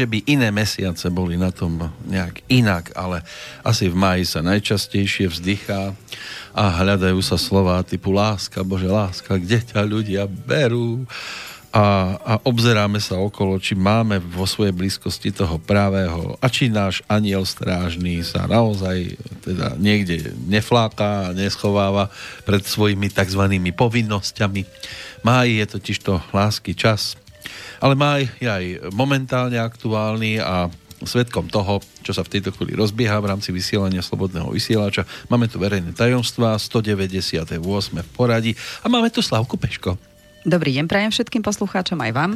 že by iné mesiace boli na tom nejak inak, ale asi v máji sa najčastejšie vzdychá a hľadajú sa slova typu láska, Bože láska, kde ťa ľudia berú a, a obzeráme sa okolo, či máme vo svojej blízkosti toho pravého a či náš aniel strážny sa naozaj teda niekde nefláka a neschováva pred svojimi tzv. povinnosťami. Máj je totiž to lásky čas, ale máj je aj momentálne aktuálny a svetkom toho, čo sa v tejto chvíli rozbieha v rámci vysielania Slobodného vysielača. Máme tu verejné tajomstvá, 198. v poradí a máme tu Slavku Peško. Dobrý deň prajem všetkým poslucháčom aj vám.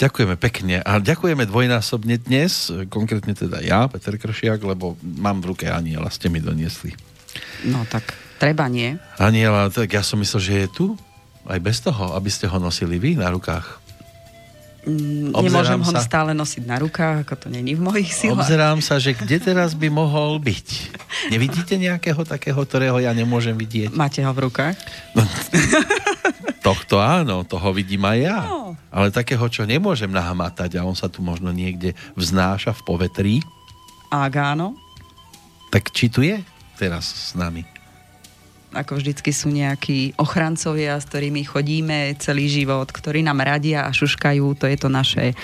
Ďakujeme pekne a ďakujeme dvojnásobne dnes, konkrétne teda ja, Peter Kršiak, lebo mám v ruke aniela, ste mi doniesli. No tak treba nie. Aniela, tak ja som myslel, že je tu, aj bez toho, aby ste ho nosili vy na rukách. Mm, nemôžem ho stále nosiť na rukách, ako to není v mojich silách. Obzerám sa, že kde teraz by mohol byť. Nevidíte nejakého takého, ktorého ja nemôžem vidieť? Máte ho v rukách? No, Tohto áno, toho vidím aj ja. No. Ale takého, čo nemôžem nahmatať a on sa tu možno niekde vznáša v povetrí. Ak áno? Tak či tu je teraz s nami? Ako vždycky sú nejakí ochrancovia, s ktorými chodíme celý život, ktorí nám radia a šuškajú, to je to naše,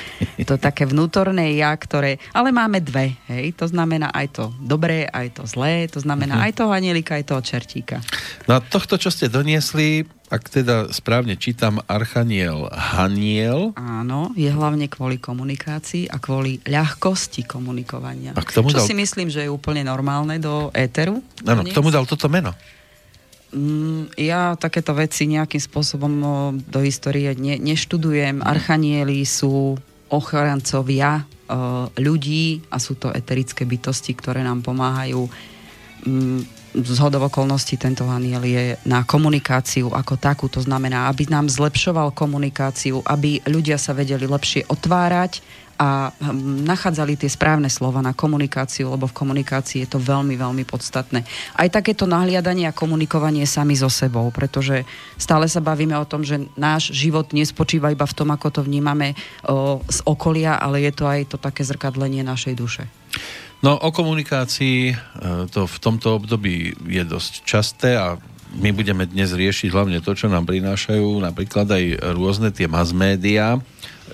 to také vnútorné ja, ktoré, ale máme dve, hej, to znamená aj to dobré, aj to zlé, to znamená uh-huh. aj toho anielika, aj toho čertíka. No a tohto, čo ste doniesli, ak teda správne čítam, Archaniel Haniel. Áno, je hlavne kvôli komunikácii a kvôli ľahkosti komunikovania. A k tomu čo dal... si myslím, že je úplne normálne do éteru. Áno, k tomu dal toto meno. Mm, ja takéto veci nejakým spôsobom do histórie ne, neštudujem. Archanieli sú ochrancovia ľudí a sú to eterické bytosti, ktoré nám pomáhajú. Um, z hodov okolností tento aniel je na komunikáciu ako takú, to znamená, aby nám zlepšoval komunikáciu, aby ľudia sa vedeli lepšie otvárať a hm, nachádzali tie správne slova na komunikáciu, lebo v komunikácii je to veľmi, veľmi podstatné. Aj takéto nahliadanie a komunikovanie sami so sebou, pretože stále sa bavíme o tom, že náš život nespočíva iba v tom, ako to vnímame o, z okolia, ale je to aj to také zrkadlenie našej duše. No o komunikácii e, to v tomto období je dosť časté a my budeme dnes riešiť hlavne to, čo nám prinášajú napríklad aj rôzne tie mass médiá.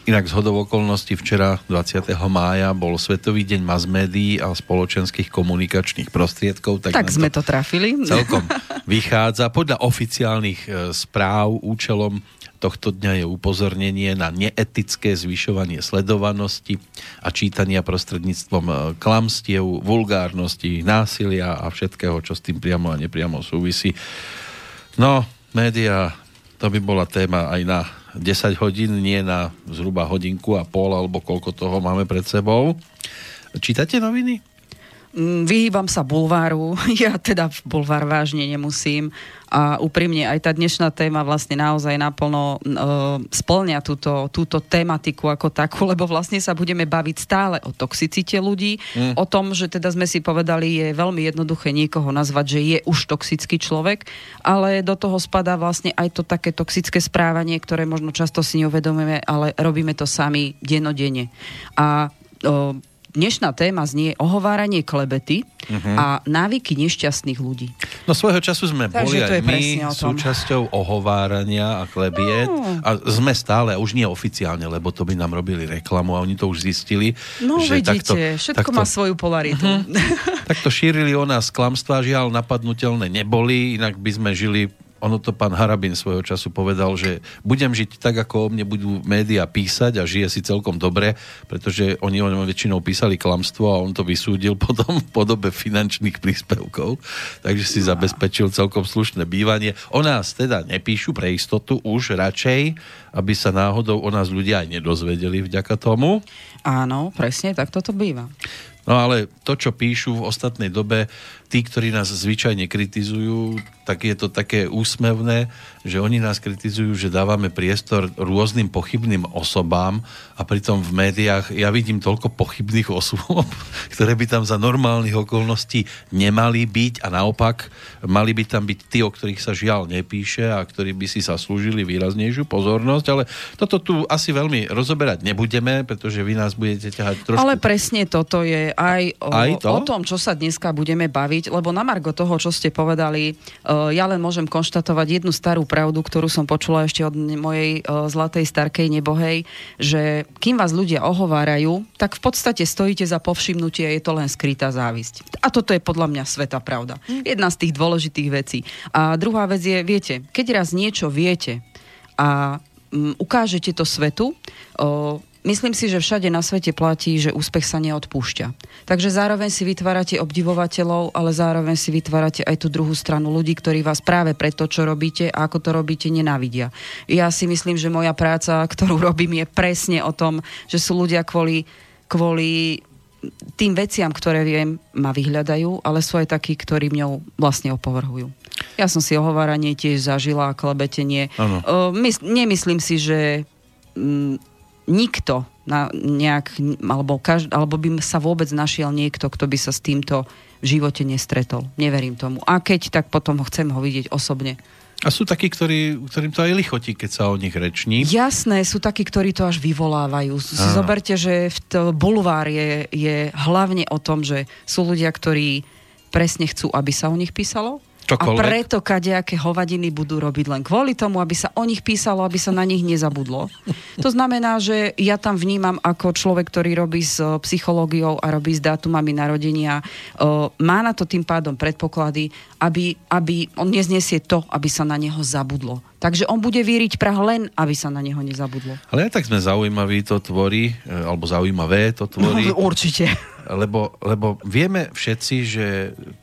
Inak z hodov okolností včera 20. mája bol Svetový deň mass médií a spoločenských komunikačných prostriedkov. Tak, tak sme to, to trafili. Celkom vychádza. Podľa oficiálnych e, správ účelom tohto dňa je upozornenie na neetické zvyšovanie sledovanosti a čítania prostredníctvom e, klamstiev, vulgárnosti, násilia a všetkého, čo s tým priamo a nepriamo súvisí. No, média, to by bola téma aj na 10 hodín, nie na zhruba hodinku a pol, alebo koľko toho máme pred sebou. Čítate noviny? Mm, vyhýbam sa bulváru, ja teda bulvár vážne nemusím a úprimne aj tá dnešná téma vlastne naozaj naplno uh, splňa túto, túto tematiku ako takú, lebo vlastne sa budeme baviť stále o toxicite ľudí, mm. o tom, že teda sme si povedali, je veľmi jednoduché niekoho nazvať, že je už toxický človek, ale do toho spadá vlastne aj to také toxické správanie, ktoré možno často si neuvedomujeme, ale robíme to sami denodene. A uh, dnešná téma znie ohováranie klebety uh-huh. a návyky nešťastných ľudí. No svojho času sme Takže boli aj my súčasťou ohovárania a klebiet no. a sme stále, už nie oficiálne, lebo to by nám robili reklamu a oni to už zistili. No že vidíte, takto, všetko takto, má svoju polaritu. Uh-huh. takto šírili o nás klamstvá, žiaľ napadnutelné neboli, inak by sme žili ono to pán Harabin svojho času povedal, že budem žiť tak, ako o mne budú médiá písať a žije si celkom dobre, pretože oni o ňom väčšinou písali klamstvo a on to vysúdil potom v podobe finančných príspevkov, takže si no. zabezpečil celkom slušné bývanie. O nás teda nepíšu pre istotu už radšej, aby sa náhodou o nás ľudia aj nedozvedeli vďaka tomu. Áno, presne, tak toto býva. No ale to, čo píšu v ostatnej dobe, tí, ktorí nás zvyčajne kritizujú, tak je to také úsmevné, že oni nás kritizujú, že dávame priestor rôznym pochybným osobám a pritom v médiách ja vidím toľko pochybných osôb, ktoré by tam za normálnych okolností nemali byť a naopak mali by tam byť tí, o ktorých sa žiaľ nepíše a ktorí by si sa slúžili výraznejšiu pozornosť, ale toto tu asi veľmi rozoberať nebudeme, pretože vy nás budete ťahať trošku... Ale presne toto je aj o, Aj to? o tom, čo sa dneska budeme baviť, lebo na margo toho, čo ste povedali, e, ja len môžem konštatovať jednu starú pravdu, ktorú som počula ešte od mojej e, zlatej starkej nebohej, že kým vás ľudia ohovárajú, tak v podstate stojíte za povšimnutie, je to len skrytá závisť. A toto je podľa mňa sveta pravda. Jedna z tých dôležitých vecí. A druhá vec je, viete, keď raz niečo viete a mm, ukážete to svetu, o, Myslím si, že všade na svete platí, že úspech sa neodpúšťa. Takže zároveň si vytvárate obdivovateľov, ale zároveň si vytvárate aj tú druhú stranu ľudí, ktorí vás práve pre to, čo robíte a ako to robíte, nenávidia. Ja si myslím, že moja práca, ktorú robím, je presne o tom, že sú ľudia kvôli, kvôli tým veciam, ktoré viem, ma vyhľadajú, ale sú aj takí, ktorí mňou vlastne opovrhujú. Ja som si ohováranie tiež zažila klebetenie. Áno. Uh, mys- nemyslím si, že mm, nikto na nejak, alebo, každ- alebo by sa vôbec našiel niekto, kto by sa s týmto v živote nestretol. Neverím tomu. A keď, tak potom ho chcem ho vidieť osobne. A sú takí, ktorí, ktorým to aj lichotí, keď sa o nich reční. Jasné, sú takí, ktorí to až vyvolávajú. Si zoberte, že v to bulvár je, je hlavne o tom, že sú ľudia, ktorí presne chcú, aby sa o nich písalo. Čokoľvek. A preto kadejaké hovadiny budú robiť len kvôli tomu, aby sa o nich písalo, aby sa na nich nezabudlo. To znamená, že ja tam vnímam ako človek, ktorý robí s o, psychológiou a robí s dátumami narodenia, o, má na to tým pádom predpoklady, aby, aby on neznesie to, aby sa na neho zabudlo. Takže on bude víriť prah len, aby sa na neho nezabudlo. Ale aj tak sme zaujímaví to tvorí, e, alebo zaujímavé to tvorí. No, určite. Lebo, lebo vieme všetci, že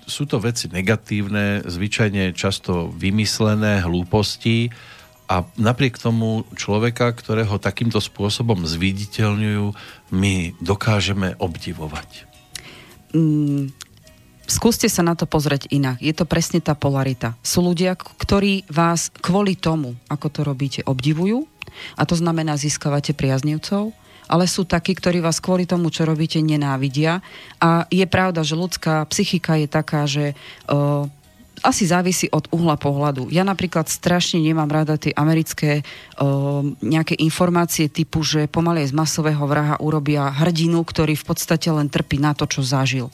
sú to veci negatívne, zvyčajne často vymyslené hlúposti a napriek tomu človeka, ktorého takýmto spôsobom zviditeľňujú, my dokážeme obdivovať. Mm, skúste sa na to pozrieť inak. Je to presne tá polarita. Sú ľudia, ktorí vás kvôli tomu, ako to robíte, obdivujú a to znamená získavate priaznivcov, ale sú takí, ktorí vás kvôli tomu, čo robíte, nenávidia. A je pravda, že ľudská psychika je taká, že uh, asi závisí od uhla pohľadu. Ja napríklad strašne nemám rada tie americké uh, nejaké informácie typu, že pomaly z masového vraha urobia hrdinu, ktorý v podstate len trpí na to, čo zažil.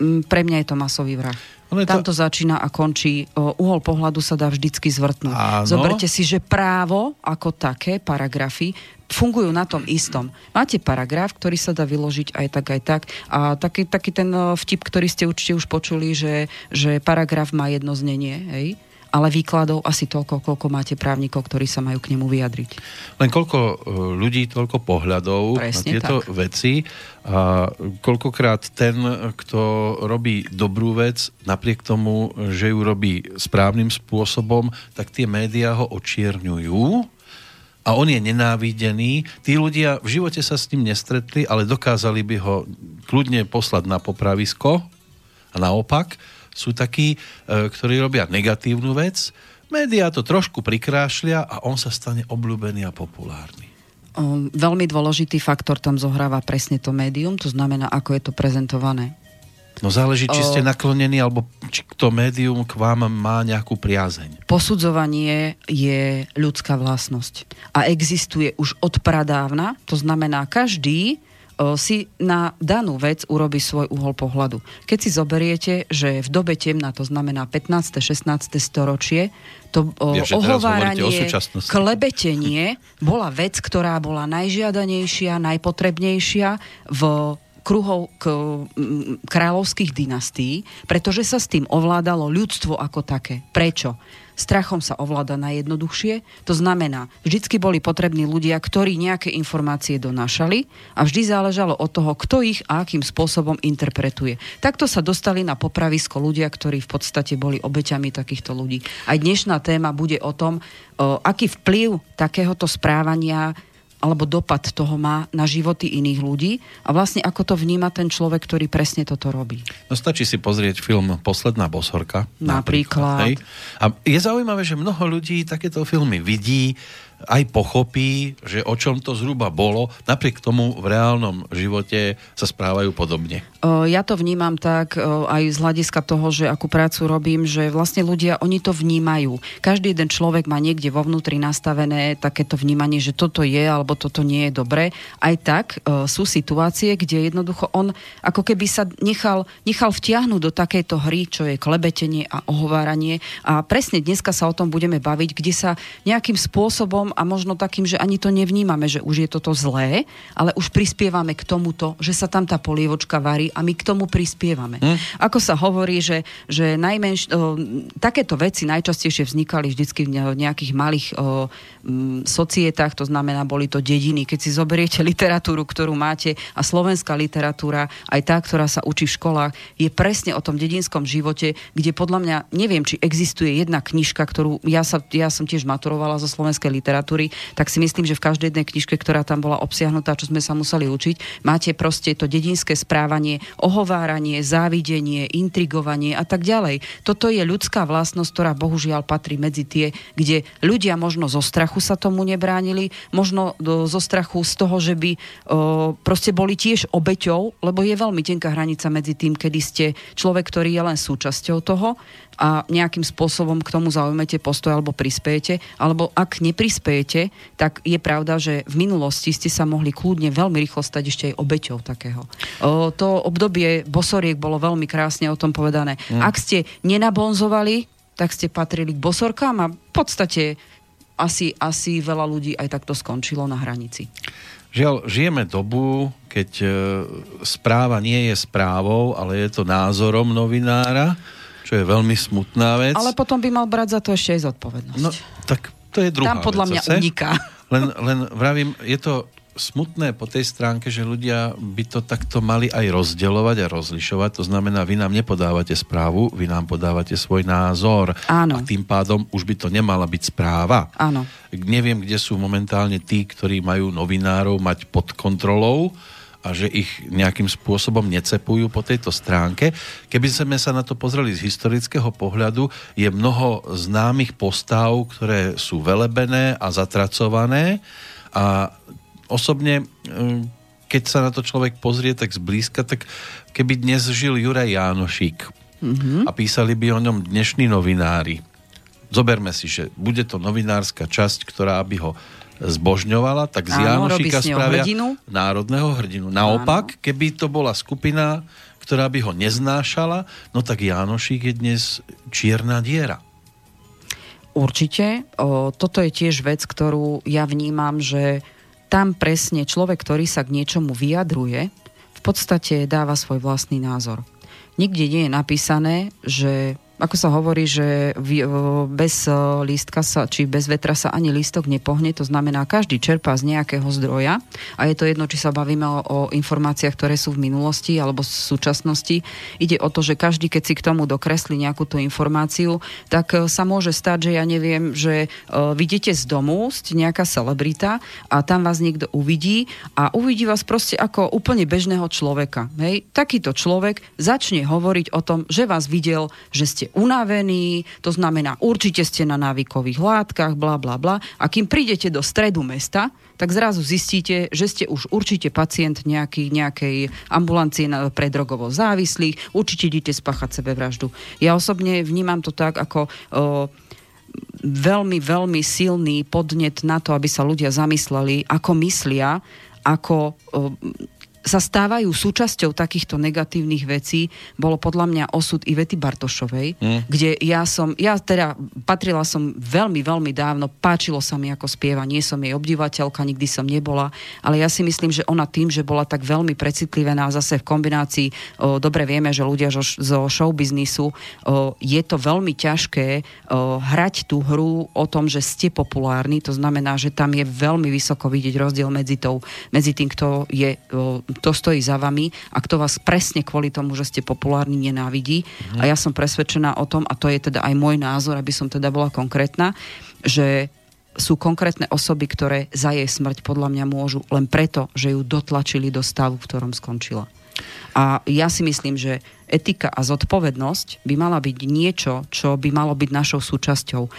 Pre mňa je to masový vrah. To- Tam to začína a končí. Uhol pohľadu sa dá vždycky zvrtnúť. Áno. Zoberte si, že právo ako také, paragrafy, fungujú na tom istom. Máte paragraf, ktorý sa dá vyložiť aj tak, aj tak. A taký, taký ten vtip, ktorý ste určite už počuli, že, že paragraf má jedno znenie, hej? Ale výkladov asi toľko, koľko máte právnikov, ktorí sa majú k nemu vyjadriť. Len koľko e, ľudí, toľko pohľadov Presne na tieto tak. veci a koľkokrát ten, kto robí dobrú vec, napriek tomu, že ju robí správnym spôsobom, tak tie médiá ho očierňujú a on je nenávidený. Tí ľudia v živote sa s ním nestretli, ale dokázali by ho kľudne poslať na popravisko a naopak sú takí, e, ktorí robia negatívnu vec, médiá to trošku prikrášlia a on sa stane obľúbený a populárny. Um, veľmi dôležitý faktor tam zohráva presne to médium, to znamená, ako je to prezentované. No záleží, či ste naklonení, alebo či to médium k vám má nejakú priazeň. Posudzovanie je ľudská vlastnosť a existuje už od pradávna, to znamená, každý si na danú vec urobí svoj uhol pohľadu. Keď si zoberiete, že v dobe temna, to znamená 15. 16. storočie, to o, Ja, o ohováranie, súčasnosti. klebetenie bola vec, ktorá bola najžiadanejšia, najpotrebnejšia v kruhov k, kráľovských dynastí, pretože sa s tým ovládalo ľudstvo ako také. Prečo? Strachom sa ovláda najjednoduchšie, to znamená, vždycky boli potrební ľudia, ktorí nejaké informácie donášali a vždy záležalo od toho, kto ich a akým spôsobom interpretuje. Takto sa dostali na popravisko ľudia, ktorí v podstate boli obeťami takýchto ľudí. Aj dnešná téma bude o tom, aký vplyv takéhoto správania alebo dopad toho má na životy iných ľudí a vlastne ako to vníma ten človek, ktorý presne toto robí. No stačí si pozrieť film Posledná bosorka. Napríklad. napríklad hej. A je zaujímavé, že mnoho ľudí takéto filmy vidí, aj pochopí, že o čom to zhruba bolo, napriek tomu v reálnom živote sa správajú podobne. Ja to vnímam tak aj z hľadiska toho, že akú prácu robím, že vlastne ľudia, oni to vnímajú. Každý jeden človek má niekde vo vnútri nastavené takéto vnímanie, že toto je alebo toto nie je dobré. Aj tak sú situácie, kde jednoducho on ako keby sa nechal, nechal vtiahnuť do takejto hry, čo je klebetenie a ohováranie. A presne dneska sa o tom budeme baviť, kde sa nejakým spôsobom a možno takým, že ani to nevnímame, že už je toto zlé, ale už prispievame k tomuto, že sa tam tá polievočka varí a my k tomu prispievame. Hm? Ako sa hovorí, že, že najmenš, o, takéto veci najčastejšie vznikali vždycky v nejakých malých o, m, societách, to znamená, boli to dediny. Keď si zoberiete literatúru, ktorú máte a slovenská literatúra, aj tá, ktorá sa učí v školách, je presne o tom dedinskom živote, kde podľa mňa, neviem, či existuje jedna knižka, ktorú ja, sa, ja som tiež maturovala zo slovenskej literatúry, literatúry, tak si myslím, že v každej jednej knižke, ktorá tam bola obsiahnutá, čo sme sa museli učiť, máte proste to dedinské správanie, ohováranie, závidenie, intrigovanie a tak ďalej. Toto je ľudská vlastnosť, ktorá bohužiaľ patrí medzi tie, kde ľudia možno zo strachu sa tomu nebránili, možno do, zo strachu z toho, že by o, proste boli tiež obeťou, lebo je veľmi tenká hranica medzi tým, kedy ste človek, ktorý je len súčasťou toho a nejakým spôsobom k tomu zaujmete postoj alebo prispiejete, alebo ak neprispiejete, tak je pravda, že v minulosti ste sa mohli kľudne veľmi rýchlo stať ešte aj obeťou takého. O, to obdobie bosoriek bolo veľmi krásne o tom povedané. Mm. Ak ste nenabonzovali, tak ste patrili k bosorkám a v podstate asi, asi veľa ľudí aj takto skončilo na hranici. Žiaľ, žijeme dobu, keď e, správa nie je správou, ale je to názorom novinára čo je veľmi smutná vec. Ale potom by mal brať za to ešte aj zodpovednosť. No, tak to je druhá Tam podľa vec, mňa zase. uniká. Len, len vravím, je to smutné po tej stránke, že ľudia by to takto mali aj rozdeľovať a rozlišovať. To znamená, vy nám nepodávate správu, vy nám podávate svoj názor. Áno. A tým pádom už by to nemala byť správa. Áno. Neviem, kde sú momentálne tí, ktorí majú novinárov mať pod kontrolou a že ich nejakým spôsobom necepujú po tejto stránke. Keby sme sa na to pozreli z historického pohľadu, je mnoho známych postav, ktoré sú velebené a zatracované a osobne mm, keď sa na to človek pozrie tak zblízka, tak keby dnes žil Juraj Jánošík mm-hmm. a písali by o ňom dnešní novinári, zoberme si, že bude to novinárska časť, ktorá by ho zbožňovala, tak z Áno, Janošika spravia hrdinu. národného hrdinu. Naopak, Áno. keby to bola skupina, ktorá by ho neznášala, no tak Janošik je dnes čierna diera. Určite. O, toto je tiež vec, ktorú ja vnímam, že tam presne človek, ktorý sa k niečomu vyjadruje, v podstate dáva svoj vlastný názor. Nikde nie je napísané, že ako sa hovorí, že bez e, lístka sa, či bez vetra sa ani lístok nepohne, to znamená, každý čerpá z nejakého zdroja a je to jedno, či sa bavíme o, o informáciách, ktoré sú v minulosti alebo v súčasnosti. Ide o to, že každý, keď si k tomu dokreslí nejakú tú informáciu, tak e, sa môže stať, že ja neviem, že uh, vidíte z domu, ste nejaká celebrita a tam vás niekto uvidí a uvidí vás proste ako úplne bežného človeka. Hej? Takýto človek začne hovoriť o tom, že vás videl, že unavení, to znamená určite ste na návykových látkach, bla bla bla. A kým prídete do stredu mesta, tak zrazu zistíte, že ste už určite pacient nejaký, nejakej ambulancie pre drogovo závislých, určite idete spáchať sebevraždu. Ja osobne vnímam to tak ako o, veľmi, veľmi silný podnet na to, aby sa ľudia zamysleli, ako myslia, ako o, sa stávajú súčasťou takýchto negatívnych vecí, bolo podľa mňa osud Ivety Bartošovej, mm. kde ja som, ja teda patrila som veľmi, veľmi dávno, páčilo sa mi ako spieva, nie som jej obdivateľka, nikdy som nebola, ale ja si myslím, že ona tým, že bola tak veľmi precitlivená zase v kombinácii, o, dobre vieme, že ľudia zo, zo showbiznisu, o, je to veľmi ťažké o, hrať tú hru o tom, že ste populárni, to znamená, že tam je veľmi vysoko vidieť rozdiel medzi, tou, medzi tým, kto je o, kto stojí za vami a kto vás presne kvôli tomu, že ste populárni, nenávidí. Mm. A ja som presvedčená o tom, a to je teda aj môj názor, aby som teda bola konkrétna, že sú konkrétne osoby, ktoré za jej smrť podľa mňa môžu len preto, že ju dotlačili do stavu, v ktorom skončila. A ja si myslím, že etika a zodpovednosť by mala byť niečo, čo by malo byť našou súčasťou. O,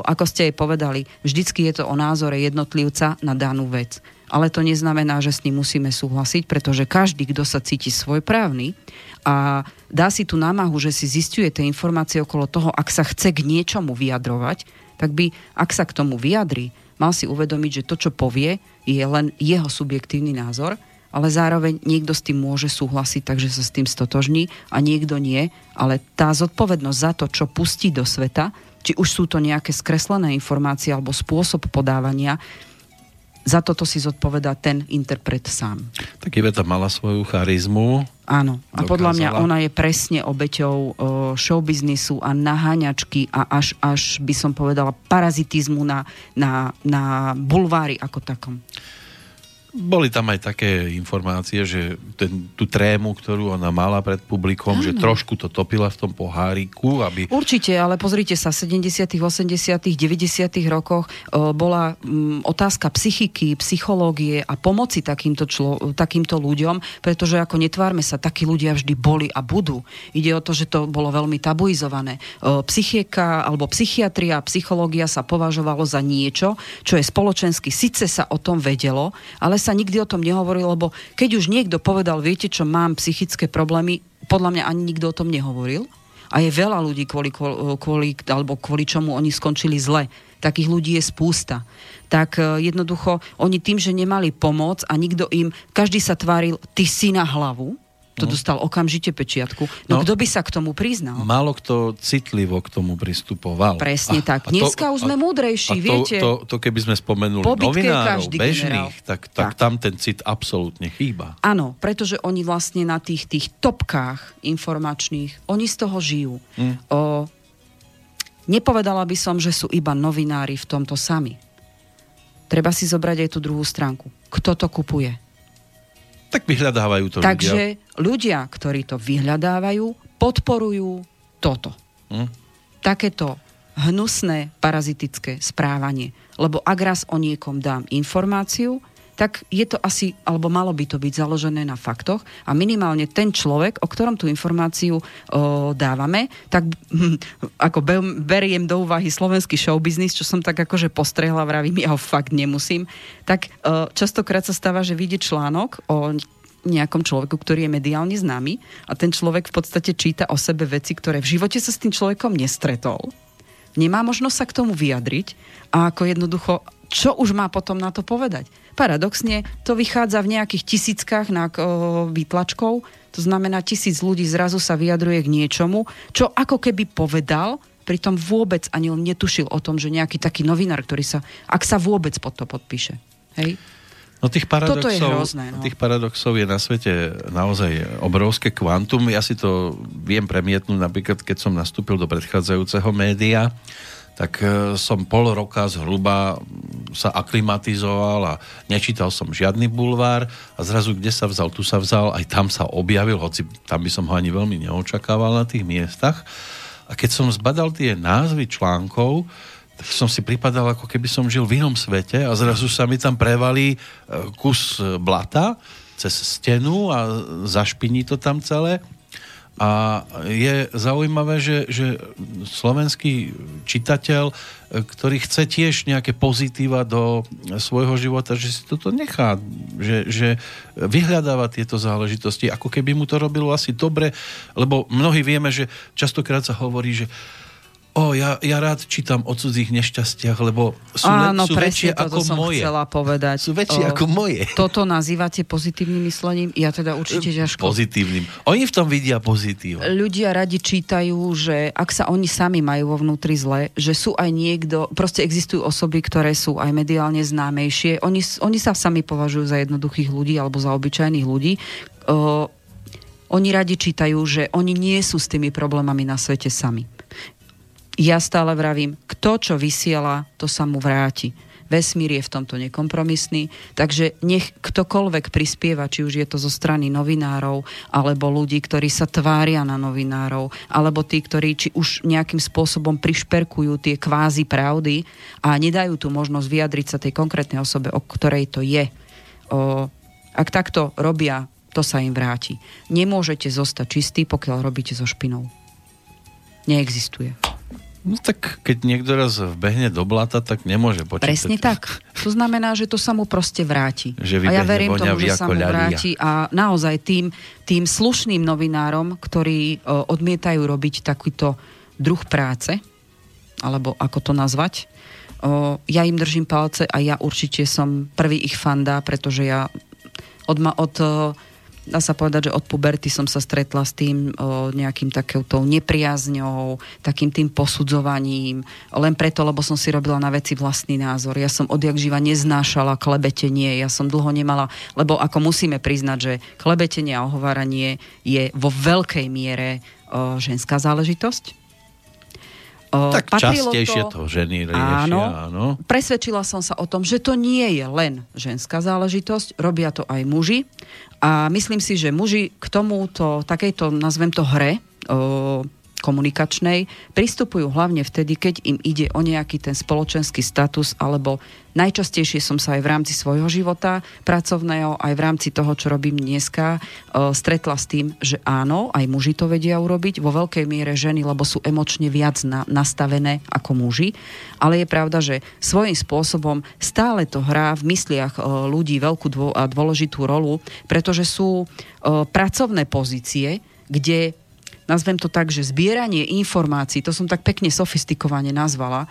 ako ste jej povedali, vždycky je to o názore jednotlivca na danú vec. Ale to neznamená, že s ním musíme súhlasiť, pretože každý, kto sa cíti svojprávny a dá si tú námahu, že si zistuje tie informácie okolo toho, ak sa chce k niečomu vyjadrovať, tak by, ak sa k tomu vyjadri, mal si uvedomiť, že to, čo povie, je len jeho subjektívny názor ale zároveň niekto s tým môže súhlasiť, takže sa s tým stotožní a niekto nie. Ale tá zodpovednosť za to, čo pustí do sveta, či už sú to nejaké skreslené informácie alebo spôsob podávania, za toto si zodpovedá ten interpret sám. Tak Iveta mala svoju charizmu. Áno. A dokázala. podľa mňa ona je presne obeťou o, showbiznisu a naháňačky a až, až by som povedala parazitizmu na, na, na bulvári ako takom. Boli tam aj také informácie, že ten, tú trému, ktorú ona mala pred publikom, Áno. že trošku to topila v tom poháriku, aby... Určite, ale pozrite sa, v 70., 80., 90. rokoch e, bola m, otázka psychiky, psychológie a pomoci takýmto, člo, takýmto ľuďom, pretože ako netvárme sa, takí ľudia vždy boli a budú. Ide o to, že to bolo veľmi tabuizované. E, psychieka alebo psychiatria, psychológia sa považovalo za niečo, čo je spoločensky, síce sa o tom vedelo, ale sa nikdy o tom nehovorilo, lebo keď už niekto povedal, viete čo, mám psychické problémy, podľa mňa ani nikto o tom nehovoril. A je veľa ľudí, kvôli, kvôli, alebo kvôli čomu oni skončili zle. Takých ľudí je spústa. Tak e, jednoducho, oni tým, že nemali pomoc a nikto im, každý sa tváril, ty si na hlavu, to no. dostal okamžite pečiatku. No, no kto by sa k tomu priznal? Málo kto citlivo k tomu pristupoval. Presne a, tak. Dneska už sme múdrejší, a to, viete. To, to, to keby sme spomenuli novinárov, bežných, tak, tak, tak tam ten cit absolútne chýba. Áno, pretože oni vlastne na tých, tých topkách informačných, oni z toho žijú. Hm. O, nepovedala by som, že sú iba novinári v tomto sami. Treba si zobrať aj tú druhú stránku. Kto to kupuje? Tak vyhľadávajú to Takže ľudia. ľudia, ktorí to vyhľadávajú, podporujú toto. Hm? Takéto hnusné parazitické správanie. Lebo ak raz o niekom dám informáciu, tak je to asi, alebo malo by to byť založené na faktoch a minimálne ten človek, o ktorom tú informáciu o, dávame, tak hm, ako be, beriem do úvahy slovenský showbiznis, čo som tak akože postrehla, vravím, ja ho fakt nemusím, tak o, častokrát sa stáva, že vyjde článok o nejakom človeku, ktorý je mediálne známy a ten človek v podstate číta o sebe veci, ktoré v živote sa s tým človekom nestretol. Nemá možnosť sa k tomu vyjadriť a ako jednoducho, čo už má potom na to povedať? Paradoxne to vychádza v nejakých tisíckach na výtlačkov, to znamená tisíc ľudí zrazu sa vyjadruje k niečomu, čo ako keby povedal, pritom vôbec ani on netušil o tom, že nejaký taký novinár, ktorý sa, ak sa vôbec pod to podpíše. Hej? No tých paradoxov, Toto je hrozné, no. tých paradoxov je na svete naozaj obrovské kvantum. Ja si to viem premietnúť napríklad, keď som nastúpil do predchádzajúceho média, tak e, som pol roka zhruba sa aklimatizoval a nečítal som žiadny bulvár a zrazu kde sa vzal, tu sa vzal, aj tam sa objavil, hoci tam by som ho ani veľmi neočakával na tých miestach. A keď som zbadal tie názvy článkov, tak som si pripadal, ako keby som žil v inom svete a zrazu sa mi tam prevalí e, kus blata cez stenu a zašpiní to tam celé. A je zaujímavé, že, že slovenský čitateľ, ktorý chce tiež nejaké pozitíva do svojho života, že si toto nechá, že, že vyhľadáva tieto záležitosti, ako keby mu to robilo asi dobre, lebo mnohí vieme, že častokrát sa hovorí, že O, ja, ja rád čítam o cudzích nešťastiach, lebo sú, Áno, sú väčšie ako som moje. chcela povedať. Sú väčšie o, ako moje. Toto nazývate pozitívnym myslením? Ja teda určite ťažko. Pozitívnym. Oni v tom vidia pozitív. Ľudia radi čítajú, že ak sa oni sami majú vo vnútri zle, že sú aj niekto, proste existujú osoby, ktoré sú aj mediálne známejšie. Oni, oni sa sami považujú za jednoduchých ľudí alebo za obyčajných ľudí. O, oni radi čítajú, že oni nie sú s tými problémami na svete sami ja stále vravím, kto čo vysiela, to sa mu vráti. vesmír je v tomto nekompromisný, takže nech ktokoľvek prispieva, či už je to zo strany novinárov, alebo ľudí, ktorí sa tvária na novinárov, alebo tí, ktorí či už nejakým spôsobom prišperkujú tie kvázi pravdy a nedajú tu možnosť vyjadriť sa tej konkrétnej osobe, o ktorej to je. O, ak takto robia, to sa im vráti. Nemôžete zostať čistí, pokiaľ robíte so špinou. Neexistuje. No tak keď niekto raz vbehne do blata, tak nemôže počítať. Presne tak. To znamená, že to sa mu proste vráti. Že a ja verím tomu, že sa mu ľadia. vráti a naozaj tým, tým slušným novinárom, ktorí o, odmietajú robiť takýto druh práce, alebo ako to nazvať, o, ja im držím palce a ja určite som prvý ich fanda, pretože ja od, ma, od dá sa povedať, že od puberty som sa stretla s tým o, nejakým takouto nepriazňou, takým tým posudzovaním, len preto, lebo som si robila na veci vlastný názor. Ja som odjak živa neznášala klebetenie, ja som dlho nemala, lebo ako musíme priznať, že klebetenie a ohováranie je vo veľkej miere o, ženská záležitosť tak častejšie to, to ženy riešia, áno, áno. Presvedčila som sa o tom, že to nie je len ženská záležitosť, robia to aj muži. A myslím si, že muži k tomuto, takejto, nazvem to hre, o, komunikačnej pristupujú hlavne vtedy, keď im ide o nejaký ten spoločenský status alebo najčastejšie som sa aj v rámci svojho života pracovného, aj v rámci toho, čo robím dneska, stretla s tým, že áno, aj muži to vedia urobiť, vo veľkej miere ženy, lebo sú emočne viac na, nastavené ako muži, ale je pravda, že svojím spôsobom stále to hrá v mysliach ľudí veľkú dô, a dôležitú rolu, pretože sú pracovné pozície, kde nazvem to tak, že zbieranie informácií, to som tak pekne sofistikovane nazvala, e,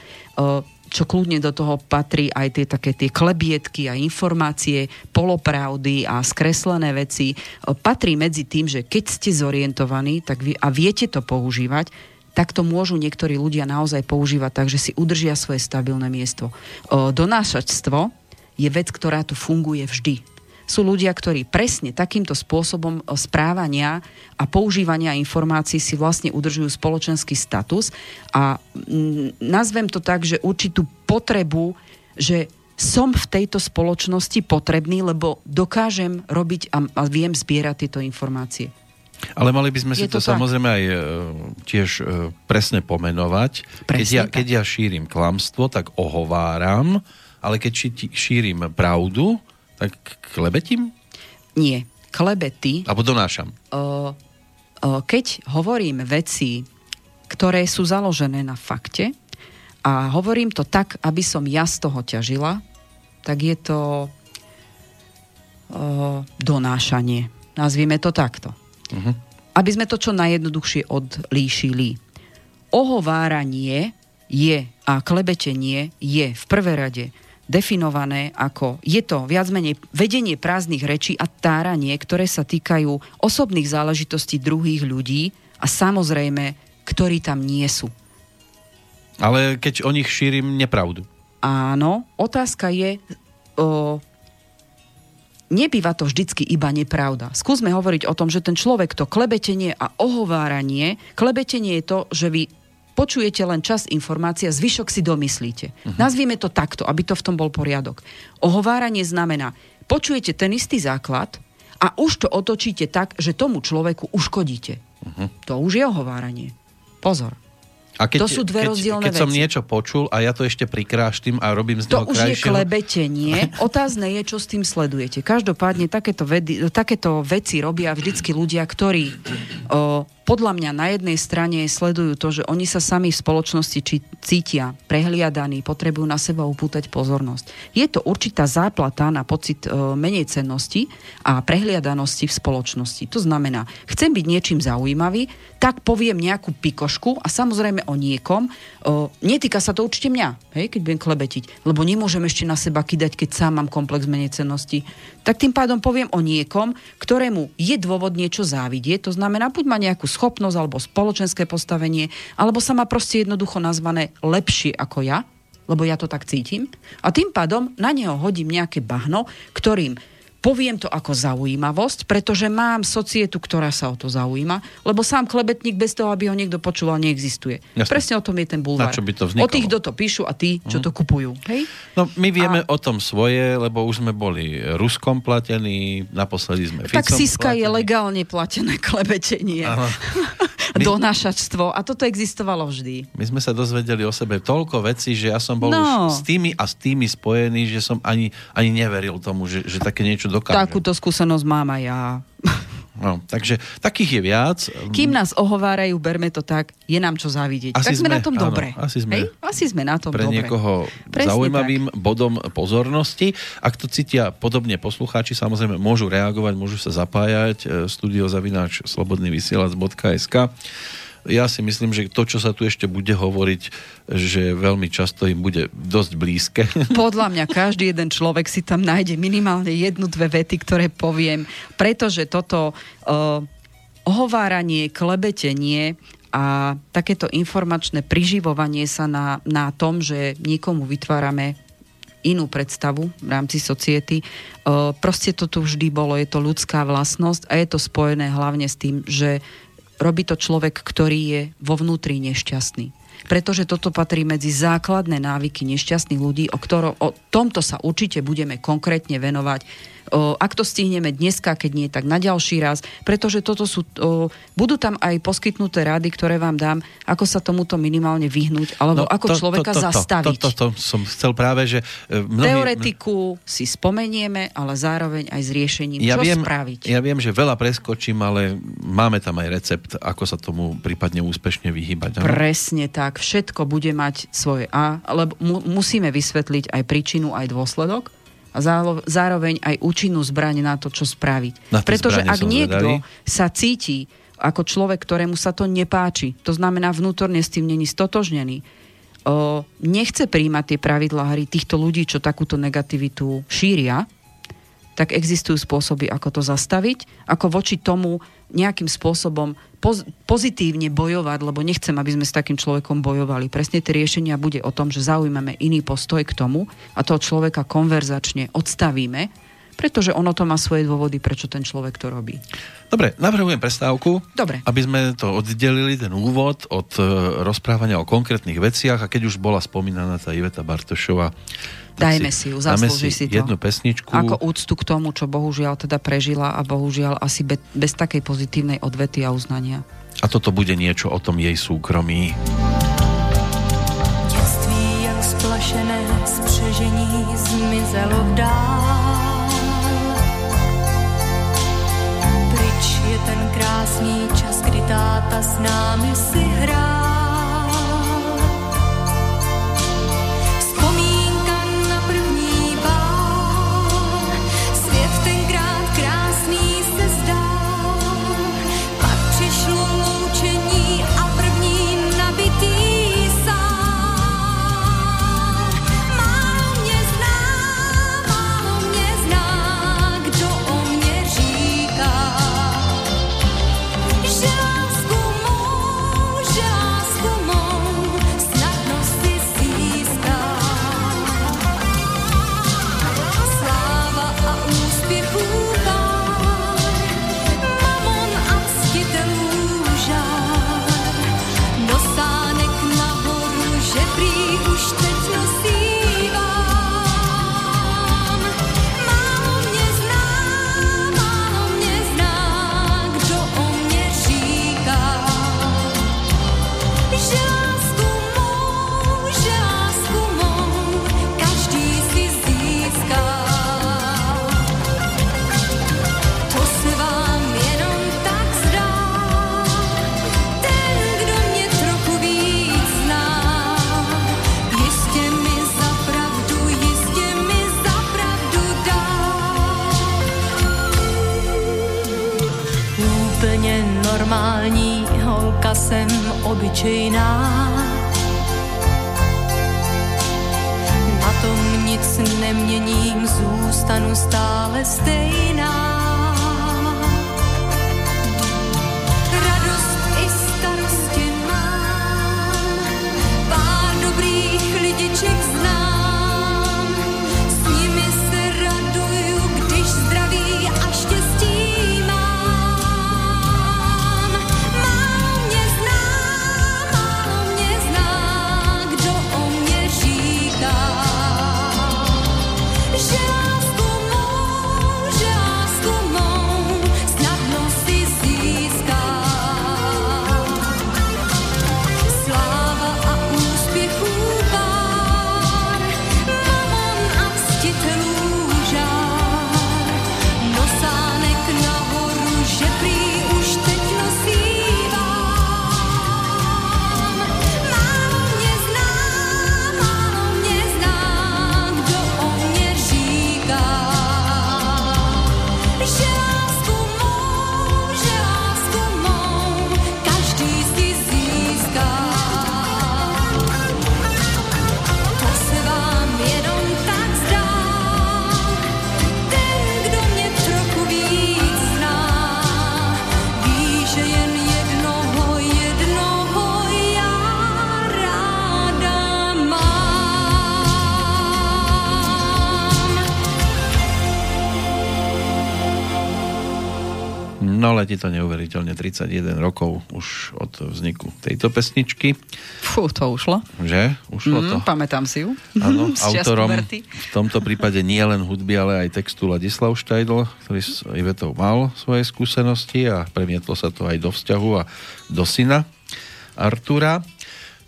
čo kľudne do toho patrí aj tie také tie klebietky a informácie, polopravdy a skreslené veci, e, patrí medzi tým, že keď ste zorientovaní tak vy, a viete to používať, tak to môžu niektorí ľudia naozaj používať tak, že si udržia svoje stabilné miesto. E, donášačstvo je vec, ktorá tu funguje vždy sú ľudia, ktorí presne takýmto spôsobom e, správania a používania informácií si vlastne udržujú spoločenský status a mm, nazvem to tak, že určitú potrebu, že som v tejto spoločnosti potrebný, lebo dokážem robiť a, a viem zbierať tieto informácie. Ale mali by sme Je si to, to samozrejme aj e, tiež e, presne pomenovať. Presne keď, ja, keď ja šírim klamstvo, tak ohováram, ale keď šírim pravdu, tak klebetím? Nie. Klebety... Alebo donášam. O, o, keď hovorím veci, ktoré sú založené na fakte a hovorím to tak, aby som ja z toho ťažila, tak je to o, donášanie. Nazvime to takto. Uh-huh. Aby sme to čo najjednoduchšie odlíšili. Ohováranie je a klebetenie je v prvé rade definované ako je to viac menej vedenie prázdnych rečí a táranie, ktoré sa týkajú osobných záležitostí druhých ľudí a samozrejme, ktorí tam nie sú. Ale keď o nich šírim nepravdu. Áno, otázka je, o, nebýva to vždycky iba nepravda. Skúsme hovoriť o tom, že ten človek to klebetenie a ohováranie, klebetenie je to, že vy počujete len čas informácia, zvyšok si domyslíte. Uh-huh. Nazvime to takto, aby to v tom bol poriadok. Ohováranie znamená, počujete ten istý základ a už to otočíte tak, že tomu človeku uškodíte. Uh-huh. To už je ohováranie. Pozor. A keď, to sú dve keď, rozdielne keď veci. som niečo počul a ja to ešte prikráštím a robím z to toho už krajšieho... je klebetenie. Otázne je, čo s tým sledujete. Každopádne takéto, vedy, takéto veci robia vždycky ľudia, ktorí o, podľa mňa na jednej strane sledujú to, že oni sa sami v spoločnosti či cítia prehliadaní, potrebujú na seba upútať pozornosť. Je to určitá záplata na pocit e, menej cennosti a prehliadanosti v spoločnosti. To znamená, chcem byť niečím zaujímavý, tak poviem nejakú pikošku a samozrejme o niekom. E, netýka sa to určite mňa, hej, keď budem klebetiť, lebo nemôžem ešte na seba kydať, keď sám mám komplex menej cennosti. Tak tým pádom poviem o niekom, ktorému je dôvod niečo závidieť. To znamená, buď má nejakú schopnosť alebo spoločenské postavenie, alebo sa má proste jednoducho nazvané lepšie ako ja, lebo ja to tak cítim. A tým pádom na neho hodím nejaké bahno, ktorým poviem to ako zaujímavosť, pretože mám societu, ktorá sa o to zaujíma, lebo sám klebetník bez toho, aby ho niekto počúval, neexistuje. Jasne. Presne o tom je ten bulvár. Na čo by to o tých, kto to píšu a tí, čo to kupujú. Hej? No, my vieme a... o tom svoje, lebo už sme boli Ruskom platení, naposledy sme Ficom Tak Siska platení. je legálne platené klebetenie. My... Donášačstvo. A toto existovalo vždy. My sme sa dozvedeli o sebe toľko vecí, že ja som bol no. už s tými a s tými spojený, že som ani, ani neveril tomu, že, že také niečo dokáže. Takúto skúsenosť mám aj ja. No, takže takých je viac. Kým nás ohovárajú, berme to tak, je nám čo závidieť. Asi tak sme, sme na tom áno, dobre. Asi sme, Hej? asi sme na tom pre dobre. niekoho Presne zaujímavým tak. bodom pozornosti. Ak to cítia podobne poslucháči, samozrejme môžu reagovať, môžu sa zapájať. E, studiozavináč slobodnyvysielac.sk ja si myslím, že to, čo sa tu ešte bude hovoriť, že veľmi často im bude dosť blízke. Podľa mňa každý jeden človek si tam nájde minimálne jednu, dve vety, ktoré poviem, pretože toto uh, ohováranie, klebetenie a takéto informačné priživovanie sa na, na tom, že niekomu vytvárame inú predstavu v rámci society. Proste to tu vždy bolo, je to ľudská vlastnosť a je to spojené hlavne s tým, že robí to človek, ktorý je vo vnútri nešťastný. Pretože toto patrí medzi základné návyky nešťastných ľudí, o, ktorom, o tomto sa určite budeme konkrétne venovať ak to stihneme dneska, keď nie, tak na ďalší raz, pretože toto sú, budú tam aj poskytnuté rady, ktoré vám dám, ako sa tomuto minimálne vyhnúť, alebo no, ako to, človeka to, to, zastaviť. To, to, to, to som chcel práve, že e, mnohí... Teoretiku si spomenieme, ale zároveň aj s riešením, ja čo viem, spraviť. Ja viem, že veľa preskočím, ale máme tam aj recept, ako sa tomu prípadne úspešne vyhybať. Ano? Presne tak. Všetko bude mať svoje A, lebo mu, musíme vysvetliť aj príčinu, aj dôsledok a zároveň aj účinnú zbraň na to, čo spraviť. Na Pretože ak niekto zvedali. sa cíti ako človek, ktorému sa to nepáči, to znamená vnútorne s tým není stotožnený, o, nechce príjmať tie pravidlá hry týchto ľudí, čo takúto negativitu šíria, tak existujú spôsoby, ako to zastaviť, ako voči tomu nejakým spôsobom poz- pozitívne bojovať, lebo nechcem, aby sme s takým človekom bojovali. Presne tie riešenia bude o tom, že zaujímame iný postoj k tomu a toho človeka konverzačne odstavíme, pretože ono to má svoje dôvody, prečo ten človek to robí. Dobre, navrhujem prestávku, Dobre. aby sme to oddelili, ten úvod od uh, rozprávania o konkrétnych veciach a keď už bola spomínaná tá Iveta Bartošová, Dajme si, ju, zaslúži si, si to. jednu pesničku. Ako úctu k tomu, čo bohužiaľ teda prežila a bohužiaľ asi be, bez takej pozitívnej odvety a uznania. A toto bude niečo o tom jej súkromí. Dětství jak splašené spřežení zmizelo dál. Pryč je ten krásný čas, kdy táta s námi si hrál. Obyčejná. Na tom nic neměním, zůstanu stále stejná. No ale ti to neuveriteľne 31 rokov už od vzniku tejto pesničky. Fú, to ušlo. Že? Ušlo mm, to. Pamätám si ju. Áno, autorom v tomto prípade nie len hudby, ale aj textu Ladislav Štajdl, ktorý s Ivetou mal svoje skúsenosti a premietlo sa to aj do vzťahu a do syna Artura.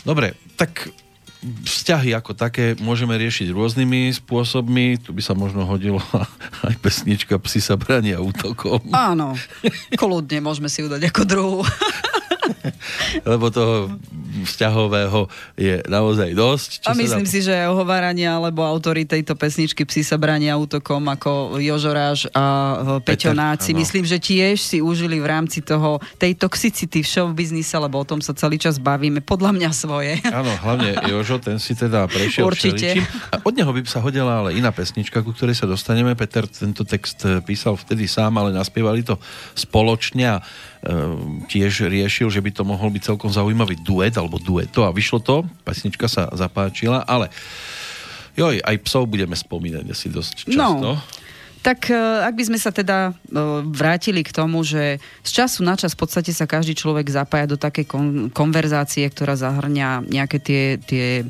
Dobre, tak vzťahy ako také môžeme riešiť rôznymi spôsobmi. Tu by sa možno hodilo aj pesnička Psi sa brania útokom. Áno, kľudne môžeme si ju dať ako druhú. Lebo toho vzťahového je naozaj dosť. A sa myslím dá- si, že ohovárania alebo autory tejto pesničky Psi sa bránia útokom ako Jožoráš a e, Peťo Náci. Myslím, že tiež si užili v rámci toho, tej toxicity v show biznise, lebo o tom sa celý čas bavíme. Podľa mňa svoje. Áno, hlavne Jožo, ten si teda prešiel Určite. všeličím. A od neho by sa hodila ale iná pesnička, ku ktorej sa dostaneme. Peter tento text e, písal vtedy sám, ale naspievali to spoločne a e, tiež riešil, že by to mohol byť celkom zaujímavý duet alebo dueto a vyšlo to. Pesnička sa zapáčila, ale joj, aj psov budeme spomínať asi dosť často. No. Tak e, ak by sme sa teda e, vrátili k tomu, že z času na čas v podstate sa každý človek zapája do takej kon- konverzácie, ktorá zahrňa nejaké tie, tie e,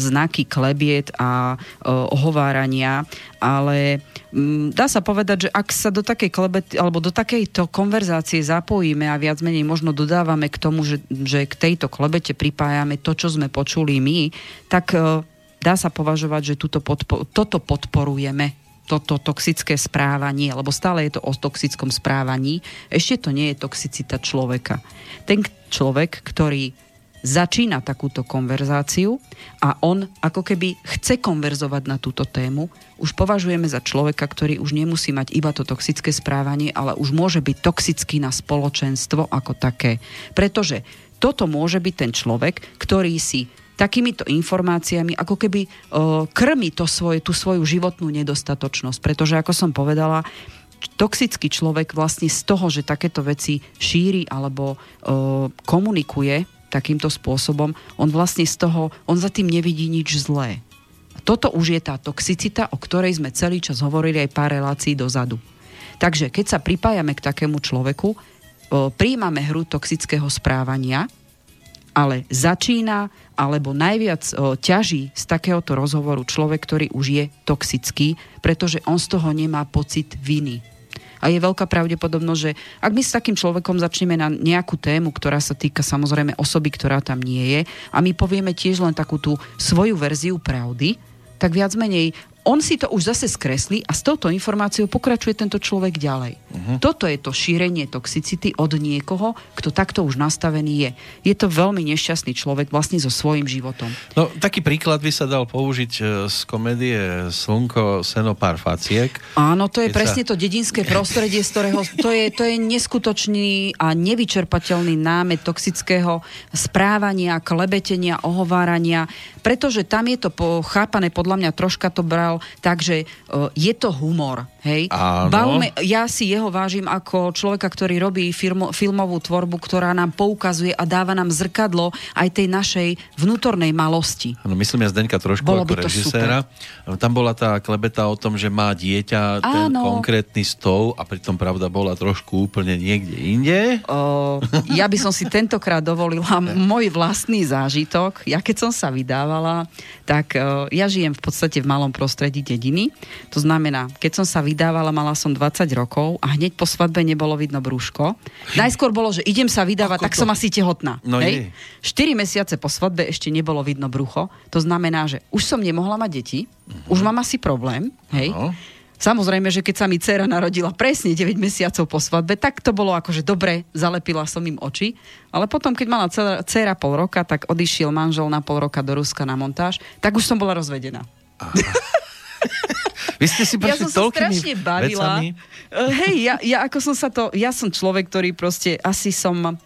znaky klebiet a ohovárania, ale mm, dá sa povedať, že ak sa do takej klebety, alebo do takejto konverzácie zapojíme a viac menej možno dodávame k tomu, že, že k tejto klebete pripájame to, čo sme počuli my, tak dá sa považovať, že podpo- toto podporujeme toto toxické správanie, lebo stále je to o toxickom správaní, ešte to nie je toxicita človeka. Ten človek, ktorý začína takúto konverzáciu a on ako keby chce konverzovať na túto tému, už považujeme za človeka, ktorý už nemusí mať iba to toxické správanie, ale už môže byť toxický na spoločenstvo ako také. Pretože toto môže byť ten človek, ktorý si takýmito informáciami ako keby o, krmi to svoje, tú svoju životnú nedostatočnosť. Pretože, ako som povedala, toxický človek vlastne z toho, že takéto veci šíri alebo o, komunikuje takýmto spôsobom, on vlastne z toho, on za tým nevidí nič zlé. Toto už je tá toxicita, o ktorej sme celý čas hovorili aj pár relácií dozadu. Takže keď sa pripájame k takému človeku, o, príjmame hru toxického správania, ale začína alebo najviac o, ťaží z takéhoto rozhovoru človek, ktorý už je toxický, pretože on z toho nemá pocit viny. A je veľká pravdepodobnosť, že ak my s takým človekom začneme na nejakú tému, ktorá sa týka samozrejme osoby, ktorá tam nie je, a my povieme tiež len takú tú svoju verziu pravdy, tak viac menej on si to už zase skreslí a s touto informáciou pokračuje tento človek ďalej. Uh-huh. Toto je to šírenie toxicity od niekoho, kto takto už nastavený je. Je to veľmi nešťastný človek vlastne so svojím životom. No, taký príklad by sa dal použiť e, z komédie Slnko, seno, pár faciek. Áno, to je Keď presne sa- to dedinské prostredie, z ktorého to je, to je neskutočný a nevyčerpateľný námet toxického správania, klebetenia, ohovárania, pretože tam je to po, chápané, podľa mňa troška to bral, takže uh, je to humor. Hej? Áno. Bavme, ja si jeho vážim ako človeka, ktorý robí filmo, filmovú tvorbu, ktorá nám poukazuje a dáva nám zrkadlo aj tej našej vnútornej malosti. Áno, myslím ja Zdenka trošku Bolo ako režiséra. Tam bola tá klebeta o tom, že má dieťa ten Áno. konkrétny stov a pritom pravda bola trošku úplne niekde inde. O, ja by som si tentokrát dovolila môj vlastný zážitok. Ja keď som sa vydávala, tak o, ja žijem v podstate v malom prostredí dediny. To znamená, keď som sa vydávala, mala som 20 rokov a hneď po svadbe nebolo vidno brúško. Najskôr bolo, že idem sa vydávať, Ako tak to? som asi tehotná. No hej? 4 mesiace po svadbe ešte nebolo vidno brucho. To znamená, že už som nemohla mať deti, už mám asi problém, hej? Áno. Samozrejme, že keď sa mi dcera narodila presne 9 mesiacov po svadbe, tak to bolo akože dobre, zalepila som im oči. Ale potom, keď mala dcera, pol roka, tak odišiel manžel na pol roka do Ruska na montáž, tak už som bola rozvedená. Vy ste si Ja som sa strašne bavila. vecami. Hej, ja, ja ako som sa to, ja som človek, ktorý proste asi som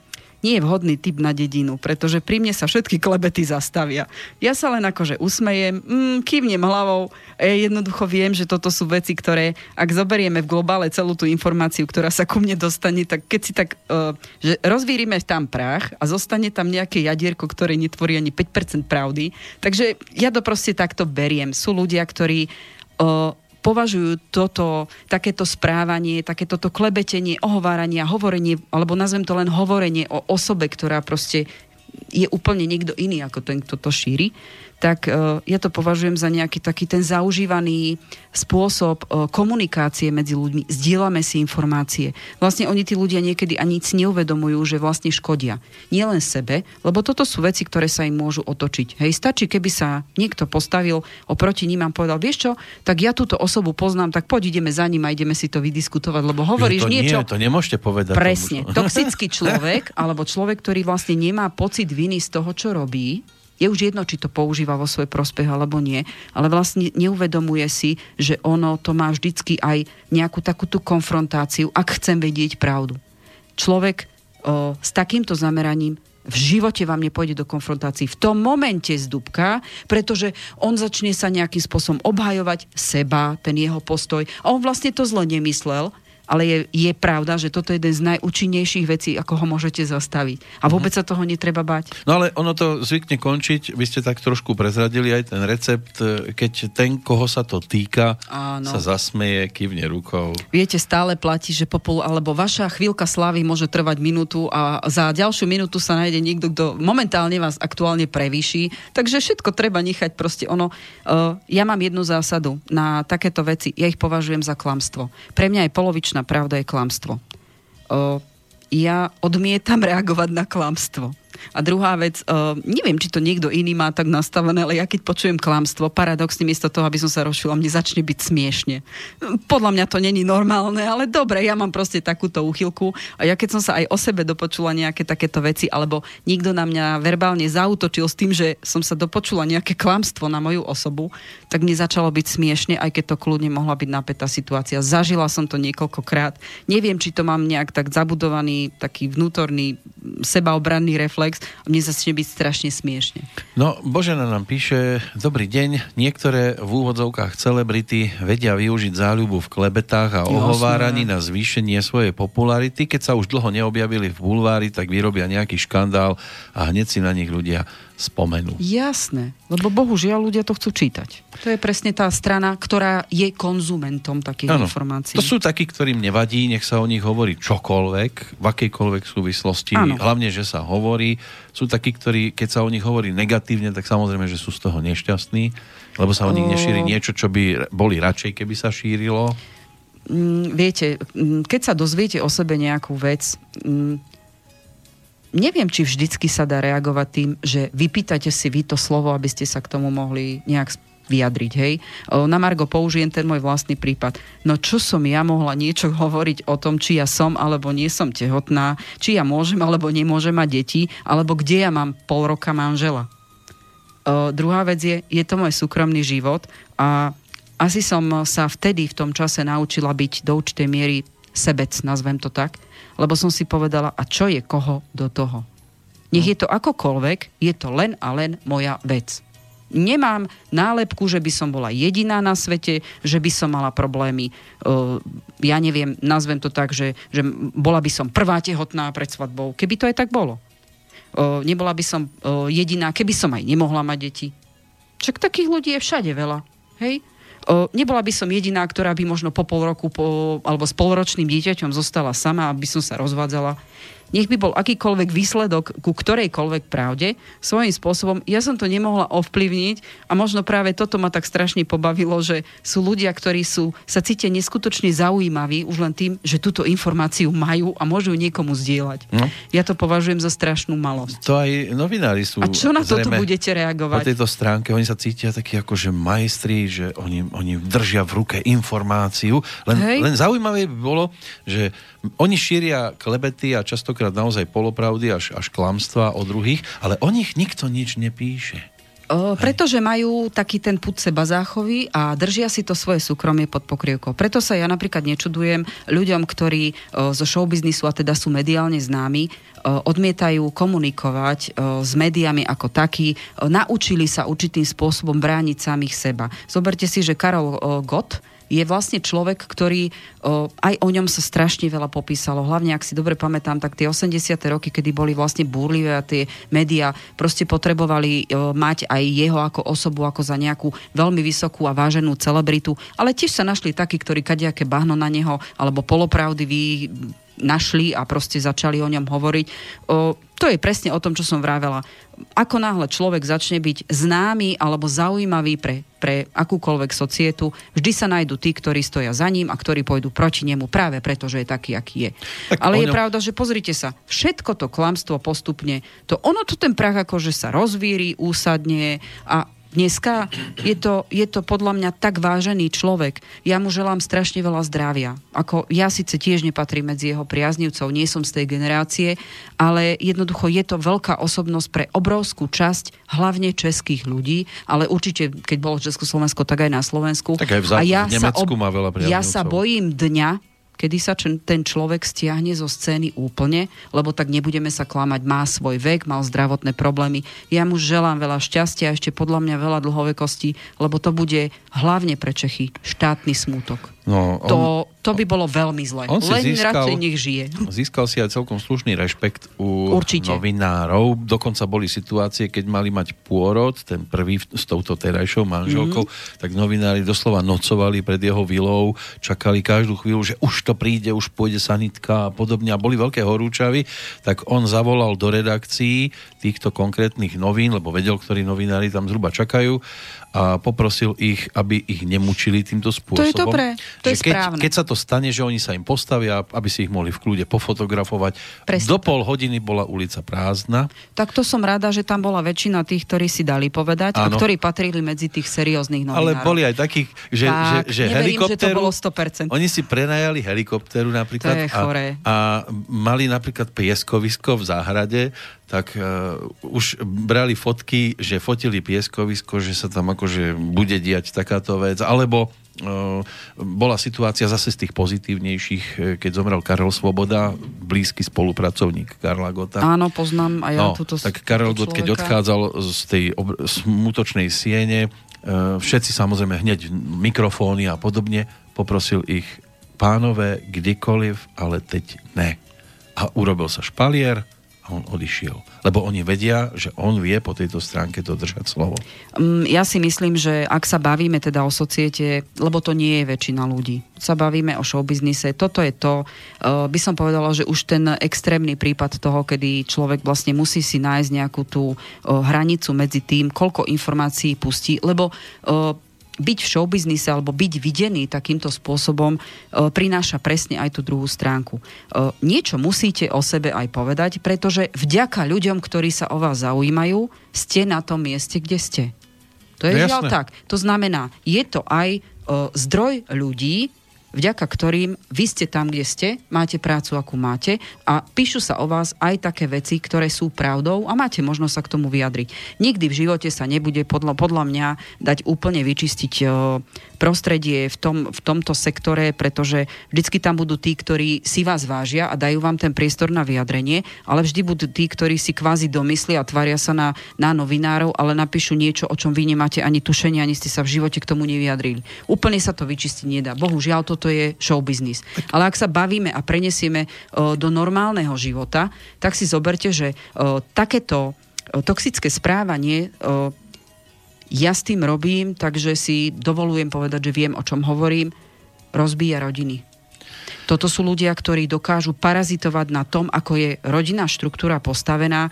nie je vhodný typ na dedinu, pretože pri mne sa všetky klebety zastavia. Ja sa len akože usmejem, mm, kývnem hlavou, a ja jednoducho viem, že toto sú veci, ktoré, ak zoberieme v globále celú tú informáciu, ktorá sa ku mne dostane, tak keď si tak, uh, že rozvírime tam prach a zostane tam nejaké jadierko, ktoré netvorí ani 5% pravdy. Takže ja to proste takto beriem. Sú ľudia, ktorí uh, považujú toto, takéto správanie, takéto to klebetenie, ohováranie, hovorenie, alebo nazvem to len hovorenie o osobe, ktorá proste je úplne niekto iný ako ten, kto to šíri, tak uh, ja to považujem za nejaký taký ten zaužívaný spôsob uh, komunikácie medzi ľuďmi. Zdieľame si informácie. Vlastne oni tí ľudia niekedy ani si neuvedomujú, že vlastne škodia. Nie len sebe, lebo toto sú veci, ktoré sa im môžu otočiť. Hej, stačí, keby sa niekto postavil oproti ním a povedal, vieš čo, tak ja túto osobu poznám, tak poď ideme za ním a ideme si to vydiskutovať, lebo hovoríš to niečo... Nie, to nemôžete povedať. Presne. Toxický človek, alebo človek, ktorý vlastne nemá pocit viny z toho, čo robí, je už jedno, či to používa vo svoj prospech alebo nie, ale vlastne neuvedomuje si, že ono to má vždycky aj nejakú takúto konfrontáciu, ak chcem vedieť pravdu. Človek o, s takýmto zameraním v živote vám nepôjde do konfrontácií v tom momente z dubka, pretože on začne sa nejakým spôsobom obhajovať seba, ten jeho postoj. A on vlastne to zle nemyslel, ale je, je pravda, že toto je jeden z najúčinnejších vecí, ako ho môžete zastaviť. A mhm. vôbec sa toho netreba bať. No ale ono to zvykne končiť, vy ste tak trošku prezradili aj ten recept, keď ten, koho sa to týka, Áno. sa zasmeje, kývne rukou. Viete, stále platí, že popul, alebo vaša chvíľka slávy môže trvať minútu a za ďalšiu minútu sa nájde niekto, kto momentálne vás aktuálne prevýši. Takže všetko treba nechať proste ono. Uh, ja mám jednu zásadu na takéto veci, ja ich považujem za klamstvo. Pre mňa je polovičná pravda je klamstvo. O, ja odmietam reagovať na klamstvo. A druhá vec, uh, neviem, či to niekto iný má tak nastavené, ale ja keď počujem klamstvo, paradoxne miesto toho, aby som sa rozšila, mne začne byť smiešne. Podľa mňa to není normálne, ale dobre, ja mám proste takúto úchylku a ja keď som sa aj o sebe dopočula nejaké takéto veci, alebo niekto na mňa verbálne zautočil s tým, že som sa dopočula nejaké klamstvo na moju osobu, tak mne začalo byť smiešne, aj keď to kľudne mohla byť napätá situácia. Zažila som to niekoľkokrát. Neviem, či to mám nejak tak zabudovaný, taký vnútorný sebaobranný reflex, komplex a mne začne byť strašne smiešne. No, Božena nám píše, dobrý deň, niektoré v úvodzovkách celebrity vedia využiť záľubu v klebetách a ohováraní na zvýšenie svojej popularity. Keď sa už dlho neobjavili v bulvári, tak vyrobia nejaký škandál a hneď si na nich ľudia spomenú. Jasné, lebo bohužiaľ ľudia to chcú čítať. To je presne tá strana, ktorá je konzumentom takých ano, informácií. To sú takí, ktorým nevadí, nech sa o nich hovorí čokoľvek, v akejkoľvek súvislosti, ano. hlavne, že sa hovorí. Sú takí, ktorí, keď sa o nich hovorí negatívne, tak samozrejme, že sú z toho nešťastní, lebo sa o nich nešíri niečo, čo by boli radšej, keby sa šírilo. Mm, viete, mm, keď sa dozviete o sebe nejakú vec, mm, neviem, či vždycky sa dá reagovať tým, že vypýtate si vy to slovo, aby ste sa k tomu mohli nejak vyjadriť, hej. Na Margo použijem ten môj vlastný prípad. No čo som ja mohla niečo hovoriť o tom, či ja som alebo nie som tehotná, či ja môžem alebo nemôžem mať deti, alebo kde ja mám pol roka manžela. Druhá vec je, je to môj súkromný život a asi som sa vtedy v tom čase naučila byť do určitej miery sebec, nazvem to tak lebo som si povedala, a čo je koho do toho? Nech je to akokoľvek, je to len a len moja vec. Nemám nálepku, že by som bola jediná na svete, že by som mala problémy. ja neviem, nazvem to tak, že, že bola by som prvá tehotná pred svadbou. Keby to aj tak bolo. nebola by som jediná, keby som aj nemohla mať deti. Však takých ľudí je všade veľa. Hej? Nebola by som jediná, ktorá by možno po pol roku po, alebo s polročným dieťaťom zostala sama, aby som sa rozvádzala nech by bol akýkoľvek výsledok ku ktorejkoľvek pravde, svojím spôsobom, ja som to nemohla ovplyvniť a možno práve toto ma tak strašne pobavilo, že sú ľudia, ktorí sú, sa cítia neskutočne zaujímaví už len tým, že túto informáciu majú a môžu ju niekomu zdieľať. No. Ja to považujem za strašnú malosť. To aj novinári sú... A čo na toto budete reagovať? Po tejto stránke oni sa cítia takí ako, že majstri, že oni, oni držia v ruke informáciu. Len, len zaujímavé by bolo, že oni šíria klebety a častokrát naozaj polopravdy až, až klamstva o druhých, ale o nich nikto nič nepíše. O, pretože majú taký ten put seba záchovy a držia si to svoje súkromie pod pokrievkou. Preto sa ja napríklad nečudujem ľuďom, ktorí o, zo showbiznisu a teda sú mediálne známi, o, odmietajú komunikovať o, s médiami ako takí, o, naučili sa určitým spôsobom brániť samých seba. Zoberte si, že Karol o, Gott je vlastne človek, ktorý o, aj o ňom sa strašne veľa popísalo. Hlavne, ak si dobre pamätám, tak tie 80. roky, kedy boli vlastne búrlivé a tie médiá proste potrebovali o, mať aj jeho ako osobu, ako za nejakú veľmi vysokú a váženú celebritu. Ale tiež sa našli takí, ktorí kadejaké bahno na neho, alebo polopravdy vy našli a proste začali o ňom hovoriť. O, to je presne o tom, čo som vravela. Ako náhle človek začne byť známy alebo zaujímavý pre, pre akúkoľvek societu, vždy sa nájdú tí, ktorí stoja za ním a ktorí pôjdu proti nemu práve preto, že je taký, aký je. Tak Ale je ňom... pravda, že pozrite sa, všetko to klamstvo postupne, to ono to ten prach akože sa rozvíri, úsadne a Dneska je to, je to podľa mňa tak vážený človek. Ja mu želám strašne veľa zdravia. Ako ja síce tiež nepatrím medzi jeho priaznivcov, nie som z tej generácie, ale jednoducho je to veľká osobnosť pre obrovskú časť, hlavne českých ľudí, ale určite, keď bolo Československo, tak aj na Slovensku. Tak aj v, zá- a ja v Nemecku sa ob- má veľa Ja sa bojím dňa, kedy sa ten človek stiahne zo scény úplne, lebo tak nebudeme sa klamať, má svoj vek, mal zdravotné problémy. Ja mu želám veľa šťastia a ešte podľa mňa veľa dlhovekostí, lebo to bude hlavne pre Čechy štátny smútok. No, on, to, to by bolo veľmi zle. On Len získal, radšej nech žije. Získal si aj celkom slušný rešpekt u Určite. novinárov. Dokonca boli situácie, keď mali mať pôrod, ten prvý s touto terajšou manželkou, mm-hmm. tak novinári doslova nocovali pred jeho vilou, čakali každú chvíľu, že už to príde, už pôjde sanitka a podobne. A boli veľké horúčavy, tak on zavolal do redakcií týchto konkrétnych novín, lebo vedel, ktorí novinári tam zhruba čakajú a poprosil ich, aby ich nemučili týmto spôsobom. To je dobré, to je keď, správne. Keď sa to stane, že oni sa im postavia, aby si ich mohli v kľude pofotografovať. Presne. Do pol hodiny bola ulica prázdna. Tak to som rada, že tam bola väčšina tých, ktorí si dali povedať ano. a ktorí patrili medzi tých serióznych novinárov. Ale boli aj takých, že, tak, že, že helikopteru... že to bolo 100%. Oni si prenajali helikopteru napríklad. To je chore. A, a mali napríklad pieskovisko v záhrade, tak uh, už brali fotky, že fotili pieskovisko, že sa tam akože bude diať takáto vec, alebo uh, bola situácia zase z tých pozitívnejších, e, keď zomrel Karel Svoboda, blízky spolupracovník Karla Gota. Áno, poznám aj ja no, túto Tak Karel Gott, keď odchádzal z tej obr- smutočnej siene, uh, všetci samozrejme hneď mikrofóny a podobne, poprosil ich pánové, kdekoľvek, ale teď ne. A urobil sa špalier, on odišiel. Lebo oni vedia, že on vie po tejto stránke dodržať slovo. Mm, ja si myslím, že ak sa bavíme teda o societe, lebo to nie je väčšina ľudí, sa bavíme o showbiznise, toto je to, uh, by som povedala, že už ten extrémny prípad toho, kedy človek vlastne musí si nájsť nejakú tú uh, hranicu medzi tým, koľko informácií pustí, lebo uh, byť v showbiznise alebo byť videný takýmto spôsobom e, prináša presne aj tú druhú stránku. E, niečo musíte o sebe aj povedať, pretože vďaka ľuďom, ktorí sa o vás zaujímajú, ste na tom mieste, kde ste. To je no žiaľ tak. To znamená, je to aj e, zdroj ľudí, vďaka ktorým vy ste tam, kde ste, máte prácu, akú máte a píšu sa o vás aj také veci, ktoré sú pravdou a máte možnosť sa k tomu vyjadriť. Nikdy v živote sa nebude podľa, podľa mňa dať úplne vyčistiť prostredie v, tom, v tomto sektore, pretože vždycky tam budú tí, ktorí si vás vážia a dajú vám ten priestor na vyjadrenie, ale vždy budú tí, ktorí si kvázi domyslia a tvária sa na, na novinárov, ale napíšu niečo, o čom vy nemáte ani tušenie, ani ste sa v živote k tomu nevyjadrili. Úplne sa to vyčistiť nedá. Bohužiaľ, toto je show business. Ale ak sa bavíme a prenesieme o, do normálneho života, tak si zoberte, že o, takéto o, toxické správanie ja s tým robím, takže si dovolujem povedať, že viem, o čom hovorím. Rozbíja rodiny. Toto sú ľudia, ktorí dokážu parazitovať na tom, ako je rodinná štruktúra postavená.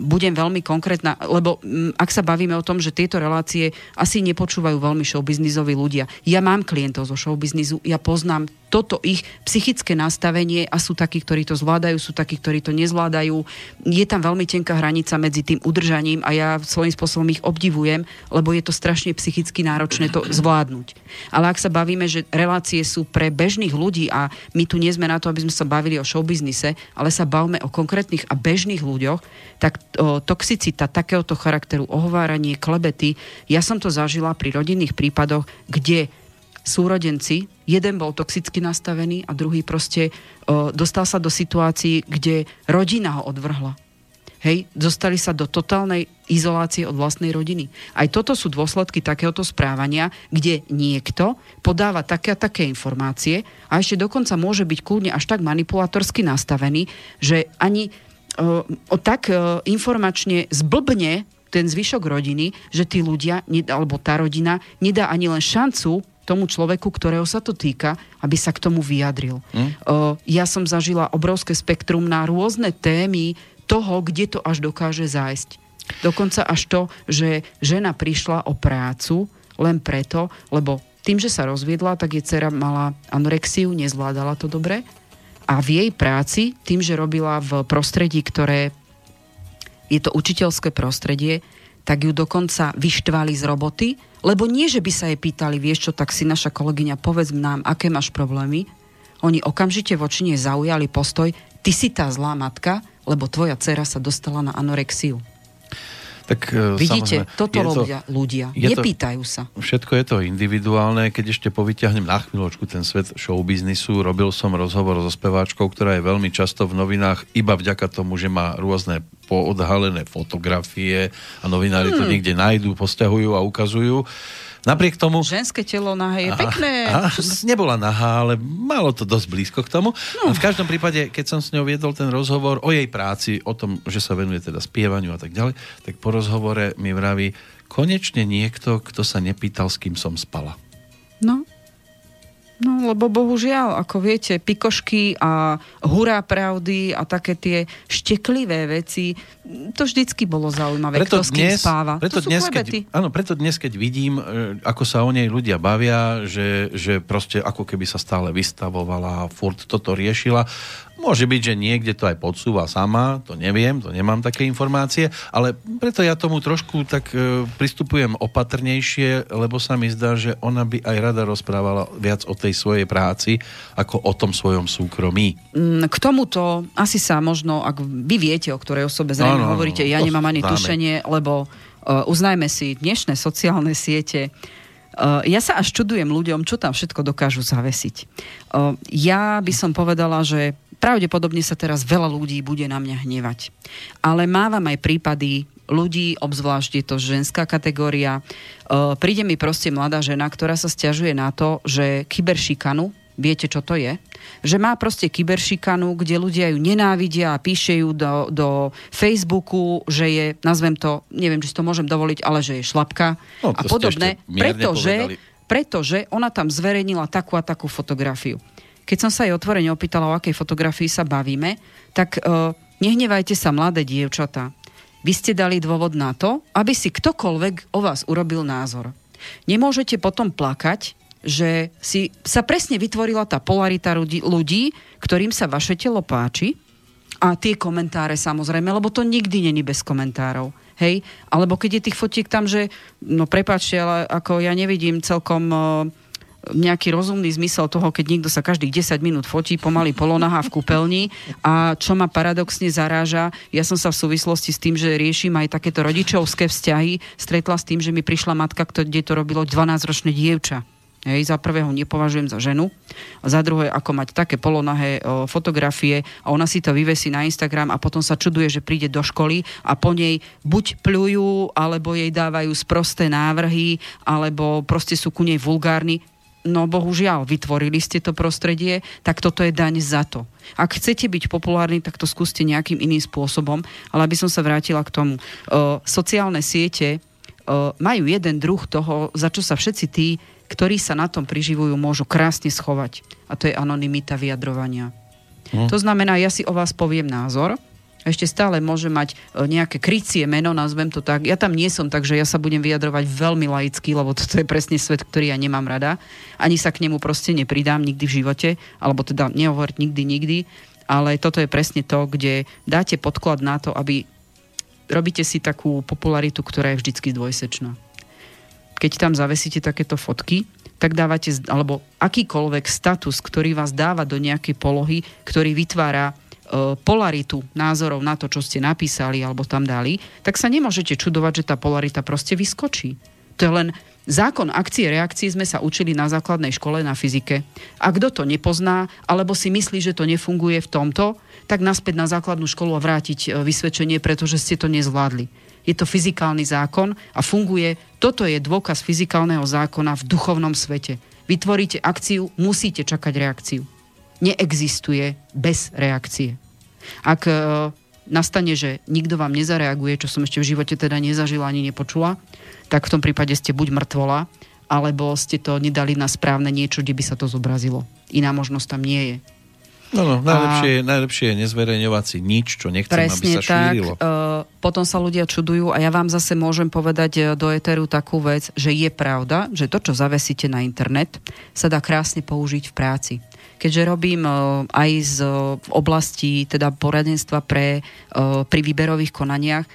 Budem veľmi konkrétna, lebo m, ak sa bavíme o tom, že tieto relácie asi nepočúvajú veľmi showbiznizoví ľudia. Ja mám klientov zo showbiznizu, ja poznám toto ich psychické nastavenie a sú takí, ktorí to zvládajú, sú takí, ktorí to nezvládajú. Je tam veľmi tenká hranica medzi tým udržaním a ja svojím spôsobom ich obdivujem, lebo je to strašne psychicky náročné to zvládnuť. Ale ak sa bavíme, že relácie sú pre bežných ľudí a my tu nie sme na to, aby sme sa bavili o showbiznise, ale sa bavíme o konkrétnych a bežných ľuďoch, tak o, toxicita takéhoto charakteru, ohováranie, klebety, ja som to zažila pri rodinných prípadoch, kde súrodenci, jeden bol toxicky nastavený a druhý proste o, dostal sa do situácií, kde rodina ho odvrhla. Hej, dostali sa do totálnej izolácie od vlastnej rodiny. Aj toto sú dôsledky takéhoto správania, kde niekto podáva také a také informácie a ešte dokonca môže byť kľudne až tak manipulatorsky nastavený, že ani o, o tak o, informačne zblbne ten zvyšok rodiny, že tí ľudia, alebo tá rodina, nedá ani len šancu tomu človeku, ktorého sa to týka, aby sa k tomu vyjadril. Hm? O, ja som zažila obrovské spektrum na rôzne témy, toho, kde to až dokáže zájsť. Dokonca až to, že žena prišla o prácu len preto, lebo tým, že sa rozviedla, tak jej dcera mala anorexiu, nezvládala to dobre. A v jej práci, tým, že robila v prostredí, ktoré je to učiteľské prostredie, tak ju dokonca vyštvali z roboty, lebo nie, že by sa jej pýtali, vieš čo, tak si naša kolegyňa, povedz nám, aké máš problémy. Oni okamžite voči nej zaujali postoj, ty si tá zlá matka, lebo tvoja dcera sa dostala na anorexiu. Tak, e, Vidíte, toto robia to, ľudia. Je Nepýtajú sa. Všetko je to individuálne. Keď ešte povyťahnem na chvíľočku ten svet showbiznisu, robil som rozhovor so speváčkou, ktorá je veľmi často v novinách iba vďaka tomu, že má rôzne poodhalené fotografie a novinári hmm. to niekde nájdú, posťahujú a ukazujú Napriek tomu... Ženské telo nahé je pekné. Aha, nebola nahá, ale malo to dosť blízko k tomu. No. A v každom prípade, keď som s ňou viedol ten rozhovor o jej práci, o tom, že sa venuje teda spievaniu a tak ďalej, tak po rozhovore mi vraví, konečne niekto, kto sa nepýtal, s kým som spala. No, No, lebo bohužiaľ, ako viete, pikošky a hurá pravdy a také tie šteklivé veci, to vždycky bolo zaujímavé, preto kto s kým dnes, spáva. Preto to dnes, keď, áno, preto dnes, keď vidím, e, ako sa o nej ľudia bavia, že, že proste ako keby sa stále vystavovala a furt toto riešila, Môže byť, že niekde to aj podsúva sama, to neviem, to nemám také informácie, ale preto ja tomu trošku tak e, pristupujem opatrnejšie, lebo sa mi zdá, že ona by aj rada rozprávala viac o tej svojej práci, ako o tom svojom súkromí. Mm, k tomuto asi sa možno, ak vy viete, o ktorej osobe zrejme no, no, hovoríte, ja nemám ani známe. tušenie, lebo uh, uznajme si, dnešné sociálne siete Uh, ja sa až čudujem ľuďom, čo tam všetko dokážu zavesiť. Uh, ja by som povedala, že pravdepodobne sa teraz veľa ľudí bude na mňa hnevať. Ale mávam aj prípady ľudí, obzvlášť je to ženská kategória. Uh, príde mi proste mladá žena, ktorá sa stiažuje na to, že kyberšikanu, viete čo to je? Že má proste kyberšikanu, kde ľudia ju nenávidia a píše ju do, do Facebooku, že je, nazvem to, neviem, či si to môžem dovoliť, ale že je šlapka no, a podobné, pretože, pretože ona tam zverejnila takú a takú fotografiu. Keď som sa jej otvorene opýtala, o akej fotografii sa bavíme, tak uh, nehnevajte sa, mladé dievčatá. Vy ste dali dôvod na to, aby si ktokoľvek o vás urobil názor. Nemôžete potom plakať, že si sa presne vytvorila tá polarita ľudí, ktorým sa vaše telo páči a tie komentáre samozrejme, lebo to nikdy není bez komentárov. Hej? Alebo keď je tých fotiek tam, že no prepáčte, ale ako ja nevidím celkom uh, nejaký rozumný zmysel toho, keď niekto sa každých 10 minút fotí pomaly polonaha v kúpeľni a čo ma paradoxne zaráža, ja som sa v súvislosti s tým, že riešim aj takéto rodičovské vzťahy, stretla s tým, že mi prišla matka, kde to robilo 12-ročné dievča. Hej, za prvého nepovažujem za ženu, a za druhé ako mať také polonahé o, fotografie a ona si to vyvesí na Instagram a potom sa čuduje, že príde do školy a po nej buď pľujú, alebo jej dávajú sprosté návrhy, alebo proste sú ku nej vulgárni. No bohužiaľ, vytvorili ste to prostredie, tak toto je daň za to. Ak chcete byť populárni, tak to skúste nejakým iným spôsobom, ale aby som sa vrátila k tomu. Uh, sociálne siete uh, majú jeden druh toho, za čo sa všetci tí, ktorí sa na tom priživujú, môžu krásne schovať. A to je anonimita vyjadrovania. Hm. To znamená, ja si o vás poviem názor, ešte stále môže mať e, nejaké krycie meno, nazvem to tak. Ja tam nie som, takže ja sa budem vyjadrovať veľmi laicky, lebo toto je presne svet, ktorý ja nemám rada. Ani sa k nemu proste nepridám nikdy v živote, alebo teda nehovoriť nikdy, nikdy. Ale toto je presne to, kde dáte podklad na to, aby robíte si takú popularitu, ktorá je vždycky dvojsečná. Keď tam zavesíte takéto fotky, tak dávate, alebo akýkoľvek status, ktorý vás dáva do nejakej polohy, ktorý vytvára polaritu názorov na to, čo ste napísali alebo tam dali, tak sa nemôžete čudovať, že tá polarita proste vyskočí. To je len Zákon akcie reakcie sme sa učili na základnej škole na fyzike. A kto to nepozná, alebo si myslí, že to nefunguje v tomto, tak naspäť na základnú školu a vrátiť e, vysvedčenie, pretože ste to nezvládli. Je to fyzikálny zákon a funguje. Toto je dôkaz fyzikálneho zákona v duchovnom svete. Vytvoríte akciu, musíte čakať reakciu. Neexistuje bez reakcie. Ak e, nastane, že nikto vám nezareaguje, čo som ešte v živote teda nezažila ani nepočula, tak v tom prípade ste buď mŕtvola, alebo ste to nedali na správne niečo, kde by sa to zobrazilo. Iná možnosť tam nie je. No, no najlepšie, a... najlepšie je nezverejňovať si nič, čo nechcem, aby sa tak, šírilo. Uh, potom sa ľudia čudujú a ja vám zase môžem povedať e, do Eteru takú vec, že je pravda, že to, čo zavesíte na internet, sa dá krásne použiť v práci keďže robím uh, aj z, v oblasti teda poradenstva pre, uh, pri výberových konaniach,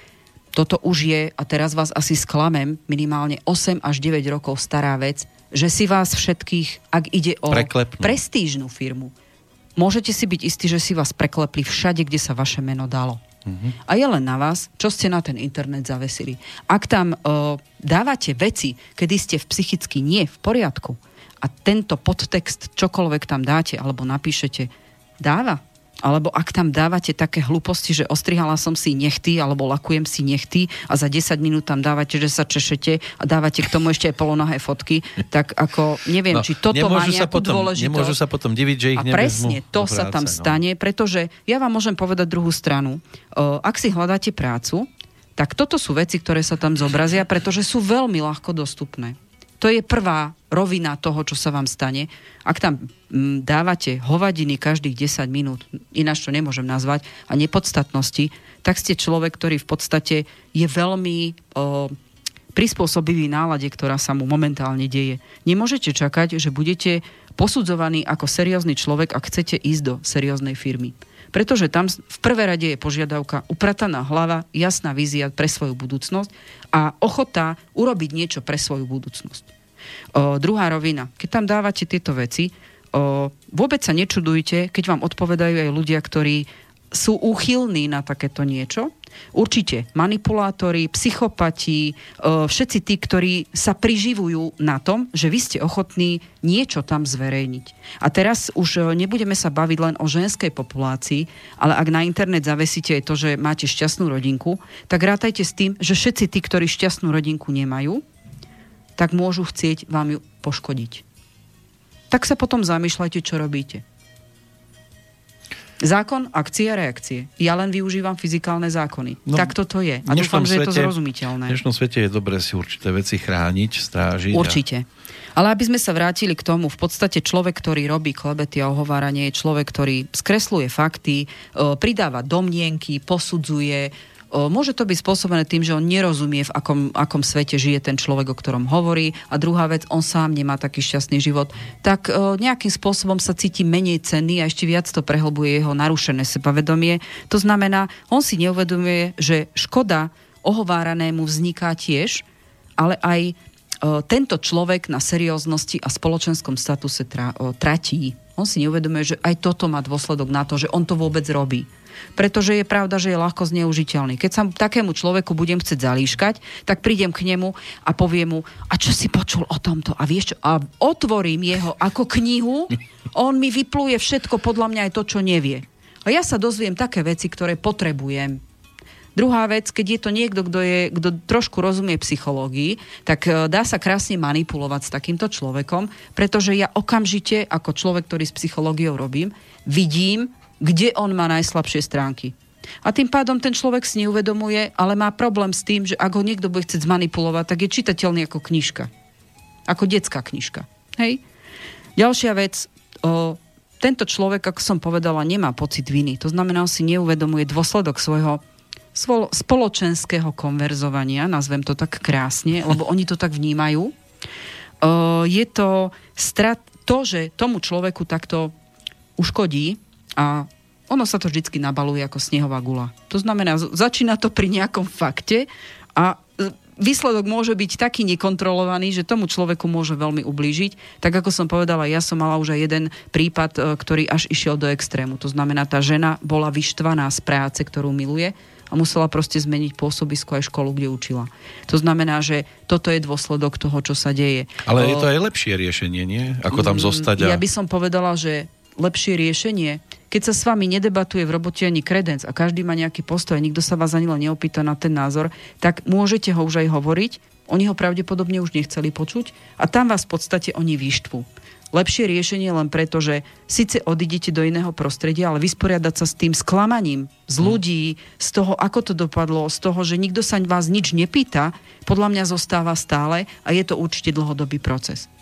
toto už je, a teraz vás asi sklamem, minimálne 8 až 9 rokov stará vec, že si vás všetkých, ak ide o Preklepnú. prestížnú firmu, môžete si byť istí, že si vás preklepli všade, kde sa vaše meno dalo. Uh-huh. A je len na vás, čo ste na ten internet zavesili. Ak tam uh, dávate veci, kedy ste v psychicky nie v poriadku a tento podtext, čokoľvek tam dáte alebo napíšete, dáva alebo ak tam dávate také hlúposti, že ostrihala som si nechty, alebo lakujem si nechty a za 10 minút tam dávate, že sa češete a dávate k tomu ešte aj polonohé fotky, tak ako neviem, no, či toto má nejakú sa potom, dôležitosť. Nemôžu sa potom diviť, že ich A presne, to práce, sa tam no. stane, pretože ja vám môžem povedať druhú stranu. O, ak si hľadáte prácu, tak toto sú veci, ktoré sa tam zobrazia, pretože sú veľmi ľahko dostupné. To je prvá rovina toho, čo sa vám stane. Ak tam mm, dávate hovadiny každých 10 minút, ináč to nemôžem nazvať, a nepodstatnosti, tak ste človek, ktorý v podstate je veľmi o, prispôsobivý nálade, ktorá sa mu momentálne deje. Nemôžete čakať, že budete posudzovaní ako seriózny človek, ak chcete ísť do serióznej firmy. Pretože tam v prvé rade je požiadavka uprataná hlava, jasná vízia pre svoju budúcnosť a ochota urobiť niečo pre svoju budúcnosť. O, druhá rovina. Keď tam dávate tieto veci, o, vôbec sa nečudujte, keď vám odpovedajú aj ľudia, ktorí sú úchylní na takéto niečo. Určite manipulátori, psychopati, všetci tí, ktorí sa priživujú na tom, že vy ste ochotní niečo tam zverejniť. A teraz už nebudeme sa baviť len o ženskej populácii, ale ak na internet zavesíte aj to, že máte šťastnú rodinku, tak rátajte s tým, že všetci tí, ktorí šťastnú rodinku nemajú, tak môžu chcieť vám ju poškodiť. Tak sa potom zamýšľajte, čo robíte. Zákon, akcie a reakcie. Ja len využívam fyzikálne zákony. No, tak toto je. A dúfam, že je to zrozumiteľné. V dnešnom svete je dobré si určité veci chrániť, strážiť. Určite. A... Ale aby sme sa vrátili k tomu, v podstate človek, ktorý robí klebety a ohováranie, je človek, ktorý skresluje fakty, e, pridáva domnienky, posudzuje, Môže to byť spôsobené tým, že on nerozumie, v akom, akom svete žije ten človek, o ktorom hovorí. A druhá vec, on sám nemá taký šťastný život. Tak nejakým spôsobom sa cíti menej cenný a ešte viac to prehlbuje jeho narušené sebavedomie. To znamená, on si neuvedomuje, že škoda ohováranému vzniká tiež, ale aj tento človek na serióznosti a spoločenskom statuse tra, tratí. On si neuvedomuje, že aj toto má dôsledok na to, že on to vôbec robí pretože je pravda, že je ľahko zneužiteľný. Keď sa takému človeku budem chcieť zalíškať, tak prídem k nemu a poviem mu, a čo si počul o tomto? A vieš čo? A otvorím jeho ako knihu, on mi vypluje všetko, podľa mňa aj to, čo nevie. A ja sa dozviem také veci, ktoré potrebujem. Druhá vec, keď je to niekto, kto, je, kto trošku rozumie psychológii, tak e, dá sa krásne manipulovať s takýmto človekom, pretože ja okamžite, ako človek, ktorý s psychológiou robím, vidím, kde on má najslabšie stránky. A tým pádom ten človek si neuvedomuje, ale má problém s tým, že ak ho niekto bude chcieť zmanipulovať, tak je čitateľný ako knižka. Ako detská knižka. Hej? Ďalšia vec, o, tento človek, ako som povedala, nemá pocit viny. To znamená, on si neuvedomuje dôsledok svojho spoločenského konverzovania, nazvem to tak krásne, lebo oni to tak vnímajú. Je to strat, to, že tomu človeku takto uškodí, a ono sa to vždy nabaluje ako snehová gula. To znamená, začína to pri nejakom fakte a výsledok môže byť taký nekontrolovaný, že tomu človeku môže veľmi ublížiť. Tak ako som povedala, ja som mala už aj jeden prípad, e, ktorý až išiel do extrému. To znamená, tá žena bola vyštvaná z práce, ktorú miluje a musela proste zmeniť pôsobisko aj školu, kde učila. To znamená, že toto je dôsledok toho, čo sa deje. Ale je to aj lepšie riešenie, nie? Ako tam Mm, zostať a... Ja by som povedala, že lepšie riešenie, keď sa s vami nedebatuje v robote ani kredenc a každý má nejaký postoj nikto sa vás ani len neopýta na ten názor, tak môžete ho už aj hovoriť, oni ho pravdepodobne už nechceli počuť a tam vás v podstate oni vyštvú. Lepšie riešenie len preto, že síce odídete do iného prostredia, ale vysporiadať sa s tým sklamaním z ľudí, z toho, ako to dopadlo, z toho, že nikto sa vás nič nepýta, podľa mňa zostáva stále a je to určite dlhodobý proces.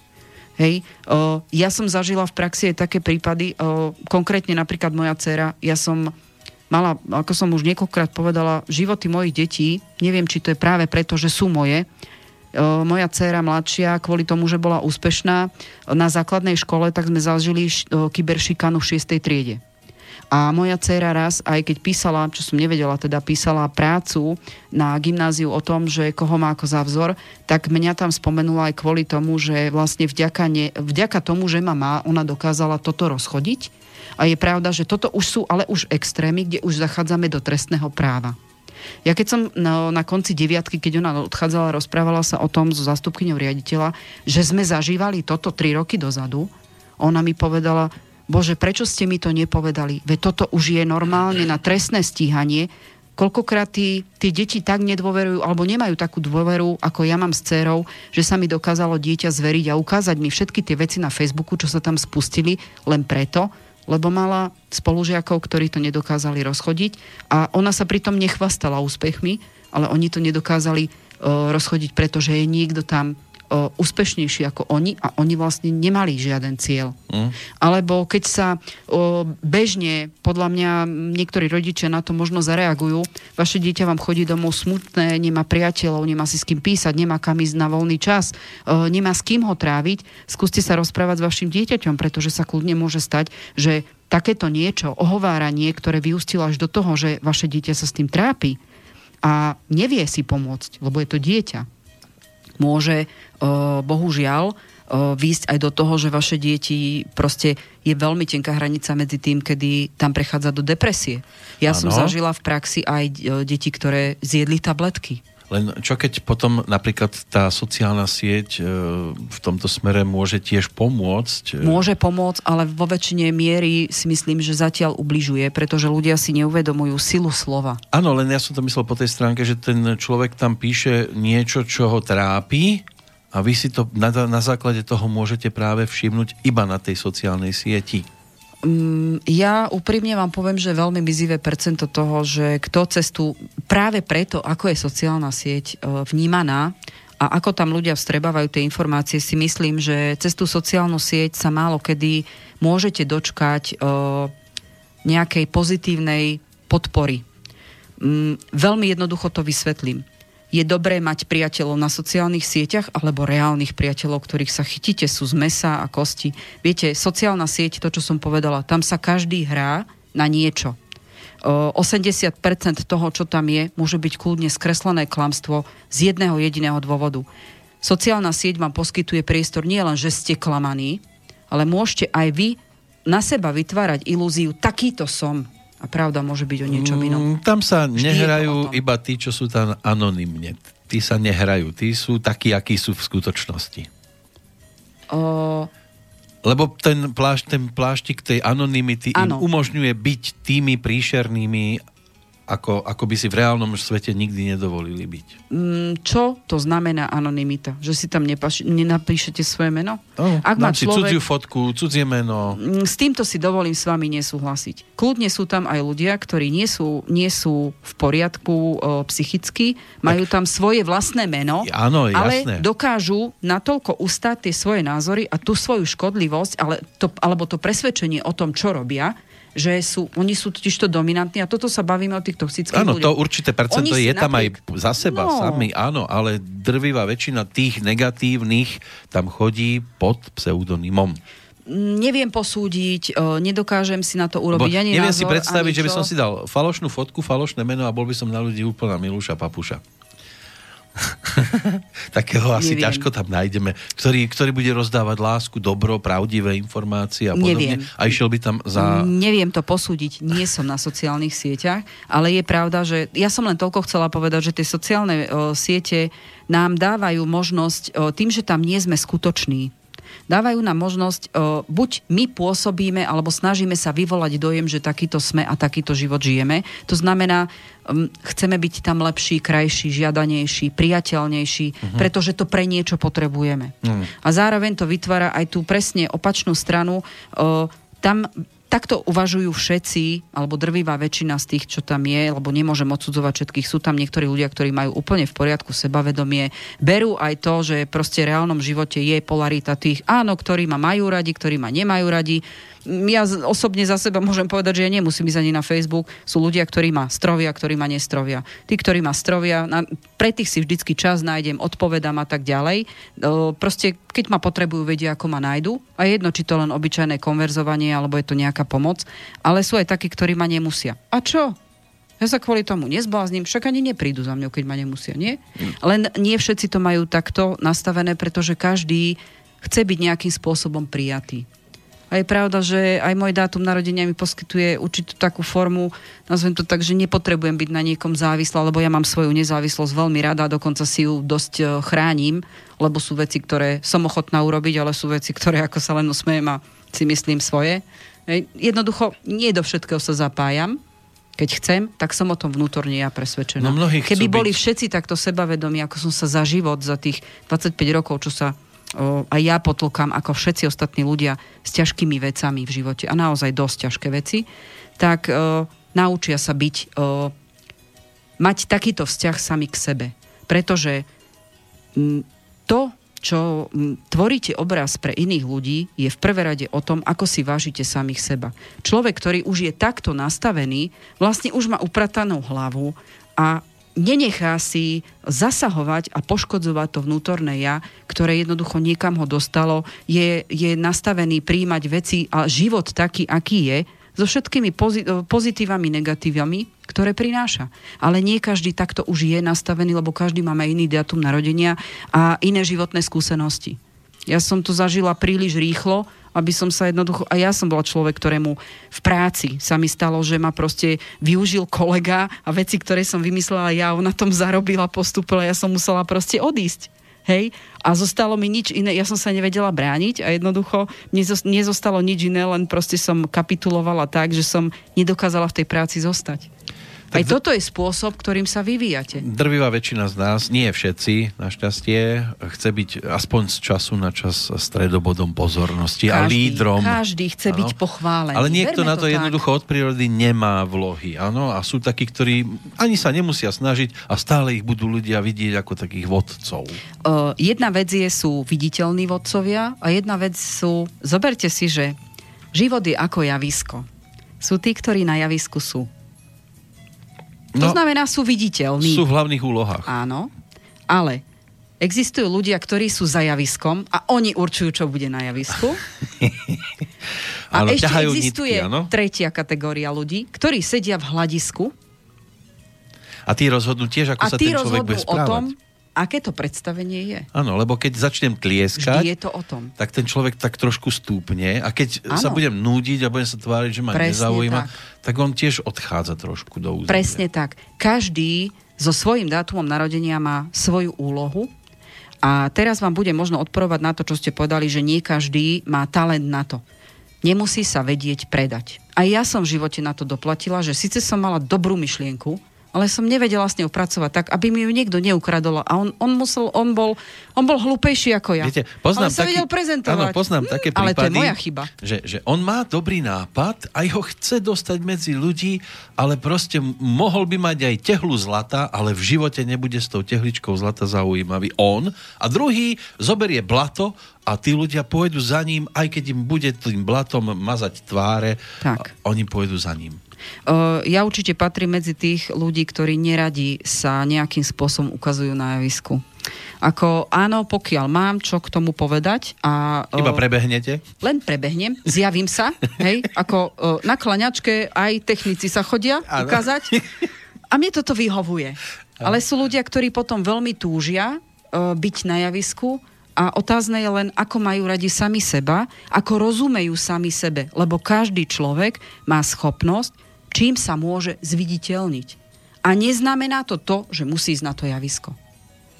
Hej, o, ja som zažila v praxi aj také prípady, o, konkrétne napríklad moja dcera, ja som mala, ako som už niekoľkokrát povedala, životy mojich detí, neviem, či to je práve preto, že sú moje, moja dcéra mladšia, kvôli tomu, že bola úspešná na základnej škole, tak sme zažili kyberšikanu v 6. triede. A moja dcéra raz, aj keď písala, čo som nevedela, teda písala prácu na gymnáziu o tom, že koho má ako za vzor, tak mňa tam spomenula aj kvôli tomu, že vlastne vďaka, ne, vďaka tomu, že ma má, ona dokázala toto rozchodiť. A je pravda, že toto už sú ale už extrémy, kde už zachádzame do trestného práva. Ja keď som na, na konci deviatky, keď ona odchádzala, rozprávala sa o tom so zastupkyňou riaditeľa, že sme zažívali toto tri roky dozadu, ona mi povedala, Bože, prečo ste mi to nepovedali? Veď toto už je normálne na trestné stíhanie. Koľkokrát tí, tí deti tak nedôverujú, alebo nemajú takú dôveru, ako ja mám s dcerou, že sa mi dokázalo dieťa zveriť a ukázať mi všetky tie veci na Facebooku, čo sa tam spustili, len preto, lebo mala spolužiakov, ktorí to nedokázali rozchodiť a ona sa pritom nechvastala úspechmi, ale oni to nedokázali uh, rozchodiť, pretože je niekto tam uh, úspešnejší ako oni a oni vlastne nemali žiaden cieľ. Mm. Alebo keď sa o, bežne, podľa mňa niektorí rodičia na to možno zareagujú, vaše dieťa vám chodí domov smutné, nemá priateľov, nemá si s kým písať, nemá kam ísť na voľný čas, o, nemá s kým ho tráviť, skúste sa rozprávať s vašim dieťaťom, pretože sa kľudne môže stať, že takéto niečo, ohováranie, ktoré vyústilo až do toho, že vaše dieťa sa s tým trápi a nevie si pomôcť, lebo je to dieťa, môže uh, bohužiaľ uh, výjsť aj do toho, že vaše deti proste je veľmi tenká hranica medzi tým, kedy tam prechádza do depresie. Ja som Áno. zažila v praxi aj uh, deti, ktoré zjedli tabletky. Len čo keď potom napríklad tá sociálna sieť e, v tomto smere môže tiež pomôcť? e, Môže pomôcť, ale vo väčšine miery si myslím, že zatiaľ ubližuje, pretože ľudia si neuvedomujú silu slova. Áno, len ja som to myslel po tej stránke, že ten človek tam píše niečo, čo ho trápi a vy si to na, na základe toho môžete práve všimnúť iba na tej sociálnej sieti. Mm, Ja úprimne vám poviem, že veľmi mizivé percento toho, že kto cestu práve preto, ako je sociálna sieť e, vnímaná a ako tam ľudia vstrebávajú tie informácie, si myslím, že cez sociálnu sieť sa málo kedy môžete dočkať e, nejakej pozitívnej podpory. Mm, Veľmi jednoducho to vysvetlím. Je dobré mať priateľov na sociálnych sieťach alebo reálnych priateľov, ktorých sa chytíte, sú z mesa a kosti. Viete, sociálna sieť, to, čo som povedala, tam sa každý hrá na niečo. O, 80% toho, čo tam je, môže byť kľudne skreslené klamstvo z jedného jediného dôvodu. Sociálna sieť vám poskytuje priestor nie len, že ste klamaní, ale môžete aj vy na seba vytvárať ilúziu, takýto som. A pravda môže byť o niečom inom. Mm, Tam sa Vždy nehrajú iba tí, čo sú tam anonymne. Tí sa nehrajú, tí sú takí, akí sú v skutočnosti. O, Lebo ten, plášť, ten pláštik tej anonymity im Áno. umožňuje byť tými príšernými, ako, ako by si v reálnom svete nikdy nedovolili byť. mm, čo to znamená anonymita? Že si tam nepaš- nenapíšete svoje meno? Ak má si cudziu fotku, cudzie meno. Mm, S týmto si dovolím s vami nesúhlasiť. Kľudne sú tam aj ľudia, ktorí nie sú, nie sú v poriadku o, psychicky, majú tam svoje vlastné meno, Áno, ale dokážu natoľko ustať tie svoje názory a tú svoju škodlivosť, ale to, alebo to presvedčenie o tom, čo robia, že sú, oni sú totiž to dominantní a toto sa bavíme o tých toxických Áno, to určité percento Oni je tam napriek- aj za seba, No. sami, áno, ale drvivá väčšina tých negatívnych tam chodí pod pseudonymom. Neviem posúdiť, e, nedokážem si na to urobiť ani neviem názor, si predstaviť, že by som si dal falošnú fotku, falošné meno a bol by som na ľudí úplná Miluša Papuša. Takého asi Neviem. ťažko tam nájdeme, ktorý, ktorý bude rozdávať lásku, dobro, pravdivé informácie a podobne. Neviem. A išiel by tam za... Neviem to posúdiť, nie som na sociálnych sieťach, ale je pravda, že ja som len toľko chcela povedať, že tie sociálne o, siete nám dávajú možnosť, o, tým, že tam nie sme skutoční, dávajú nám možnosť, o, buď my pôsobíme, alebo snažíme sa vyvolať dojem, že takýto sme a takýto život žijeme. To znamená, chceme byť tam lepší, krajší, žiadanejší, priateľnejší, uh-huh. pretože to pre niečo potrebujeme. Mhm. A zároveň to vytvára aj tú presne opačnú stranu. O, tam takto uvažujú všetci, alebo drvivá väčšina z tých, čo tam je, lebo nemôžem odsudzovať všetkých. Sú tam niektorí ľudia, ktorí majú úplne v poriadku sebavedomie. Berú aj to, že proste v reálnom živote je polarita tých, áno, ktorí ma majú radi, ktorí ma nemajú radi. Ja osobne za seba môžem povedať, že ja nemusím ísť ani na Facebook. Sú ľudia, ktorí ma strovia, ktorí ma nestrovia. Tí, ktorí ma strovia, na, pre tých si vždycky čas nájdem, odpovedám a tak ďalej. O, proste, keď ma potrebujú, vedia, ako ma nájdu. A je jedno, či to len obyčajné konverzovanie, alebo je to nejaká pomoc. Ale sú aj takí, ktorí ma nemusia. A čo? Ja sa kvôli tomu nezblázním, však ani neprídu za mňou, keď ma nemusia, nie? Len nie všetci to majú takto nastavené, pretože každý chce byť nejakým spôsobom prijatý. A je pravda, že aj môj dátum narodenia mi poskytuje určitú takú formu, nazvem to tak, že nepotrebujem byť na niekom závislá, lebo ja mám svoju nezávislosť veľmi rada, dokonca si ju dosť e, chránim, lebo sú veci, ktoré som ochotná urobiť, ale sú veci, ktoré ako sa len usmejem a si myslím svoje. Jednoducho, nie do všetkého sa zapájam, keď chcem, tak som o tom vnútorne ja presvedčená. No Keby boli byť- všetci takto sebavedomí, ako som sa za život, za tých 25 rokov, čo sa aj ja potlkám, ako všetci ostatní ľudia s ťažkými vecami v živote, a naozaj dosť ťažké veci, tak o, naučia sa byť, o, mať takýto vzťah sami k sebe. Pretože m, to, čo m, tvoríte obraz pre iných ľudí, je v prvé rade o tom, ako si vážite samých seba. Človek, ktorý už je takto nastavený, vlastne už má upratanú hlavu a nenechá si zasahovať a poškodzovať to vnútorné ja, ktoré jednoducho niekam ho dostalo, je, je nastavený príjmať veci a život taký, aký je, so všetkými pozi- pozitívami, negatívami, ktoré prináša. Ale nie každý takto už je nastavený, lebo každý máme iný dátum narodenia a iné životné skúsenosti. Ja som to zažila príliš rýchlo, aby som sa jednoducho... A ja som bola človek, ktorému v práci sa mi stalo, že ma proste využil kolega a veci, ktoré som vymyslela ja, on na tom zarobila, postupila, ja som musela proste odísť. Hej? A zostalo mi nič iné, ja som sa nevedela brániť a jednoducho nezos- nezostalo nič iné, len proste som kapitulovala tak, že som nedokázala v tej práci zostať. Tak Aj d- toto je spôsob, ktorým sa vyvíjate. Drvivá väčšina z nás, nie všetci, našťastie, chce byť aspoň z času na čas stredobodom pozornosti a lídrom. Každý chce Áno. byť pochválený. Ale niekto Berme na to, tak. jednoducho od prírody nemá vlohy. Áno? A sú takí, ktorí ani sa nemusia snažiť a stále ich budú ľudia vidieť ako takých vodcov. Uh, jedna vec je, sú viditeľní vodcovia a jedna vec sú, zoberte si, že život je ako javisko. Sú tí, ktorí na javisku sú. To znamená, sú viditeľní. No, sú v hlavných úlohách. Áno, ale existujú ľudia, ktorí sú za javiskom a oni určujú, čo bude na javisku. A Áno, ešte existuje nitky, áno? tretia kategória ľudí, ktorí sedia v hľadisku A tí rozhodnú tiež, ako a sa ten človek bude rozhodnú o správať. tom, aké to predstavenie je. Áno, lebo keď začnem Vždy tlieskať, je to o tom. tak ten človek tak trošku stúpne a keď Áno. sa budem núdiť a budem sa tváriť, že ma Presne nezaujíma, tak. tak. on tiež odchádza trošku do územia. Presne tak. Každý so svojím dátumom narodenia má svoju úlohu a teraz vám bude možno odporovať na to, čo ste povedali, že nie každý má talent na to. Nemusí sa vedieť predať. A ja som v živote na to doplatila, že síce som mala dobrú myšlienku, ale som nevedela s ňou pracovať tak, aby mi ju niekto neukradol. A on, on, musel, on, bol, on bol hlúpejší ako ja. Viete, poznám ale sa taký, vedel prezentovať. Áno, poznám Hm, také Ale to je prípady, moja chyba. Že, že on má dobrý nápad, aj ho chce dostať medzi ľudí, ale proste mohol by mať aj tehlu zlata, ale v živote nebude s tou tehličkou zlata zaujímavý on. A druhý zoberie blato a tí ľudia pôjdu za ním, aj keď im bude tým blatom mazať tváre, Tak. a oni pôjdu za ním. Ja určite patrím medzi tých ľudí, ktorí neradi sa nejakým spôsobom ukazujú na javisku. Ako áno, pokiaľ mám čo k tomu povedať a Iba prebehnete? len prebehnem, zjavím sa, hej, ako na klaňačke aj technici sa chodia Áno. ukázať a mne toto vyhovuje. Ale sú ľudia, ktorí potom veľmi túžia byť na javisku a otázne je len, ako majú radi sami seba, ako rozumejú sami sebe, lebo každý človek má schopnosť, čím sa môže zviditeľniť. A neznamená to to, že musí ísť na to javisko.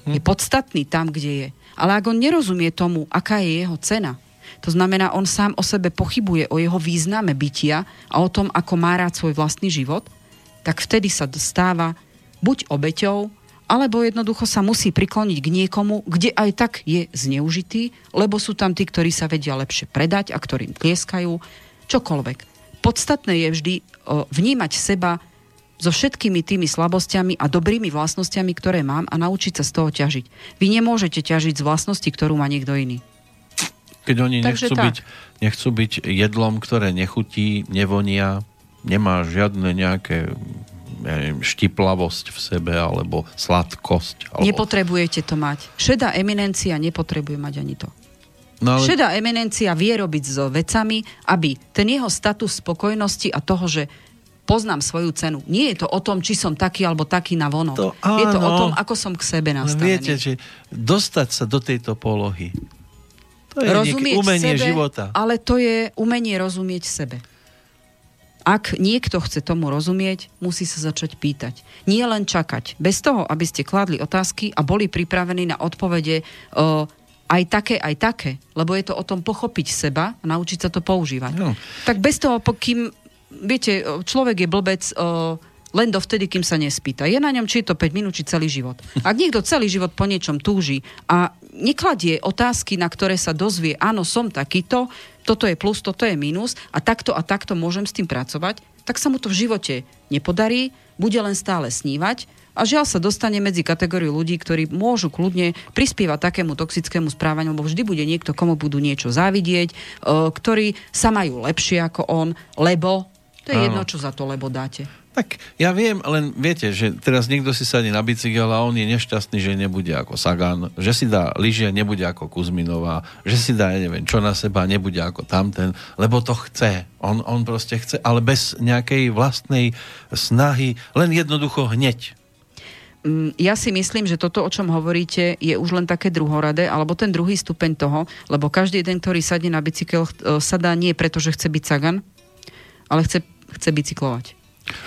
Hm. Je podstatný tam, kde je. Ale ak on nerozumie tomu, aká je jeho cena, to znamená, on sám o sebe pochybuje o jeho význame bytia a o tom, ako má rád svoj vlastný život, tak vtedy sa stáva buď obeťou, alebo jednoducho sa musí prikloniť k niekomu, kde aj tak je zneužitý, lebo sú tam tí, ktorí sa vedia lepšie predať a ktorým tlieskajú, čokoľvek. Podstatné je vždy vnímať seba so všetkými tými slabosťami a dobrými vlastnosťami, ktoré mám a naučiť sa z toho ťažiť. Vy nemôžete ťažiť z vlastnosti, ktorú má niekto iný. Keď oni nechcú byť, nechcú byť jedlom, ktoré nechutí, nevonia, nemá žiadne nejaké ja neviem, štiplavosť v sebe alebo sladkosť. Alebo... Nepotrebujete to mať. Šedá eminencia nepotrebuje mať ani to. No ale... Šedá eminencia vie robiť s vecami, aby ten jeho status spokojnosti a toho, že poznám svoju cenu. Nie je to o tom, či som taký alebo taký na vonok. To, áno, je to o tom, ako som k sebe nastavený. Viete, že dostať sa do tejto polohy, to je rozumieť umenie sebe, života. Ale to je umenie rozumieť sebe. Ak niekto chce tomu rozumieť, musí sa začať pýtať. Nie len čakať. Bez toho, aby ste kladli otázky a boli pripravení na odpovede aj také, aj také. Lebo je to o tom pochopiť seba a naučiť sa to používať. No. Tak bez toho, pokým, viete, človek je blbec, uh, len dovtedy, kým sa nespýta. Je na ňom, či je to 5 minút, či celý život. Ak niekto celý život po niečom túži a nekladie otázky, na ktoré sa dozvie, áno, som takýto, toto je plus, toto je minus a takto a takto môžem s tým pracovať, tak sa mu to v živote nepodarí, bude len stále snívať a žiaľ sa dostane medzi kategóriu ľudí, ktorí môžu kľudne prispievať takému toxickému správaniu, lebo vždy bude niekto, komu budú niečo závidieť, e, ktorí sa majú lepšie ako on, lebo to je jedno, čo za to lebo dáte. Tak ja viem, len viete, že teraz niekto si sadí na bicykel a on je nešťastný, že nebude ako Sagan, že si dá lyžia, nebude ako Kuzminová, že si dá, ja neviem, čo na seba, nebude ako tamten, lebo to chce. On, on proste chce, ale bez nejakej vlastnej snahy, len jednoducho hneď. Mm, ja si myslím, že toto, o čom hovoríte, je už len také druhoradé, alebo ten druhý stupeň toho, lebo každý jeden, ktorý sadne na bicykel, e, sadá nie preto, že chce byť Sagan, ale chce, chce bicyklovať.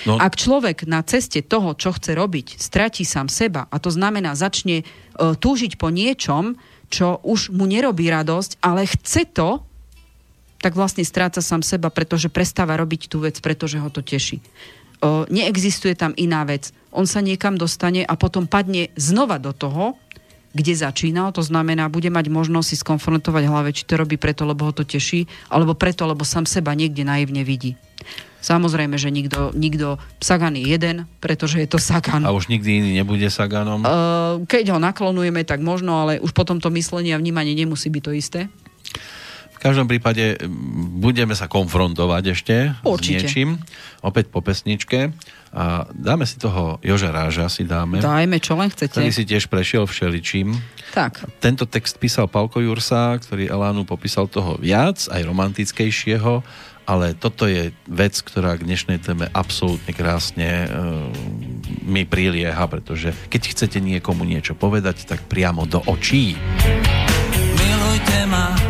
No. Ak človek na ceste toho, čo chce robiť, stratí sám seba a to znamená začne uh, túžiť po niečom, čo už mu nerobí radosť, ale chce to, tak vlastne stráca sám seba, pretože prestáva robiť tú vec, pretože ho to teší. Neexistuje tam iná vec. On sa niekam dostane a potom padne znova do toho, kde začínal, to znamená, bude mať možnosť si skonfrontovať hlave, či to robí preto, lebo ho to teší, alebo preto, lebo sám seba niekde naivne vidí. Samozrejme, že nikto, nikto Sagan je jeden, pretože je to Sagan. A už nikdy iný nebude Saganom? Uh, keď ho naklonujeme, tak možno, ale už potom to myslenie a vnímanie nemusí byť to isté. V každom prípade budeme sa konfrontovať ešte Určite. s niečím. Opäť po pesničke. A dáme si toho Joža Ráža, si dáme. Dajme, čo len chcete. Ktorý si tiež prešiel všeličím. Tak. Tento text písal Palko Jursa, ktorý Elánu popísal toho viac, aj romantickejšieho ale toto je vec, ktorá k dnešnej téme absolútne krásne e, mi prilieha, pretože keď chcete niekomu niečo povedať, tak priamo do očí. Milujte ma,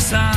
sa,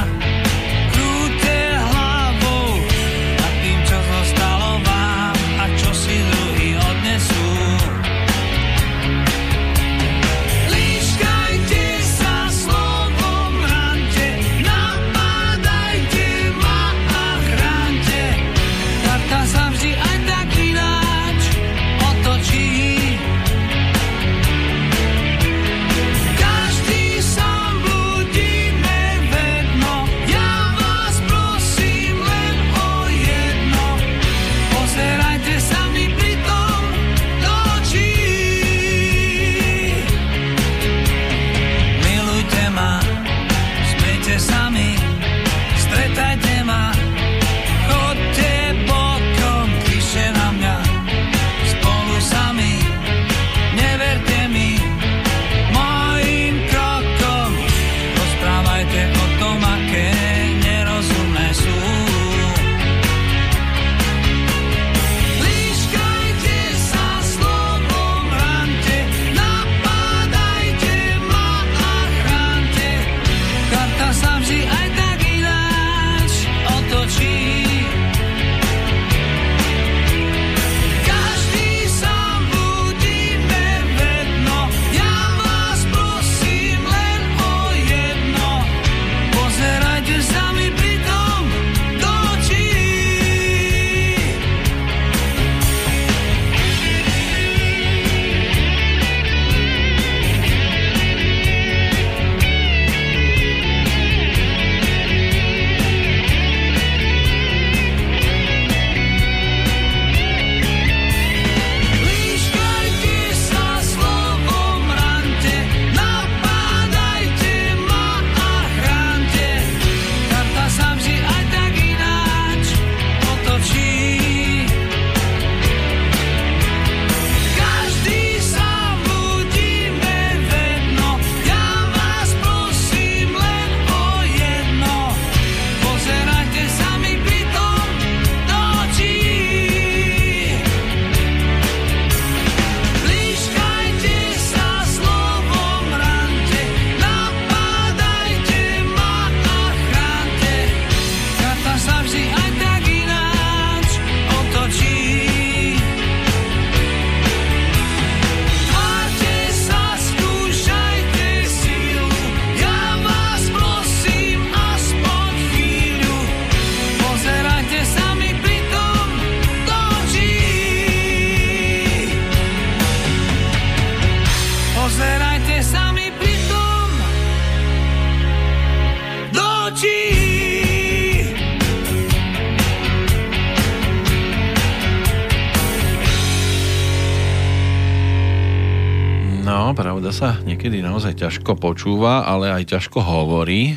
niekedy naozaj ťažko počúva, ale aj ťažko hovorí.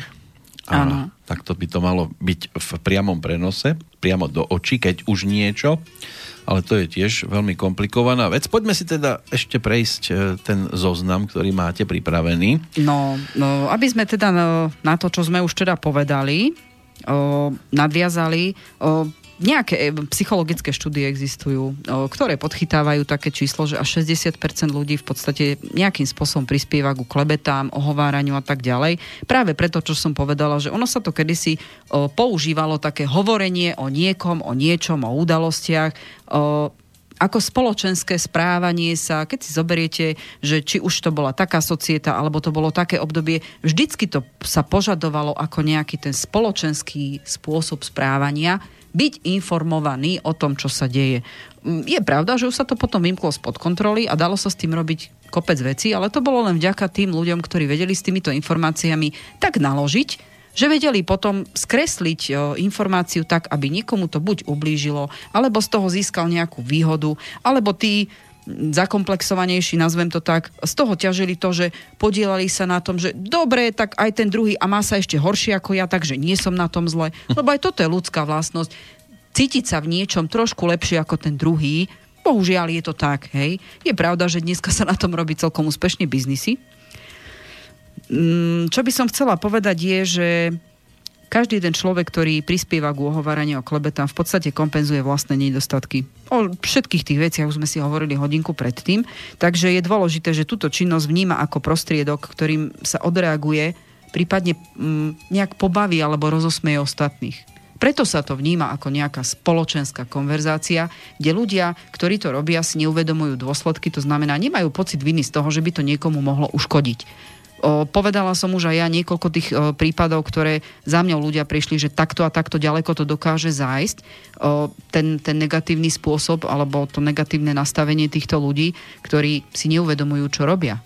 Áno. Takto by to malo byť v priamom prenose, priamo do očí, keď už niečo. Ale to je tiež veľmi komplikovaná vec. Poďme si teda ešte prejsť e, ten zoznam, ktorý máte pripravený. No, no aby sme teda no, na to, čo sme už teda povedali, o, nadviazali, o, nejaké e, psychologické štúdie existujú, ktoré podchytávajú také číslo, že až 60% ľudí v podstate nejakým spôsobom prispieva ku klebetám, ohováraniu a tak ďalej. Práve preto, čo som povedala, že ono sa to kedysi používalo také hovorenie o niekom, o niečom, o udalostiach, ako spoločenské správanie sa, keď si zoberiete, že či už to bola taká societa, alebo to bolo také obdobie, vždycky to sa požadovalo ako nejaký ten spoločenský spôsob správania, byť informovaný o tom, čo sa deje. Mm, Je pravda, že už sa to potom vymklo spod kontroly a dalo sa s tým robiť kopec vecí, ale to bolo len vďaka tým ľuďom, ktorí vedeli s týmito informáciami tak naložiť, že vedeli potom skresliť o, informáciu tak, aby niekomu to buď ublížilo, alebo z toho získal nejakú výhodu, alebo tí zakomplexovanejší, nazvem to tak, z toho ťažili to, že podielali sa na tom, že dobre, tak aj ten druhý a má sa ešte horšie ako ja, takže nie som na tom zle. Lebo aj toto je ľudská vlastnosť. Cítiť sa v niečom trošku lepšie ako ten druhý, bohužiaľ je to tak, hej. Je pravda, že dneska sa na tom robí celkom úspešne biznisy, Mm, čo by som chcela povedať je, že každý ten človek, ktorý prispieva k ohováraniu a klebetám, v podstate kompenzuje vlastné nedostatky. O všetkých tých veciach už sme si hovorili hodinku predtým, takže je dôležité, že túto činnosť vníma ako prostriedok, ktorým sa odreaguje, prípadne mm, nejak pobaví alebo rozosmeje ostatných. Preto sa to vníma ako nejaká spoločenská konverzácia, kde ľudia, ktorí to robia, si neuvedomujú dôsledky, to znamená, nemajú pocit viny z toho, že by to niekomu mohlo uškodiť. Povedala som už aj ja niekoľko tých prípadov, ktoré za mňou ľudia prišli, že takto a takto ďaleko to dokáže zájsť. Ten, ten negatívny spôsob alebo to negatívne nastavenie týchto ľudí, ktorí si neuvedomujú, čo robia.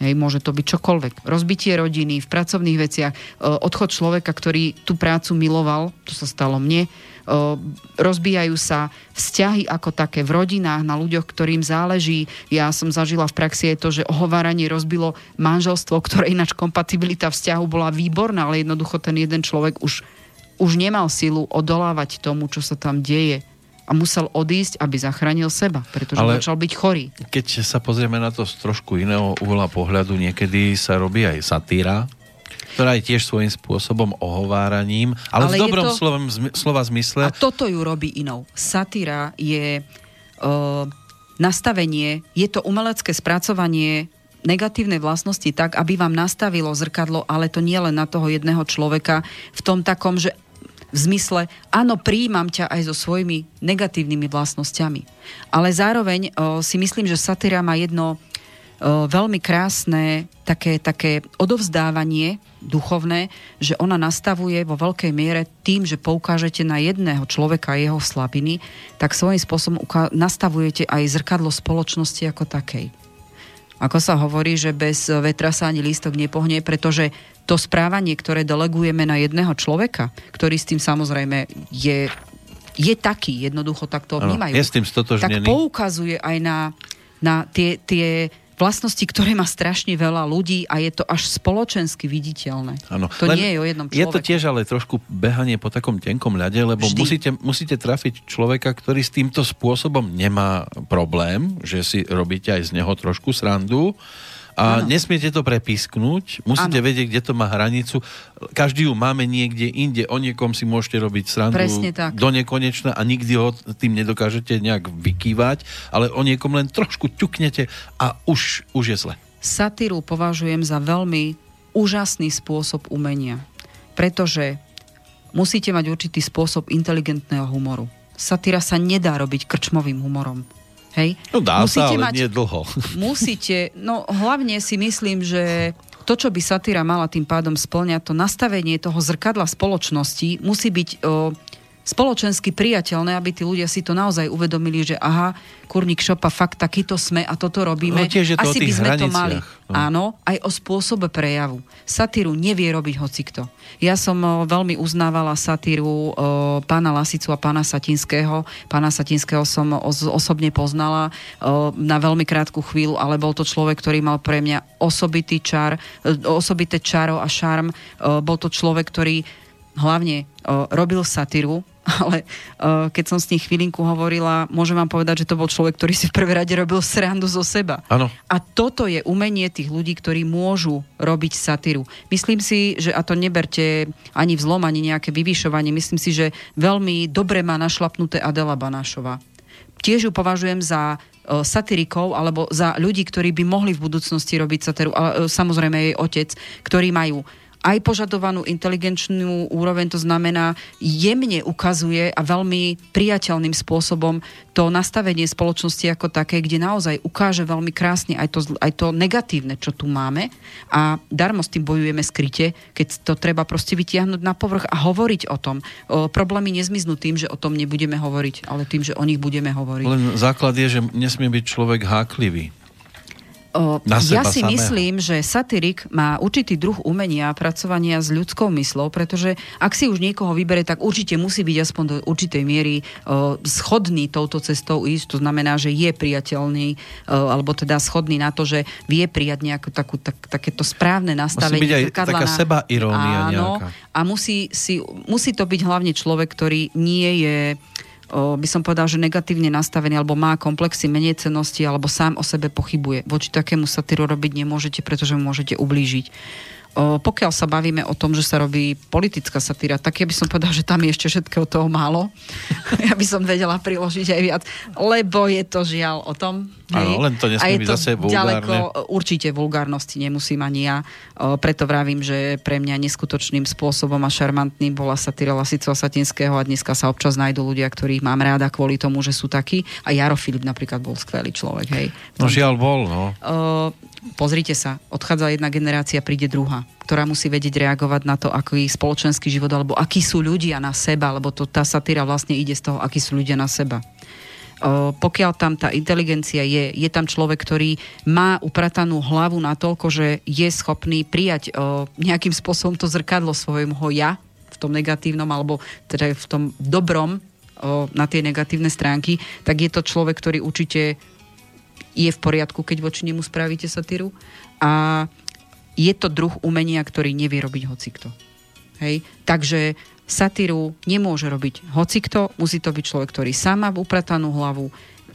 Hej, môže to byť čokoľvek. Rozbitie rodiny, v pracovných veciach, odchod človeka, ktorý tú prácu miloval, to sa stalo mne, rozbijajú sa vzťahy ako také v rodinách, na ľuďoch, ktorým záleží. Ja som zažila v praxi aj to, že ohováranie rozbilo manželstvo, ktoré ináč kompatibilita vzťahu bola výborná, ale jednoducho ten jeden človek už, už nemal silu odolávať tomu, čo sa tam deje a musel odísť, aby zachránil seba, pretože Ale- začal byť chorý. Keď sa pozrieme na to z trošku iného uhla pohľadu, niekedy sa robí aj satíra, ktorá je tiež svojím spôsobom ohováraním, ale, Ale v dobrom to- slovom, slova zmysle. A toto ju robí inou. Satíra je uh, nastavenie, je to umelecké spracovanie negatívnej vlastnosti tak, aby vám nastavilo zrkadlo, ale to nie len na toho jedného človeka v tom takom, že v zmysle, áno, príjmam ťa aj so svojimi negatívnymi vlastnosťami. Ale zároveň o, si myslím, že satíra má jedno veľmi krásne také, také odovzdávanie duchovné, že ona nastavuje vo veľkej miere tým, že poukážete na jedného človeka a jeho slabiny, tak svojím spôsobom nastavujete aj zrkadlo spoločnosti ako takej. Ako sa hovorí, že bez vetra sa ani lístok nepohne, pretože to správanie, ktoré delegujeme na jedného človeka, ktorý s tým samozrejme je, je taký, jednoducho tak to vnímajú, je s tým tak poukazuje aj na, na tie, tie vlastnosti, ktoré má strašne veľa ľudí a je to až spoločensky viditeľné. Áno. To Len nie je o jednom Je to človeku. tiež ale trošku behanie po takom tenkom ľade, lebo Vždy. musíte, musíte trafiť človeka, ktorý s týmto spôsobom nemá problém, že si robíte aj z neho trošku srandu a nesmiete to prepísknuť, musíte Áno. vedieť, kde to má hranicu. Každý ju máme niekde inde, o niekom si môžete robiť srandu Presne tak. do nekonečna a nikdy ho tým nedokážete nejak vykývať, ale o niekom len trošku ťuknete a už, už je zle. Satíru považujem za veľmi úžasný spôsob umenia, pretože musíte mať určitý spôsob inteligentného humoru. Satíra sa nedá robiť krčmovým humorom. Hej? No dá musíte sa, ale mať, nie dlho. Musíte, no hlavne si myslím, že to, čo by satíra mala tým pádom splňať, to nastavenie toho zrkadla spoločnosti musí byť o, spoločensky priateľné, aby tí ľudia si to naozaj uvedomili, že aha, kurník šopa, fakt takýto sme a toto robíme. No, tiež je to Asi o by sme to mali. hraniciach, no. Áno, aj o spôsobe prejavu. Satíru nevie robiť hocikto. Ja som o, veľmi uznávala satíru o, pána Lasicu a pána Satinského. Pána Satinského som os- osobne poznala o, na veľmi krátku chvíľu, ale bol to človek, ktorý mal pre mňa osobitý čar, e, osobité čaro a šarm. O, bol to človek, ktorý hlavne o, robil satíru, ale o, keď som s ním chvílinku hovorila, môžem vám povedať, že to bol človek, ktorý si v prvé rade robil srandu zo seba. Áno. A toto je umenie tých ľudí, ktorí môžu robiť satíru. Myslím si, že a to neberte ani vzlom, ani nejaké vyvyšovanie, myslím si, že veľmi dobre má našlapnuté Adela Banášova. Tiež ju považujem za e, satirikov alebo za ľudí, ktorí by mohli v budúcnosti robiť satiru, ale samozrejme jej otec, ktorí majú aj požadovanú inteligenčnú úroveň, to znamená, jemne ukazuje a veľmi priateľným spôsobom to nastavenie spoločnosti ako také, kde naozaj ukáže veľmi krásne aj to, aj to negatívne, čo tu máme a darmo s tým bojujeme skryte, keď to treba proste vytiahnuť na povrch a hovoriť o tom. O, problémy nezmiznú tým, že o tom nebudeme hovoriť, ale tým, že o nich budeme hovoriť. Len základ je, že nesmie byť človek háklivý. Na ja seba si samého. myslím, že satirik má určitý druh umenia pracovania s ľudskou myslou, pretože ak si už niekoho vybere, tak určite musí byť aspoň do určitej miery o, schodný touto cestou ísť. To znamená, že je priateľný, o, alebo teda schodný na to, že vie prijať nejakú takú, tak, takéto správne nastavenie. byť aj taká sebairónia Áno, nejaká. a musí, si, musí to byť hlavne človek, ktorý nie je by som povedal, že negatívne nastavený alebo má komplexy menej cennosti alebo sám o sebe pochybuje. Voči takému satíru robiť nemôžete, pretože mu môžete ublížiť. Pokiaľ sa bavíme o tom, že sa robí politická satíra, tak ja by som povedal, že tam je ešte všetkého toho málo. ja by som vedela priložiť aj viac, lebo je to žiaľ o tom. Áno, len to nesmie A je byť to zase ďaleko, vulgárne. určite vulgárnosti nemusím ani ja. Preto vravím, že pre mňa neskutočným spôsobom a šarmantným bola satíra Lasico Satinského a dneska sa občas nájdú ľudia, ktorých mám ráda kvôli tomu, že sú takí. A Jaro Filip napríklad bol skvelý človek, hej. No žiaľ bol, no. Uh, pozrite sa, odchádza jedna generácia, príde druhá, ktorá musí vedieť reagovať na to, aký spoločenský život, alebo akí sú ľudia na seba, lebo to, tá satíra vlastne ide z toho, akí sú ľudia na seba. Uh, pokiaľ tam tá inteligencia je, je tam človek, ktorý má upratanú hlavu na toľko, že je schopný prijať uh, nejakým spôsobom to zrkadlo svojho ja v tom negatívnom alebo teda v tom dobrom uh, na tie negatívne stránky, tak je to človek, ktorý určite je v poriadku, keď voči nemu spravíte satíru. A je to druh umenia, ktorý nevie robiť hocikto. Hej? Takže satíru nemôže robiť hocikto, musí to byť človek, ktorý sám má upratanú hlavu,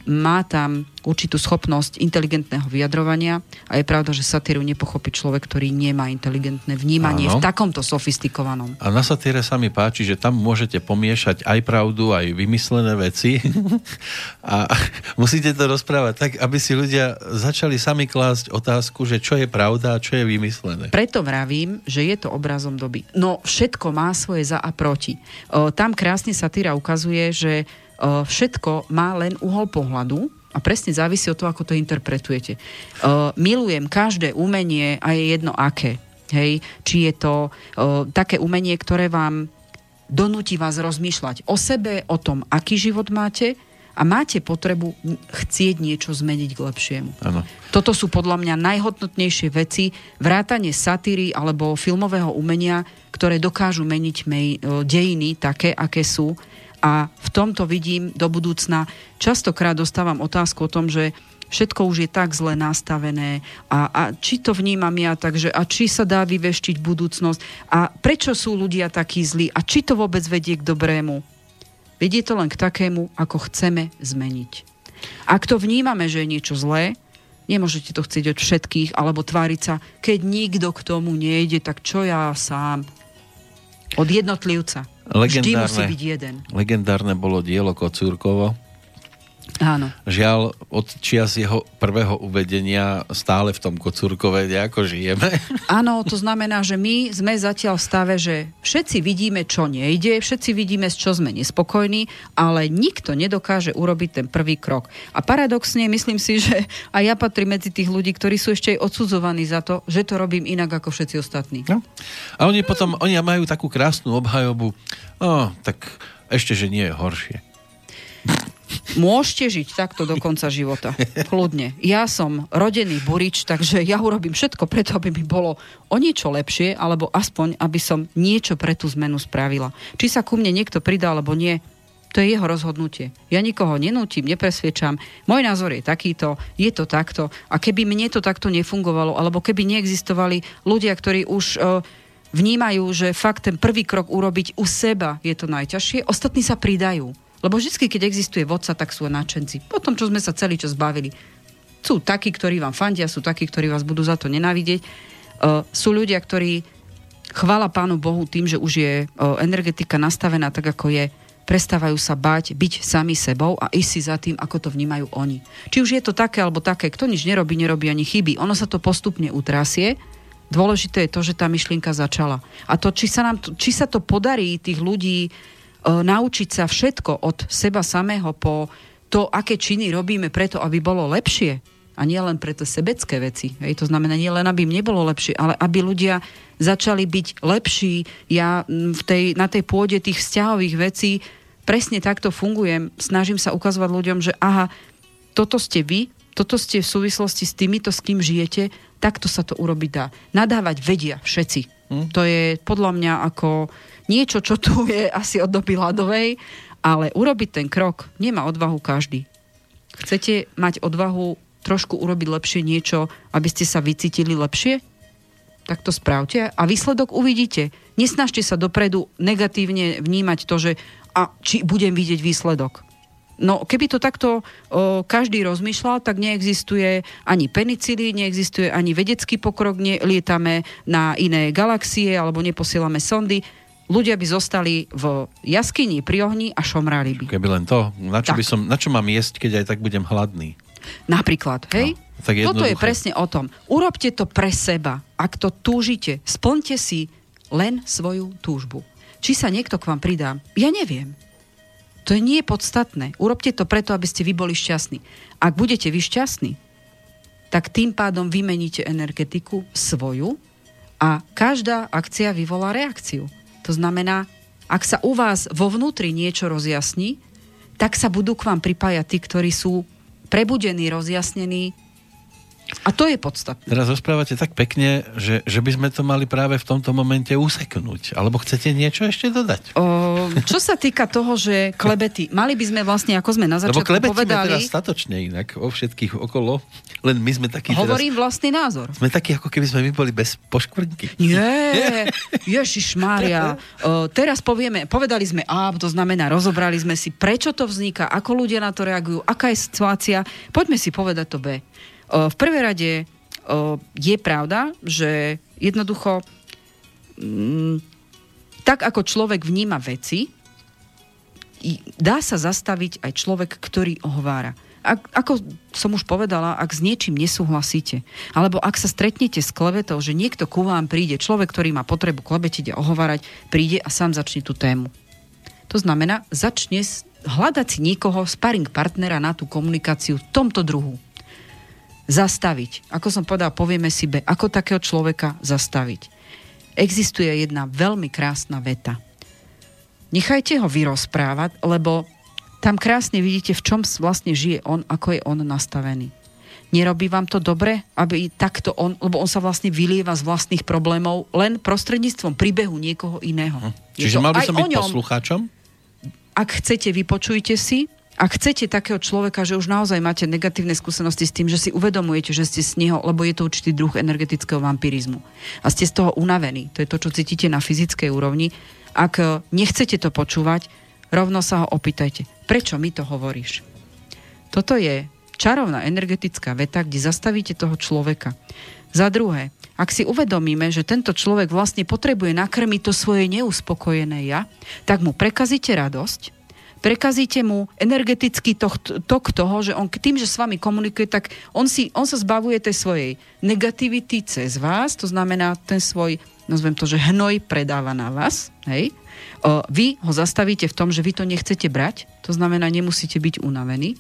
má tam určitú schopnosť inteligentného vyjadrovania a je pravda, že satíru nepochopí človek, ktorý nemá inteligentné vnímanie Áno. v takomto sofistikovanom. A na satíre sa mi páči, že tam môžete pomiešať aj pravdu, aj vymyslené veci. A musíte to rozprávať tak, aby si ľudia začali sami klásť otázku, že čo je pravda a čo je vymyslené. Preto vravím, že je to obrazom doby. No všetko má svoje za a proti. O, tam krásne satíra ukazuje, že všetko má len uhol pohľadu a presne závisí od toho, ako to interpretujete. Milujem každé umenie a je jedno aké. Hej? Či je to také umenie, ktoré vám donúti vás rozmýšľať o sebe, o tom, aký život máte a máte potrebu chcieť niečo zmeniť k lepšiemu. Áno. Toto sú podľa mňa najhodnotnejšie veci, vrátanie satíry alebo filmového umenia, ktoré dokážu meniť dejiny také, aké sú. A v tomto vidím do budúcna. Častokrát dostávam otázku o tom, že všetko už je tak zle nastavené a, a či to vnímam ja, takže a či sa dá vyveštiť budúcnosť a prečo sú ľudia takí zlí a či to vôbec vedie k dobrému. Vedie to len k takému, ako chceme zmeniť. Ak to vnímame, že je niečo zlé, nemôžete to chcieť od všetkých, alebo tváriť sa, keď nikto k tomu nejde, tak čo ja sám? Od jednotlivca. Vždy musí Legendárne. byť jeden. Legendárne bolo dielo Kocúrkovo. Áno. Žiaľ, od čias jeho prvého uvedenia stále v tom Kocúrkove nejako žijeme. Áno, to znamená, že my sme zatiaľ v stave, že všetci vidíme, čo nejde, všetci vidíme, s čo sme nespokojní, ale nikto nedokáže urobiť ten prvý krok. A paradoxne, myslím si, že aj ja patrím medzi tých ľudí, ktorí sú ešte aj odsudzovaní za to, že to robím inak ako všetci ostatní. No. A oni potom, oni majú takú krásnu obhajobu, oh, tak Ešte, že nie je horšie. Môžete žiť takto do konca života. Kľudne. Ja som rodený burič, takže ja urobím všetko preto, aby mi bolo o niečo lepšie, alebo aspoň, aby som niečo pre tú zmenu spravila. Či sa ku mne niekto pridá, alebo nie, to je jeho rozhodnutie. Ja nikoho nenútim, nepresviečam. Môj názor je takýto, je to takto. A keby mne to takto nefungovalo, alebo keby neexistovali ľudia, ktorí už uh, vnímajú, že fakt ten prvý krok urobiť u seba je to najťažšie, ostatní sa pridajú. Lebo vždy, keď existuje vodca, tak sú náčenci. Po tom, čo sme sa celý čas bavili. Sú takí, ktorí vám fandia, sú takí, ktorí vás budú za to nenávidieť. Uh, sú ľudia, ktorí chvála Pánu Bohu tým, že už je uh, energetika nastavená tak, ako je, prestávajú sa bať byť sami sebou a ísť si za tým, ako to vnímajú oni. Či už je to také alebo také, kto nič nerobí, nerobí ani chyby. Ono sa to postupne utrasie. Dôležité je to, že tá myšlienka začala. A to, či sa, nám, či sa to podarí tých ľudí naučiť sa všetko od seba samého po to, aké činy robíme preto, aby bolo lepšie, a nie len pre tie sebecké veci. Hej. To znamená nie len, aby im nebolo lepšie, ale aby ľudia začali byť lepší. Ja v tej, na tej pôde tých vzťahových vecí presne takto fungujem. Snažím sa ukazovať ľuďom, že aha, toto ste vy, toto ste v súvislosti s týmito, s kým žijete, takto sa to urobiť dá. Nadávať vedia všetci. Hm? To je podľa mňa ako niečo, čo tu je asi od doby ľadovej, ale urobiť ten krok nemá odvahu každý. Chcete mať odvahu trošku urobiť lepšie niečo, aby ste sa vycítili lepšie? Tak to spravte a výsledok uvidíte. Nesnažte sa dopredu negatívne vnímať to, že a či budem vidieť výsledok. No, keby to takto o, každý rozmýšľal, tak neexistuje ani penicily, neexistuje ani vedecký pokrok, lietame na iné galaxie alebo neposielame sondy. Ľudia by zostali v jaskyni pri ohni a šomrali by. Keby len to. Na čo, by som, na čo mám jesť, keď aj tak budem hladný? Napríklad, hej? No, tak Toto je presne o tom. Urobte to pre seba. Ak to túžite, splňte si len svoju túžbu. Či sa niekto k vám pridá, ja neviem. To nie je podstatné. Urobte to preto, aby ste vy boli šťastní. Ak budete vy šťastní, tak tým pádom vymeníte energetiku svoju a každá akcia vyvolá reakciu. To znamená, ak sa u vás vo vnútri niečo rozjasní, tak sa budú k vám pripájať tí, ktorí sú prebudený, rozjasnený. A to je podstatné. Teraz rozprávate tak pekne, že, že by sme to mali práve v tomto momente useknúť. Alebo chcete niečo ešte dodať? O, čo sa týka toho, že klebety, mali by sme vlastne, ako sme na začiatku Lebo povedali... teraz statočne inak o všetkých okolo, len my sme takí Hovorím teraz, vlastný názor. Sme takí, ako keby sme my boli bez poškvrnky. Nie, Ježiš Mária. teraz povieme, povedali sme A, to znamená, rozobrali sme si, prečo to vzniká, ako ľudia na to reagujú, aká je situácia. Poďme si povedať to B. V prvej rade je pravda, že jednoducho mm, tak ako človek vníma veci, dá sa zastaviť aj človek, ktorý ohovára. Ak, ako som už povedala, ak s niečím nesúhlasíte, alebo ak sa stretnete s klevetou, že niekto ku vám príde, človek, ktorý má potrebu klebetiť a ohovárať, príde a sám začne tú tému. To znamená, začne hľadať si niekoho, sparring partnera na tú komunikáciu v tomto druhu zastaviť. Ako som povedal, povieme si B, ako takého človeka zastaviť. Existuje jedna veľmi krásna veta. Nechajte ho vyrozprávať, lebo tam krásne vidíte, v čom vlastne žije on, ako je on nastavený. Nerobí vám to dobre, aby takto on, lebo on sa vlastne vylieva z vlastných problémov len prostredníctvom príbehu niekoho iného. Hm. Čiže mal by som byť poslucháčom? Ak chcete, vypočujte si, ak chcete takého človeka, že už naozaj máte negatívne skúsenosti s tým, že si uvedomujete, že ste s neho, lebo je to určitý druh energetického vampirizmu a ste z toho unavení, to je to, čo cítite na fyzickej úrovni, ak nechcete to počúvať, rovno sa ho opýtajte, prečo mi to hovoríš? Toto je čarovná energetická veta, kde zastavíte toho človeka. Za druhé, ak si uvedomíme, že tento človek vlastne potrebuje nakrmiť to svoje neuspokojené ja, tak mu prekazíte radosť, prekazíte mu energetický tok, tok toho, že on tým, že s vami komunikuje, tak on, si, on sa zbavuje tej svojej negativity cez vás, to znamená ten svoj, nazvem to, že hnoj predáva na vás, hej? O, vy ho zastavíte v tom, že vy to nechcete brať, to znamená, nemusíte byť unavení.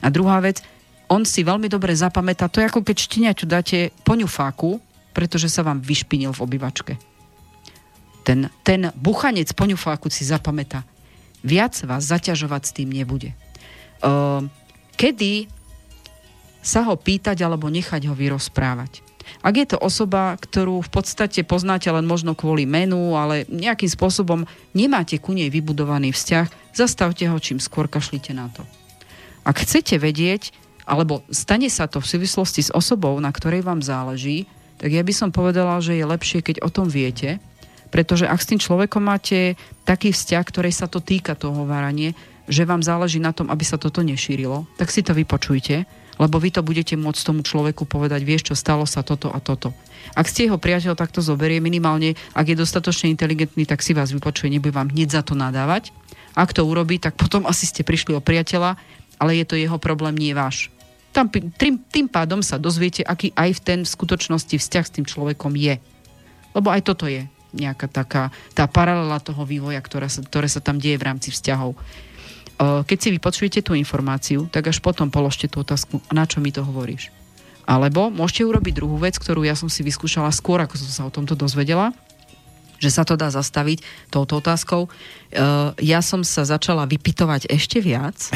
A druhá vec, on si veľmi dobre zapamätá, to je ako keď šteniaťu dáte poňufáku, pretože sa vám vyšpinil v obývačke. Ten, ten buchanec poňufáku si zapamätá viac vás zaťažovať s tým nebude. Kedy sa ho pýtať alebo nechať ho vyrozprávať. Ak je to osoba, ktorú v podstate poznáte len možno kvôli menu, ale nejakým spôsobom nemáte ku nej vybudovaný vzťah, zastavte ho čím skôr, kašlite na to. Ak chcete vedieť, alebo stane sa to v súvislosti s osobou, na ktorej vám záleží, tak ja by som povedala, že je lepšie, keď o tom viete, pretože ak s tým človekom máte taký vzťah, ktorej sa to týka, to hováranie, že vám záleží na tom, aby sa toto nešírilo, tak si to vypočujte lebo vy to budete môcť tomu človeku povedať, vieš čo, stalo sa toto a toto. Ak ste jeho priateľ, tak to zoberie minimálne, ak je dostatočne inteligentný, tak si vás vypočuje, nebude vám hneď za to nadávať. Ak to urobí, tak potom asi ste prišli o priateľa, ale je to jeho problém, nie váš. Tam, tým, tým pádom sa dozviete, aký aj v ten v skutočnosti vzťah s tým človekom je. Lebo aj toto je nejaká taká tá paralela toho vývoja, ktorá sa, ktoré sa tam deje v rámci vzťahov keď si vypočujete tú informáciu, tak až potom položte tú otázku, na čo mi to hovoríš. Alebo môžete urobiť druhú vec, ktorú ja som si vyskúšala skôr, ako som sa o tomto dozvedela, že sa to dá zastaviť touto otázkou. Ja som sa začala vypitovať ešte viac.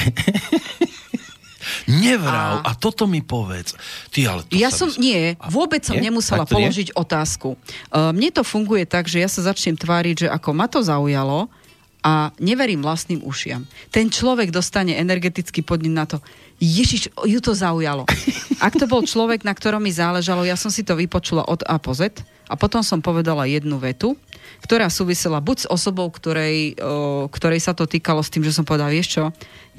Nevrav, a, a toto mi povedz. Ty, ale to ja som, vys... nie, vôbec som nie? nemusela položiť je? otázku. Mne to funguje tak, že ja sa začnem tváriť, že ako ma to zaujalo, a neverím vlastným ušiam. Ten človek dostane energetický podnet na to, Ježiš, ju to zaujalo. Ak to bol človek, na ktorom mi záležalo, ja som si to vypočula od A po Z a potom som povedala jednu vetu, ktorá súvisela buď s osobou, ktorej, o, ktorej sa to týkalo s tým, že som povedala, vieš čo,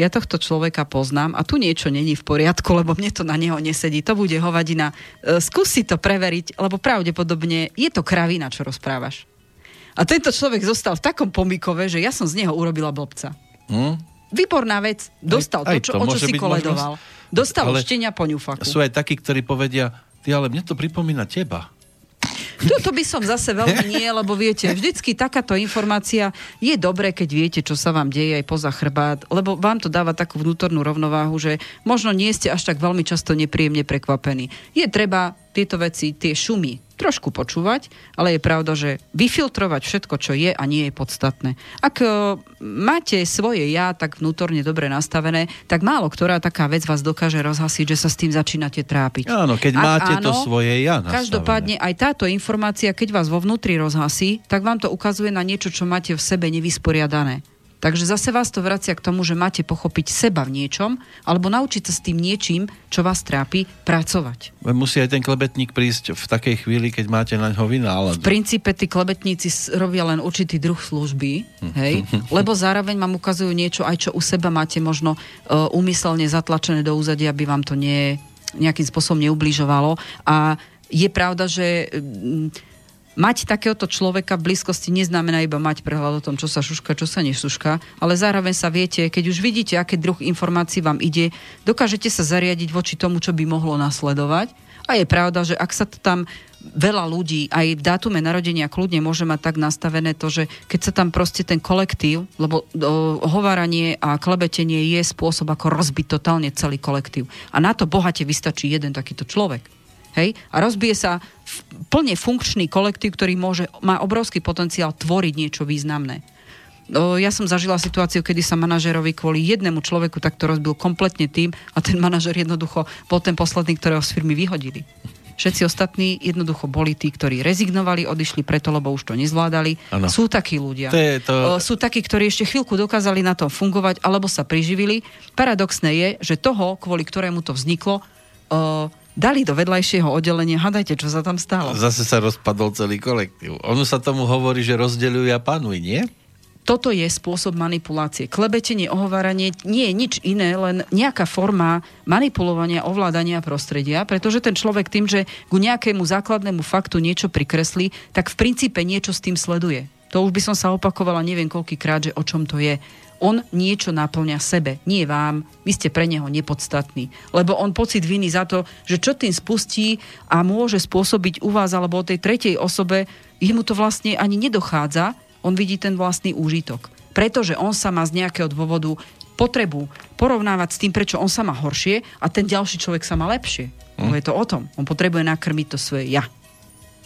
ja tohto človeka poznám a tu niečo není v poriadku, lebo mne to na neho nesedí, to bude hovadina. E, skúsi to preveriť, lebo pravdepodobne je to kravina, čo rozprávaš. A tento človek zostal v takom pomikove, že ja som z neho urobila blbca. Hmm? Výborná vec. Dostal aj, to, čo, aj to o čo si koledoval. Možnosť... Dostal ale štenia po ňufaku. Sú aj takí, ktorí povedia, ty ale mne to pripomína teba. Toto by som zase veľmi nie, lebo viete, vždycky takáto informácia je dobré, keď viete, čo sa vám deje aj poza chrbát, lebo vám to dáva takú vnútornú rovnováhu, že možno nie ste až tak veľmi často nepríjemne prekvapení. Je treba tieto veci, tie šumy trošku počúvať, ale je pravda, že vyfiltrovať všetko, čo je a nie je podstatné. Ak uh, máte svoje ja tak vnútorne dobre nastavené, tak málo ktorá taká vec vás dokáže rozhasiť, že sa s tým začínate trápiť. Áno, keď Ak máte áno, to svoje ja nastavené. Každopádne aj táto informácia, keď vás vo vnútri rozhasí, tak vám to ukazuje na niečo, čo máte v sebe nevysporiadané. Takže zase vás to vracia k tomu, že máte pochopiť seba v niečom, alebo naučiť sa s tým niečím, čo vás trápi, pracovať. Musí aj ten klebetník prísť v takej chvíli, keď máte na ňo vynáladu. V princípe tí klebetníci robia len určitý druh služby, hej? lebo zároveň vám ukazujú niečo, aj čo u seba máte možno uh, úmyselne zatlačené do úzadia, aby vám to nie, nejakým spôsobom neubližovalo. A je pravda, že uh, mať takéhoto človeka v blízkosti neznamená iba mať prehľad o tom, čo sa šuška, čo sa nešuška, ale zároveň sa viete, keď už vidíte, aké druh informácií vám ide, dokážete sa zariadiť voči tomu, čo by mohlo nasledovať. A je pravda, že ak sa to tam veľa ľudí, aj v dátume narodenia kľudne môže mať tak nastavené to, že keď sa tam proste ten kolektív, lebo o, hováranie a klebetenie je spôsob, ako rozbiť totálne celý kolektív. A na to bohate vystačí jeden takýto človek. Hej? A rozbije sa plne funkčný kolektív, ktorý môže, má obrovský potenciál tvoriť niečo významné. Ja som zažila situáciu, kedy sa manažerovi kvôli jednému človeku takto rozbil kompletne tým a ten manažer jednoducho bol ten posledný, ktorého z firmy vyhodili. Všetci ostatní jednoducho boli tí, ktorí rezignovali, odišli preto, lebo už to nezvládali. Ano. Sú takí ľudia. To je to... Sú takí, ktorí ešte chvíľku dokázali na tom fungovať, alebo sa priživili. Paradoxné je, že toho, kvôli ktorému to vzniklo, dali do vedľajšieho oddelenia. Hadajte, čo sa tam stalo. Zase sa rozpadol celý kolektív. Ono sa tomu hovorí, že rozdeľujú a panuj, nie? Toto je spôsob manipulácie. Klebetenie, ohováranie nie je nič iné, len nejaká forma manipulovania, ovládania prostredia, pretože ten človek tým, že ku nejakému základnému faktu niečo prikreslí, tak v princípe niečo s tým sleduje. To už by som sa opakovala neviem koľkýkrát, že o čom to je on niečo naplňa sebe, nie vám. Vy ste pre neho nepodstatní. Lebo on pocit viny za to, že čo tým spustí a môže spôsobiť u vás alebo o tej tretej osobe, jemu to vlastne ani nedochádza, on vidí ten vlastný úžitok. Pretože on sa má z nejakého dôvodu potrebu porovnávať s tým, prečo on sa má horšie a ten ďalší človek sa má lepšie. Hm. je to o tom. On potrebuje nakrmiť to svoje ja.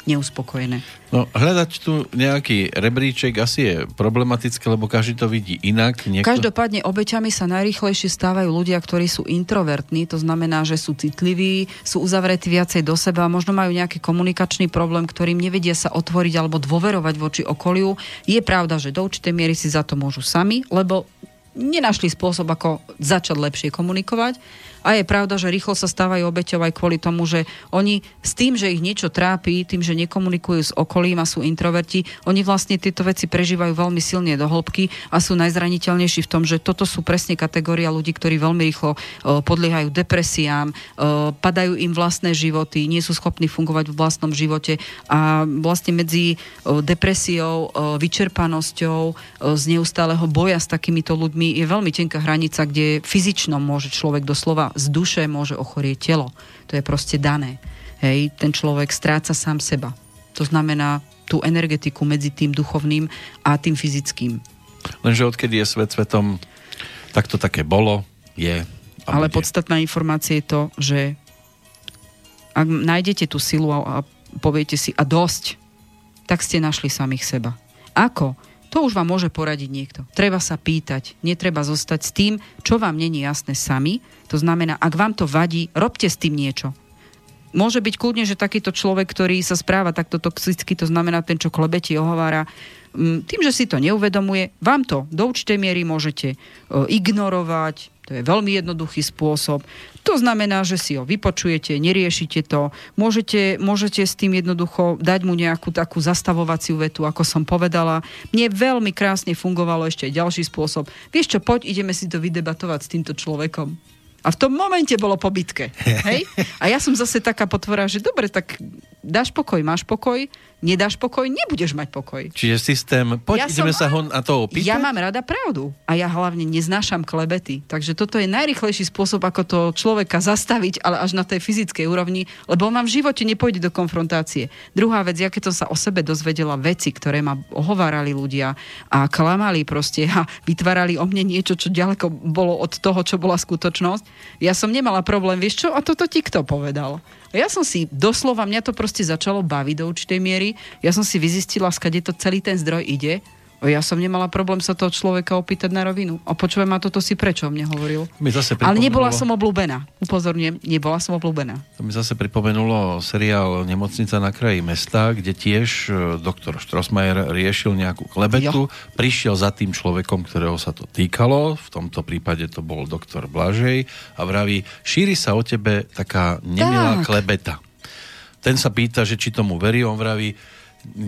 Neuspokojené. No, hľadať tu nejaký rebríček asi je problematické, lebo každý to vidí inak. Niekto... Každopádne obeťami sa najrýchlejšie stávajú ľudia, ktorí sú introvertní, to znamená, že sú citliví, sú uzavretí viacej do seba, možno majú nejaký komunikačný problém, ktorým nevedia sa otvoriť alebo dôverovať voči okoliu. Je pravda, že do určitej miery si za to môžu sami, lebo nenašli spôsob, ako začať lepšie komunikovať a je pravda, že rýchlo sa stávajú obeťou aj kvôli tomu, že oni s tým, že ich niečo trápi, tým, že nekomunikujú s okolím a sú introverti, oni vlastne tieto veci prežívajú veľmi silne do hĺbky a sú najzraniteľnejší v tom, že toto sú presne kategória ľudí, ktorí veľmi rýchlo uh, podliehajú depresiám, uh, padajú im vlastné životy, nie sú schopní fungovať v vlastnom živote a vlastne medzi uh, depresiou, vyčerpanosťou, z neustáleho boja s takýmito ľuďmi je veľmi tenká hranica, kde fyzičnom môže človek doslova z duše môže ochorieť telo. To je proste dané. Hej, ten človek stráca sám seba. To znamená tú energetiku medzi tým duchovným a tým fyzickým. Lenže odkedy je svet svetom, tak to také bolo, je. Ale bude. podstatná informácia je to, že ak nájdete tú silu a, a poviete si a dosť, tak ste našli samých seba. Ako? To už vám môže poradiť niekto. Treba sa pýtať, netreba zostať s tým, čo vám není jasné sami. To znamená, ak vám to vadí, robte s tým niečo. Môže byť kľudne, že takýto človek, ktorý sa správa takto toxicky, to znamená ten, čo klebeti ohovára, mm, tým, že si to neuvedomuje, vám to do určitej miery môžete e, ignorovať, to je veľmi jednoduchý spôsob. To znamená, že si ho vypočujete, neriešite to, môžete, môžete s tým jednoducho dať mu nejakú takú zastavovaciu vetu, ako som povedala. Mne veľmi krásne fungovalo ešte aj ďalší spôsob. Vieš čo, poď, ideme si to vydebatovať s týmto človekom. A v tom momente bolo po bitke. Hej? A ja som zase taká potvora, že dobre, tak dáš pokoj, máš pokoj, nedáš pokoj, nebudeš mať pokoj. Čiže systém, poď, ja ideme som, sa ho na to opýtať? Ja mám rada pravdu a ja hlavne neznášam klebety. Takže toto je najrychlejší spôsob, ako to človeka zastaviť, ale až na tej fyzickej úrovni, lebo on vám v živote nepôjde do konfrontácie. Druhá vec, ja keď som sa o sebe dozvedela veci, ktoré ma ohovárali ľudia a klamali proste a vytvárali o mne niečo, čo ďaleko bolo od toho, čo bola skutočnosť, ja som nemala problém, vieš čo, a toto ti kto povedal? Ja som si doslova, mňa to proste začalo baviť do určitej miery. Ja som si vyzistila, skade to celý ten zdroj ide ja som nemala problém sa toho človeka opýtať na rovinu. A počujem ma toto si prečo mne hovoril. Mi zase Ale nebola som obľúbená. Upozorňujem, nebola som obľúbená. To mi zase pripomenulo seriál Nemocnica na kraji mesta, kde tiež e, doktor Štrosmajer riešil nejakú klebetu. Jo. Prišiel za tým človekom, ktorého sa to týkalo. V tomto prípade to bol doktor Blažej a vraví, šíri sa o tebe taká nemilá tak. klebeta. Ten sa pýta, že či tomu verí, on vraví,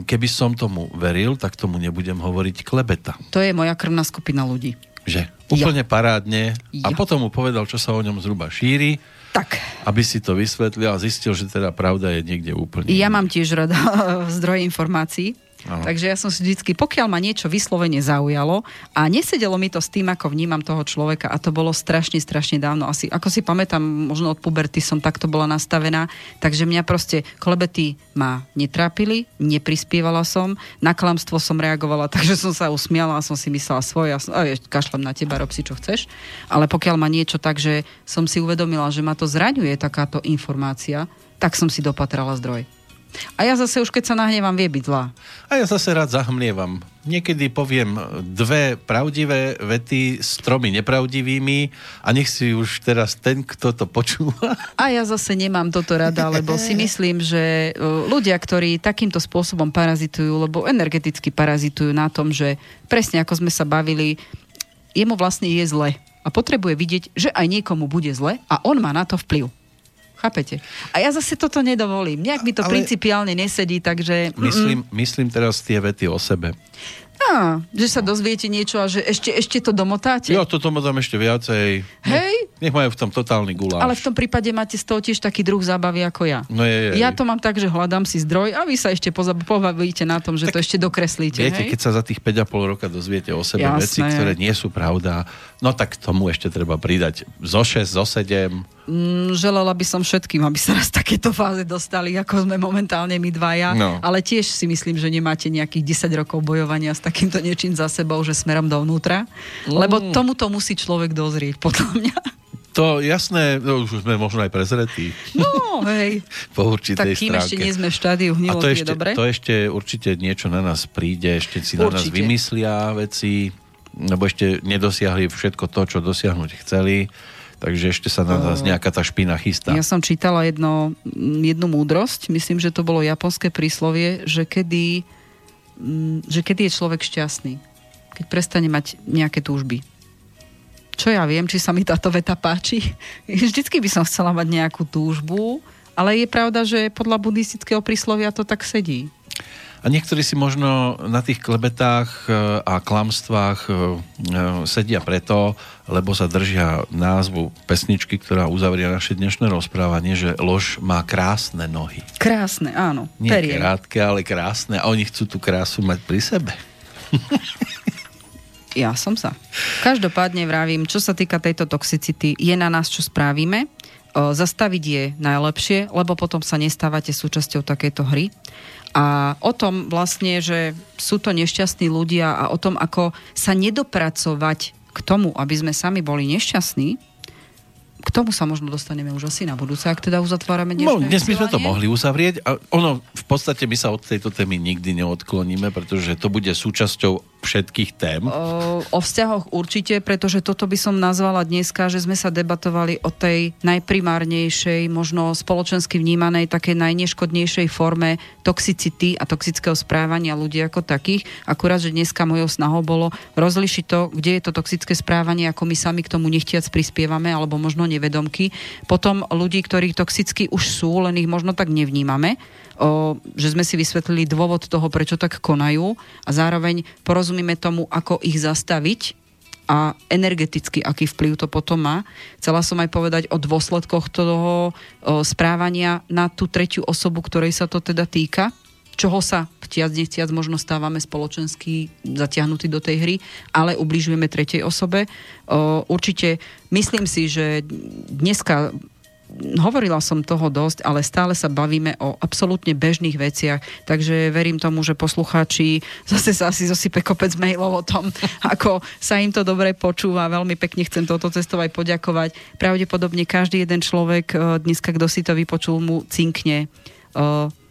keby som tomu veril, tak tomu nebudem hovoriť klebeta. To je moja krvná skupina ľudí. Že? Úplne ja. parádne. Ja. A potom mu povedal, čo sa o ňom zhruba šíri. Tak. Aby si to vysvetlil a zistil, že teda pravda je niekde úplne. Ja mám tiež rada zdroje informácií. Takže ja som si vždycky, pokiaľ ma niečo vyslovene zaujalo a nesedelo mi to s tým, ako vnímam toho človeka a to bolo strašne, strašne dávno. Asi, ako si pamätám, možno od puberty som takto bola nastavená, takže mňa proste klebety ma netrápili, neprispievala som, na klamstvo som reagovala, takže som sa usmiala a som si myslela svoje, ja som, kašlem na teba, rob si čo chceš, ale pokiaľ ma niečo tak, že som si uvedomila, že ma to zraňuje takáto informácia, tak som si dopatrala zdroj. A ja zase už keď sa nahnevám, vie byť zlá. A ja zase rád zahmlievam. Niekedy poviem dve pravdivé vety s tromi nepravdivými a nech si už teraz ten, kto to počúva. A ja zase nemám toto rada, lebo si myslím, že e, ľudia, ktorí takýmto spôsobom parazitujú, lebo energeticky parazitujú na tom, že presne ako sme sa bavili, jemu vlastne je zle a potrebuje vidieť, že aj niekomu bude zle a on má na to vplyv. Chápete? A ja zase toto nedovolím. Nejak mi to Ale... principiálne nesedí, takže... Myslím, myslím teraz tie vety o sebe. Á, že sa dozviete niečo a že ešte, ešte to domotáte? Ja to domotám ešte viacej. Hej? Nech majú v tom totálny guláš. Ale v tom prípade máte z toho tiež taký druh zábavy ako ja. No je, je, ja to mám tak, že hľadám si zdroj a vy sa ešte pobavíte na tom, že tak to ešte dokreslíte. Viete, hej? keď sa za tých 5,5 roka dozviete o sebe Jasné. veci, ktoré nie sú pravda, no tak tomu ešte treba pridať zo 6, zo 7 Mm, želala by som všetkým, aby sa raz takéto fáze dostali, ako sme momentálne my dvaja. No. Ale tiež si myslím, že nemáte nejakých 10 rokov bojovania s takýmto niečím za sebou, že smerom dovnútra. Mm. Lebo tomuto musí človek dozrieť, podľa mňa. To jasné, no už sme možno aj prezretí. No, hej. po určitej tak kým stránke. ešte nie sme v štádiu A to hniloty, je ešte, dobre? to ešte určite niečo na nás príde, ešte si na nás Určite. vymyslia veci, lebo ešte nedosiahli všetko to, čo dosiahnuť chceli, takže ešte sa na nás nejaká tá špina chystá. Ja som čítala jedno, jednu múdrosť, myslím, že to bolo japonské príslovie, že kedy, mm, že kedy je človek šťastný. Keď prestane mať nejaké túžby. Čo ja viem, či sa mi táto veta páči. Vždycky by som chcela mať nejakú túžbu, ale je pravda, že podľa buddhistického príslovia to tak sedí. A niektorí si možno na tých klebetách e, a klamstvách e, e, sedia preto, lebo sa držia názvu pesničky, ktorá uzavrie naše dnešné rozprávanie, že lož má krásne nohy. Krásne, áno. Nie periem. krátke, ale krásne. A oni chcú tú krásu mať pri sebe. Ja som sa. Každopádne vravím, čo sa týka tejto toxicity, je na nás, čo spravíme. O, zastaviť je najlepšie, lebo potom sa nestávate súčasťou takejto hry. A o tom vlastne, že sú to nešťastní ľudia a o tom, ako sa nedopracovať k tomu, aby sme sami boli nešťastní, k tomu sa možno dostaneme už asi na budúce, ak teda uzatvárame No, dnešné dnes by sme to mohli uzavrieť. A ono, v podstate my sa od tejto témy nikdy neodkloníme, pretože to bude súčasťou všetkých tém. O, o vzťahoch určite, pretože toto by som nazvala dneska, že sme sa debatovali o tej najprimárnejšej, možno spoločensky vnímanej, také najneškodnejšej forme toxicity a toxického správania ľudí ako takých. Akurát, že dneska mojou snahou bolo rozlišiť to, kde je to toxické správanie, ako my sami k tomu nechtiac prispievame, alebo možno nevedomky. Potom ľudí, ktorí toxicky už sú, len ich možno tak nevnímame, o, že sme si vysvetlili dôvod toho, prečo tak konajú a zároveň porozumieme tomu, ako ich zastaviť a energeticky, aký vplyv to potom má. Chcela som aj povedať o dôsledkoch toho o, správania na tú tretiu osobu, ktorej sa to teda týka, čoho sa vtiac nechtiac možno stávame spoločensky zatiahnutí do tej hry, ale ubližujeme tretej osobe. Určite myslím si, že dneska hovorila som toho dosť, ale stále sa bavíme o absolútne bežných veciach, takže verím tomu, že poslucháči zase sa asi zosype kopec mailov o tom, ako sa im to dobre počúva. Veľmi pekne chcem toto cestou aj poďakovať. Pravdepodobne každý jeden človek eh, dneska, kto si to vypočul, mu cinkne eh,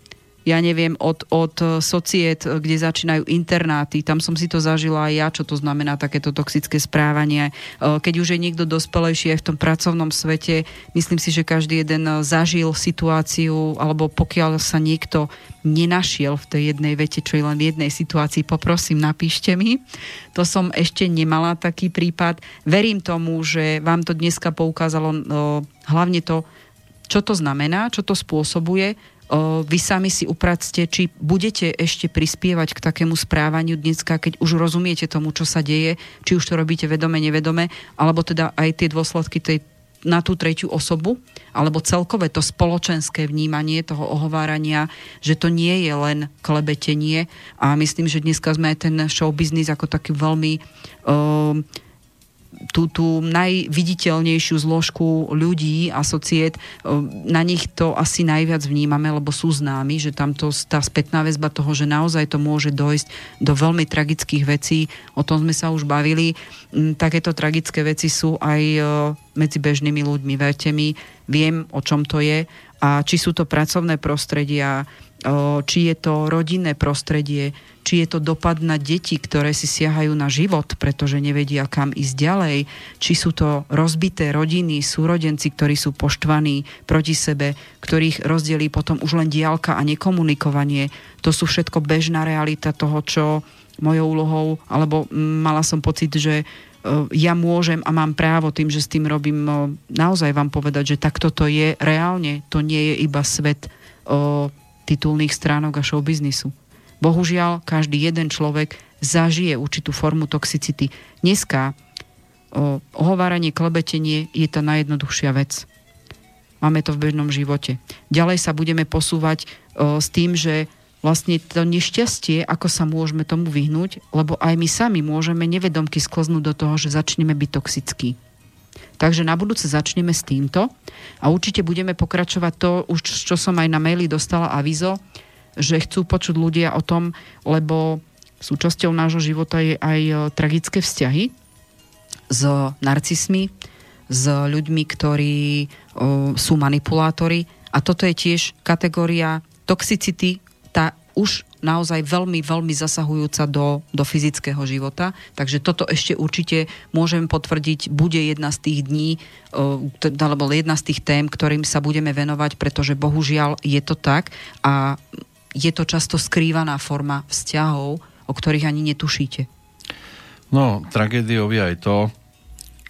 ja neviem, od, od societ, kde začínajú internáty, tam som si to zažila aj ja, čo to znamená takéto toxické správanie. E, Keď už je niekto dospelejší aj v tom pracovnom svete, myslím si, že každý jeden zažil situáciu, alebo pokiaľ sa niekto nenašiel v tej jednej vete, čo je len v jednej situácii, poprosím, napíšte mi. To som ešte nemala taký prípad. Verím tomu, že vám to dneska poukázalo o, hlavne to, čo to znamená, čo to spôsobuje, vy sami si upracte, či budete ešte prispievať k takému správaniu dneska, keď už rozumiete tomu, čo sa deje, či už to robíte vedome, nevedome, alebo teda aj tie dôsledky tej, na tú tretiu osobu, alebo celkové to spoločenské vnímanie toho ohovárania, že to nie je len klebetenie. A myslím, že dneska sme aj ten show business ako taký veľmi um, tú, tú najviditeľnejšiu zložku ľudí a sociét, na nich to asi najviac vnímame, lebo sú známi, že tam to, tá spätná väzba toho, že naozaj to môže dojsť do veľmi tragických vecí, o tom sme sa už bavili. Mm, Takéto tragické veci sú aj e, medzi bežnými ľuďmi, verte mi, viem, o čom to je a či sú to pracovné prostredia, či je to rodinné prostredie, či je to dopad na deti, ktoré si siahajú na život, pretože nevedia kam ísť ďalej, či sú to rozbité rodiny, súrodenci, ktorí sú poštvaní proti sebe, ktorých rozdelí potom už len diálka a nekomunikovanie. To sú všetko bežná realita toho, čo mojou úlohou, alebo mala som pocit, že e, ja môžem a mám právo tým, že s tým robím, e, naozaj vám povedať, že takto to je reálne. To nie je iba svet titulných stránok a showbiznisu. Bohužiaľ, každý jeden človek zažije určitú formu toxicity. Dneska o, ohováranie, klebetenie je tá najjednoduchšia vec. Máme to v bežnom živote. Ďalej sa budeme posúvať o, s tým, že vlastne to nešťastie, ako sa môžeme tomu vyhnúť, lebo aj my sami môžeme nevedomky sklznúť do toho, že začneme byť toxickí. Takže na budúce začneme s týmto a určite budeme pokračovať to, už čo som aj na maili dostala avizo, že chcú počuť ľudia o tom, lebo súčasťou nášho života je aj e, tragické vzťahy s narcismi, s ľuďmi, ktorí o, sú manipulátori. A toto je tiež kategória toxicity, tá už naozaj veľmi, veľmi zasahujúca do, do fyzického života. Takže toto ešte určite môžem potvrdiť, bude jedna z tých dní, alebo jedna z tých tém, ktorým sa budeme venovať, pretože bohužiaľ je to tak a je to často skrývaná forma vzťahov, o ktorých ani netušíte. No, tragédiou je aj to,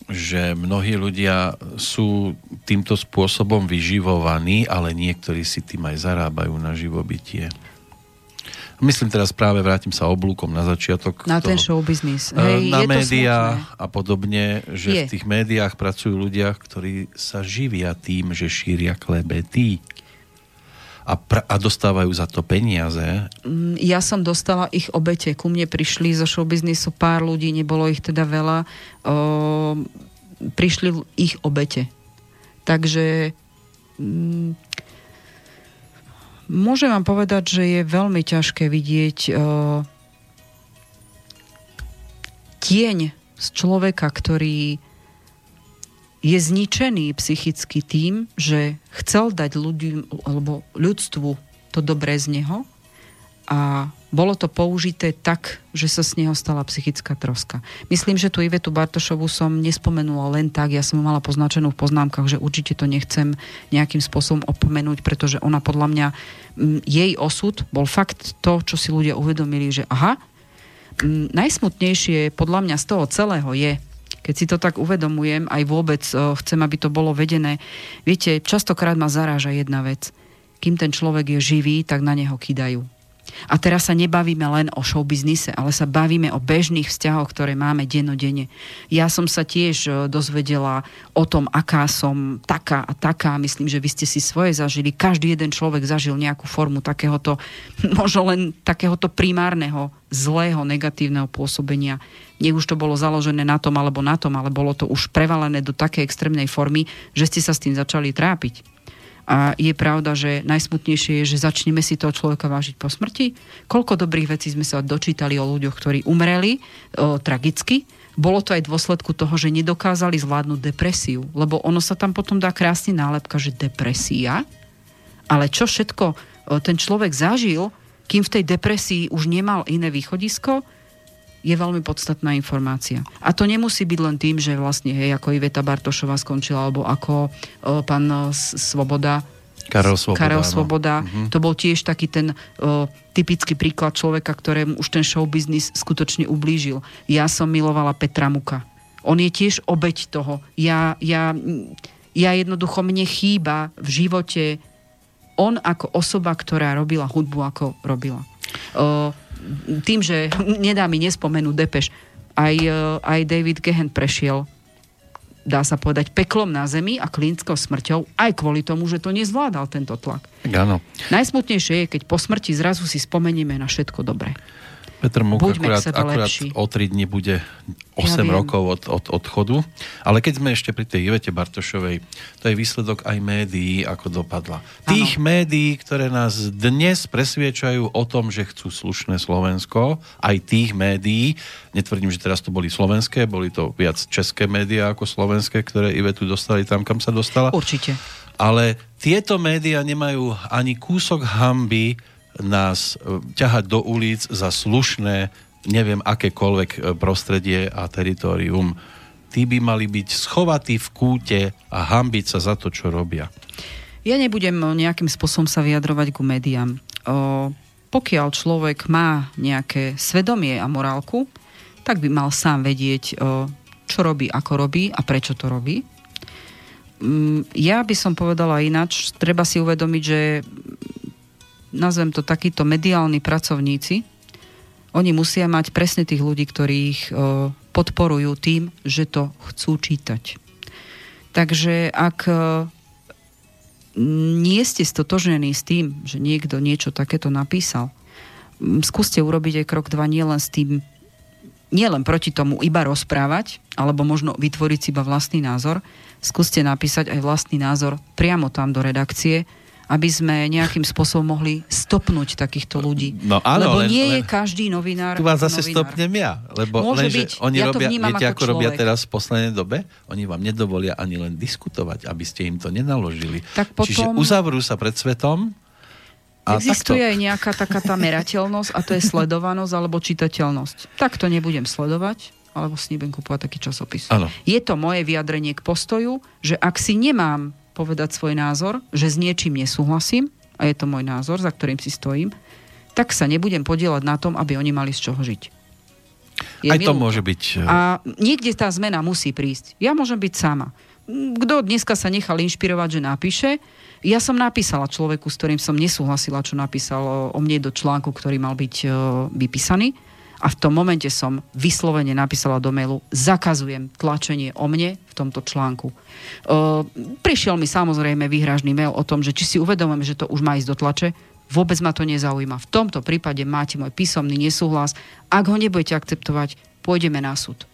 že mnohí ľudia sú týmto spôsobom vyživovaní, ale niektorí si tým aj zarábajú na živobytie. Myslím teraz práve, vrátim sa oblúkom na začiatok. Na toho, ten show business. E, Hej, na médiá a podobne, že je. v tých médiách pracujú ľudia, ktorí sa živia tým, že šíria klebety a, pr- a dostávajú za to peniaze. Mm, ja som dostala ich obete. Ku mne prišli zo showbiznisu pár ľudí, nebolo ich teda veľa. O, prišli ich obete. Takže mm, Môžem vám povedať, že je veľmi ťažké vidieť uh, tieň z človeka, ktorý je zničený psychicky tým, že chcel dať ľudí, alebo ľudstvu to dobré z neho a bolo to použité tak, že sa z neho stala psychická troska. Myslím, že tu Ivetu Bartošovu som nespomenula len tak, ja som mala poznačenú v poznámkach, že určite to nechcem nejakým spôsobom opomenúť, pretože ona podľa mňa, jej osud bol fakt to, čo si ľudia uvedomili, že aha, najsmutnejšie podľa mňa z toho celého je, keď si to tak uvedomujem, aj vôbec o, chcem, aby to bolo vedené. Viete, častokrát ma zaráža jedna vec. Kým ten človek je živý, tak na neho kydajú a teraz sa nebavíme len o showbiznise, ale sa bavíme o bežných vzťahoch, ktoré máme dennodenne. Ja som sa tiež e, dozvedela o tom, aká som taká a taká. Myslím, že vy ste si svoje zažili. Každý jeden človek zažil nejakú formu takéhoto, možno len takéhoto primárneho, zlého, negatívneho pôsobenia. Nech už to bolo založené na tom alebo na tom, ale bolo to už prevalené do takej extrémnej formy, že ste sa s tým začali trápiť. A je pravda, že najsmutnejšie je, že začneme si toho človeka vážiť po smrti. Koľko dobrých vecí sme sa dočítali o ľuďoch, ktorí umreli o, tragicky. Bolo to aj dôsledku toho, že nedokázali zvládnuť depresiu. Lebo ono sa tam potom dá krásne nálepka, že depresia. Ale čo všetko o, ten človek zažil, kým v tej depresii už nemal iné východisko, je veľmi podstatná informácia. A to nemusí byť len tým, že vlastne, hej, ako Iveta Bartošová skončila, alebo ako o, pán o, Svoboda, Karel Svoboda. Karel Svoboda. No. To bol tiež taký ten o, typický príklad človeka, ktorému už ten show business skutočne ublížil. Ja som milovala Petra Muka. On je tiež obeď toho. Ja, ja, ja jednoducho mne chýba v živote on ako osoba, ktorá robila hudbu, ako robila. O, tým, že nedá mi nespomenúť Depeš, aj, e, aj David Gehen prešiel dá sa povedať, peklom na zemi a klinickou smrťou, aj kvôli tomu, že to nezvládal tento tlak. Áno. Najsmutnejšie je, keď po smrti zrazu si spomenieme na všetko dobré. Petr Muk Buďme akurát, akurát o 3 dní bude 8 ja rokov od, od odchodu. Ale keď sme ešte pri tej Ivete Bartošovej, to je výsledok aj médií, ako dopadla. Tých ano. médií, ktoré nás dnes presviečajú o tom, že chcú slušné Slovensko, aj tých médií, netvrdím, že teraz to boli slovenské, boli to viac české médiá ako slovenské, ktoré Ivetu dostali tam, kam sa dostala. Určite. Ale tieto médiá nemajú ani kúsok hamby, nás e, ťahať do ulic za slušné, neviem akékoľvek e, prostredie a teritorium. Tí by mali byť schovatí v kúte a hambiť sa za to, čo robia. Ja nebudem nejakým spôsobom sa vyjadrovať ku médiám. O, pokiaľ človek má nejaké svedomie a morálku, tak by mal sám vedieť, o, čo robí, ako robí a prečo to robí. Mm, ja by som povedala ináč, treba si uvedomiť, že nazvem to takíto mediálni pracovníci, oni musia mať presne tých ľudí, ktorí ich podporujú tým, že to chcú čítať. Takže ak nie ste stotožnení s tým, že niekto niečo takéto napísal, skúste urobiť aj krok dva nielen s tým, nielen proti tomu iba rozprávať, alebo možno vytvoriť si iba vlastný názor, skúste napísať aj vlastný názor priamo tam do redakcie aby sme nejakým spôsobom mohli stopnúť takýchto ľudí. No áno, Lebo len- nie je len- každý novinár. Tu vás zase novinár. stopnem ja, lebo Môže lenže byť. oni Ja robia, viete, ako ako robia teraz v poslednej dobe? Oni vám nedovolia ani len diskutovať, aby ste im to nenaložili. Tak Čiže potom- uzavrú sa pred svetom a Existuje takto. aj nejaká taká tá merateľnosť a to je sledovanosť alebo čitateľnosť. Tak to nebudem sledovať, alebo si nebudem kúpovať taký časopis. Áno. Je to moje vyjadrenie k postoju, že ak si nemám povedať svoj názor, že s niečím nesúhlasím, a je to môj názor, za ktorým si stojím, tak sa nebudem podielať na tom, aby oni mali z čoho žiť. Je Aj mi to môže byť... e, A niekde tá zmena musí prísť. Ja môžem byť sama. Kto dneska sa nechal inšpirovať, že napíše, ja som napísala človeku, s ktorým som nesúhlasila, čo napísal o, mne do článku, ktorý mal byť e, vypísaný. A v tom momente som vyslovene napísala do mailu, zakazujem tlačenie o mne v tomto článku. E, prišiel mi samozrejme výhražný mail o tom, že či si uvedomujem, že to už má ísť do tlače, vôbec ma to nezaujíma. V tomto prípade máte môj písomný nesúhlas. Ak ho nebudete akceptovať, pôjdeme na súd.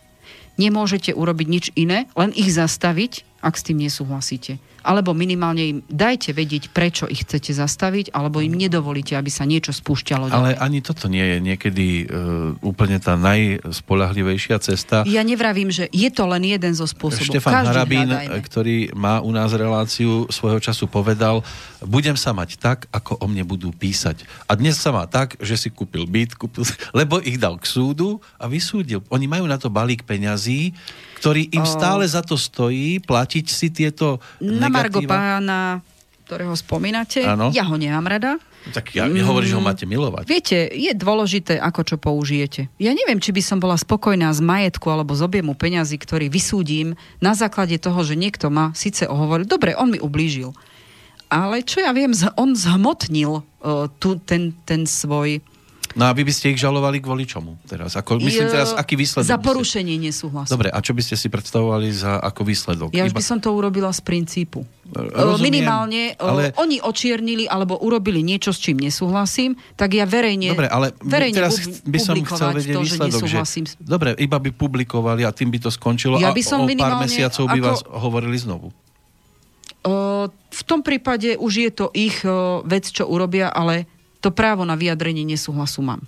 Nemôžete urobiť nič iné, len ich zastaviť, ak s tým nesúhlasíte. Alebo minimálne im dajte vedieť, prečo ich chcete zastaviť, alebo im nedovolíte, aby sa niečo spúšťalo. Ale ani toto nie je niekedy uh, úplne tá najspolahlivejšia cesta. Ja nevravím, že je to len jeden zo spôsobov. Štefan Každý Harabín, hľadajme. ktorý má u nás reláciu, svojho času povedal, budem sa mať tak, ako o mne budú písať. A dnes sa má tak, že si kúpil byt, kúpil, lebo ich dal k súdu a vysúdil. Oni majú na to balík peňazí, ktorý im O. stále za to stojí, platiť si tieto Na Margo negatíva. pána, ktorého spomínate, Áno. ja ho nemám rada. Tak ja nehovorím, že ho máte milovať. Viete, je dôležité, ako čo použijete. Ja neviem, či by som bola spokojná z majetku alebo z objemu peňazí, ktorý vysúdim na základe toho, že niekto ma síce ohovoril, dobre, on mi ublížil. Ale čo ja viem, on zhmotnil uh, tu, ten, ten svoj... No a vy by ste ich žalovali kvôli čomu teraz? Ako, myslím teraz, aký výsledok? Za by ste- porušenie nesúhlasu. Dobre, a čo by ste si predstavovali za ako výsledok? Ja už Iba- by som to urobila z princípu. Rozumiem, Minimálne, ale- ale... oni očiernili alebo urobili niečo, s čím nesúhlasím, tak ja verejne, Dobre, ale verejne teraz by som chcel vedieť to, že výsledok, že, nesúhlasím. dobre, iba by publikovali a tým by to skončilo Ja a by som o pár mesiacov by ako- vás hovorili znovu. O, v tom prípade už je to ich o, vec, čo urobia, ale to právo na vyjadrenie nesúhlasu mám.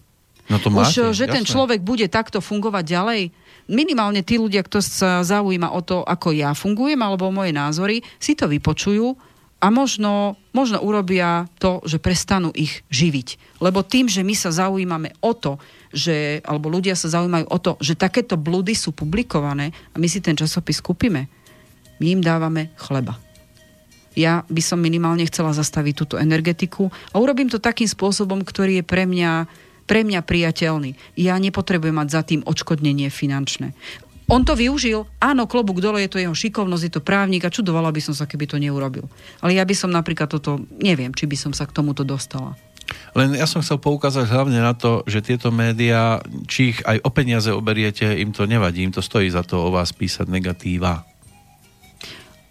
No to Už, máte, o, že ten jasné. človek bude takto fungovať ďalej, minimálne tí ľudia, kto sa zaujíma o to, ako ja fungujem, alebo moje názory, si to vypočujú a možno, možno urobia to, že prestanú ich živiť. Lebo tým, že my sa zaujímame o to, že, alebo ľudia sa zaujímajú o to, že takéto blúdy sú publikované a my si ten časopis kúpime, my im dávame chleba. Ja by som minimálne chcela zastaviť túto energetiku a urobím to takým spôsobom, ktorý je pre mňa, pre mňa priateľný. Ja nepotrebujem mať za tým odškodnenie finančné. On to využil, áno, klobúk dole, je to jeho šikovnosť, je to právnik a čudovala by som sa, keby to neurobil. Ale ja by som napríklad toto, neviem, či by som sa k tomuto dostala. Len ja som chcel poukázať hlavne na to, že tieto médiá, či ich aj o peniaze oberiete, im to nevadí, im to stojí za to o vás písať negatíva.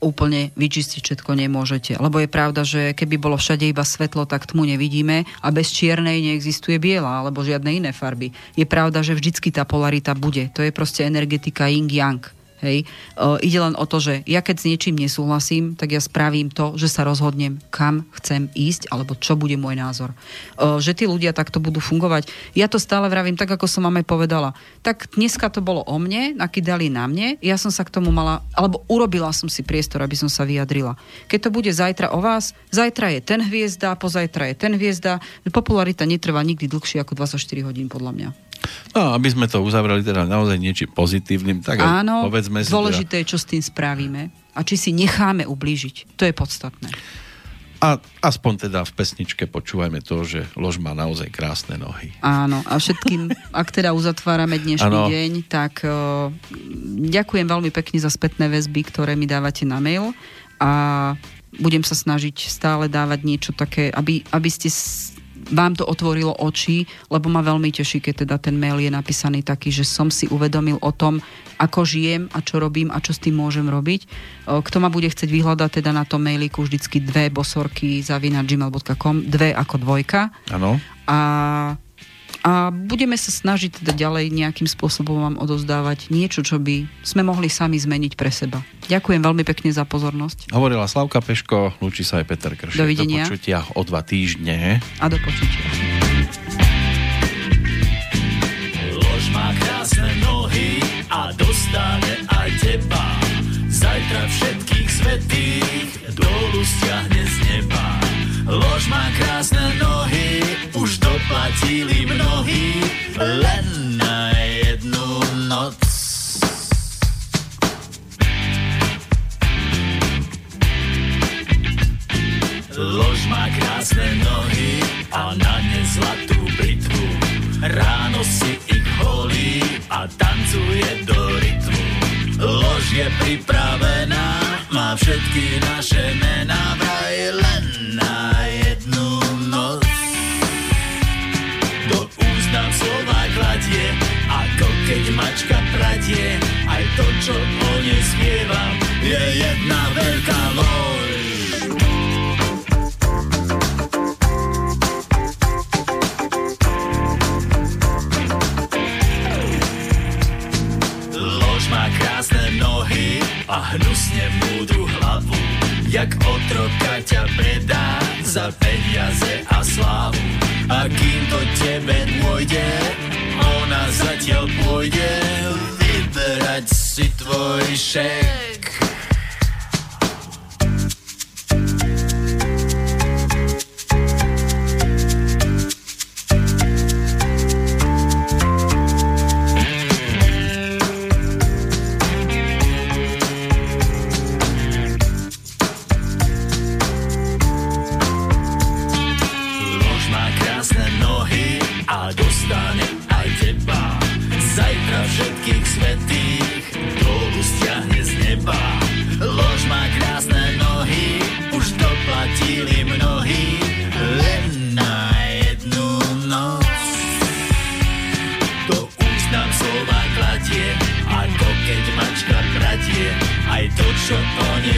Úplne vyčistiť všetko nemôžete. Lebo je pravda, že keby bolo všade iba svetlo, tak tmu nevidíme a bez čiernej neexistuje biela alebo žiadne iné farby. Je pravda, že vždycky tá polarita bude. To je proste energetika yin-yang. Hej. E, ide len o to, že ja keď s niečím nesúhlasím, tak ja spravím to, že sa rozhodnem, kam chcem ísť, alebo čo bude môj názor. E, že tí ľudia takto budú fungovať. Ja to stále vravím tak, ako som máme povedala. Tak dneska to bolo o mne, nakydali na mne, ja som sa k tomu mala, alebo urobila som si priestor, aby som sa vyjadrila. Keď to bude zajtra o vás, zajtra je ten hviezda, pozajtra je ten hviezda. Popularita netrvá nikdy dlhšie ako 24 hodín, podľa mňa. No, aby sme to uzavreli teda naozaj niečím pozitívnym, tak Áno, povedzme si dôležité je, čo s tým spravíme a či si necháme ublížiť. To je podstatné. Teda, a aspoň teda v pesničke počúvajme to, že lož má naozaj krásne nohy. Áno, a všetkým, ak teda uzatvárame dnešný Áno. deň, tak uh, ďakujem veľmi pekne za spätné väzby, ktoré mi dávate na mail a budem sa snažiť stále dávať niečo také, aby, aby ste s- vám to otvorilo oči, lebo ma veľmi teší, keď teda ten mail je napísaný taký, že som si uvedomil o tom, ako žijem a čo robím a čo s tým môžem robiť. Kto ma bude chcieť vyhľadať teda na tom mailiku vždycky dve bosorky zavina gmail.com, dve ako dvojka Áno. a A budeme sa snažiť teda ďalej nejakým spôsobom vám odozdávať niečo, čo by sme mohli sami zmeniť pre seba. Ďakujem veľmi pekne za pozornosť. Hovorila Slavka Peško, lúči sa aj Peter Kršek. Dovidenia. Do počutia o dva týždne. A do počutia. Lož má krásne nohy a dostane aj teba. Zajtra všetkých svetých dolu stiahne z neba. Lož má krásne nohy, už doplatili mnohí, len na jednu noc. Lož má krásne nohy a na ne zlatú britvu. Ráno si ich holí a tancuje do rytmu. Lož je pripravená, má všetky naše mená vraj len na keď mačka pradie. Aj to, čo o nej spievam, je jedna veľká lož. Lož má krásne nohy a hnusne múdru hlavu. Jak otroka ťa predá za peniaze a slávu. A kým to tebe pôjde, ona zatiaľ pôjde vyberať si tvoj šéf.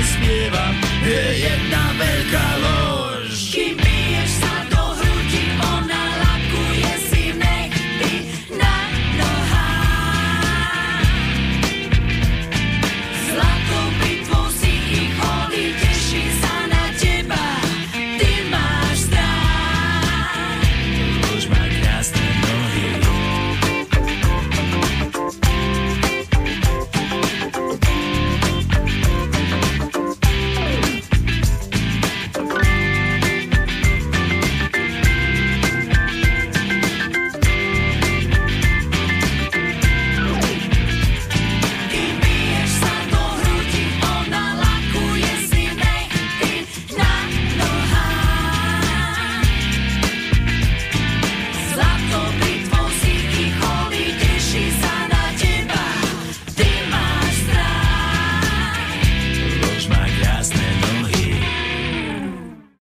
spievam, je jedna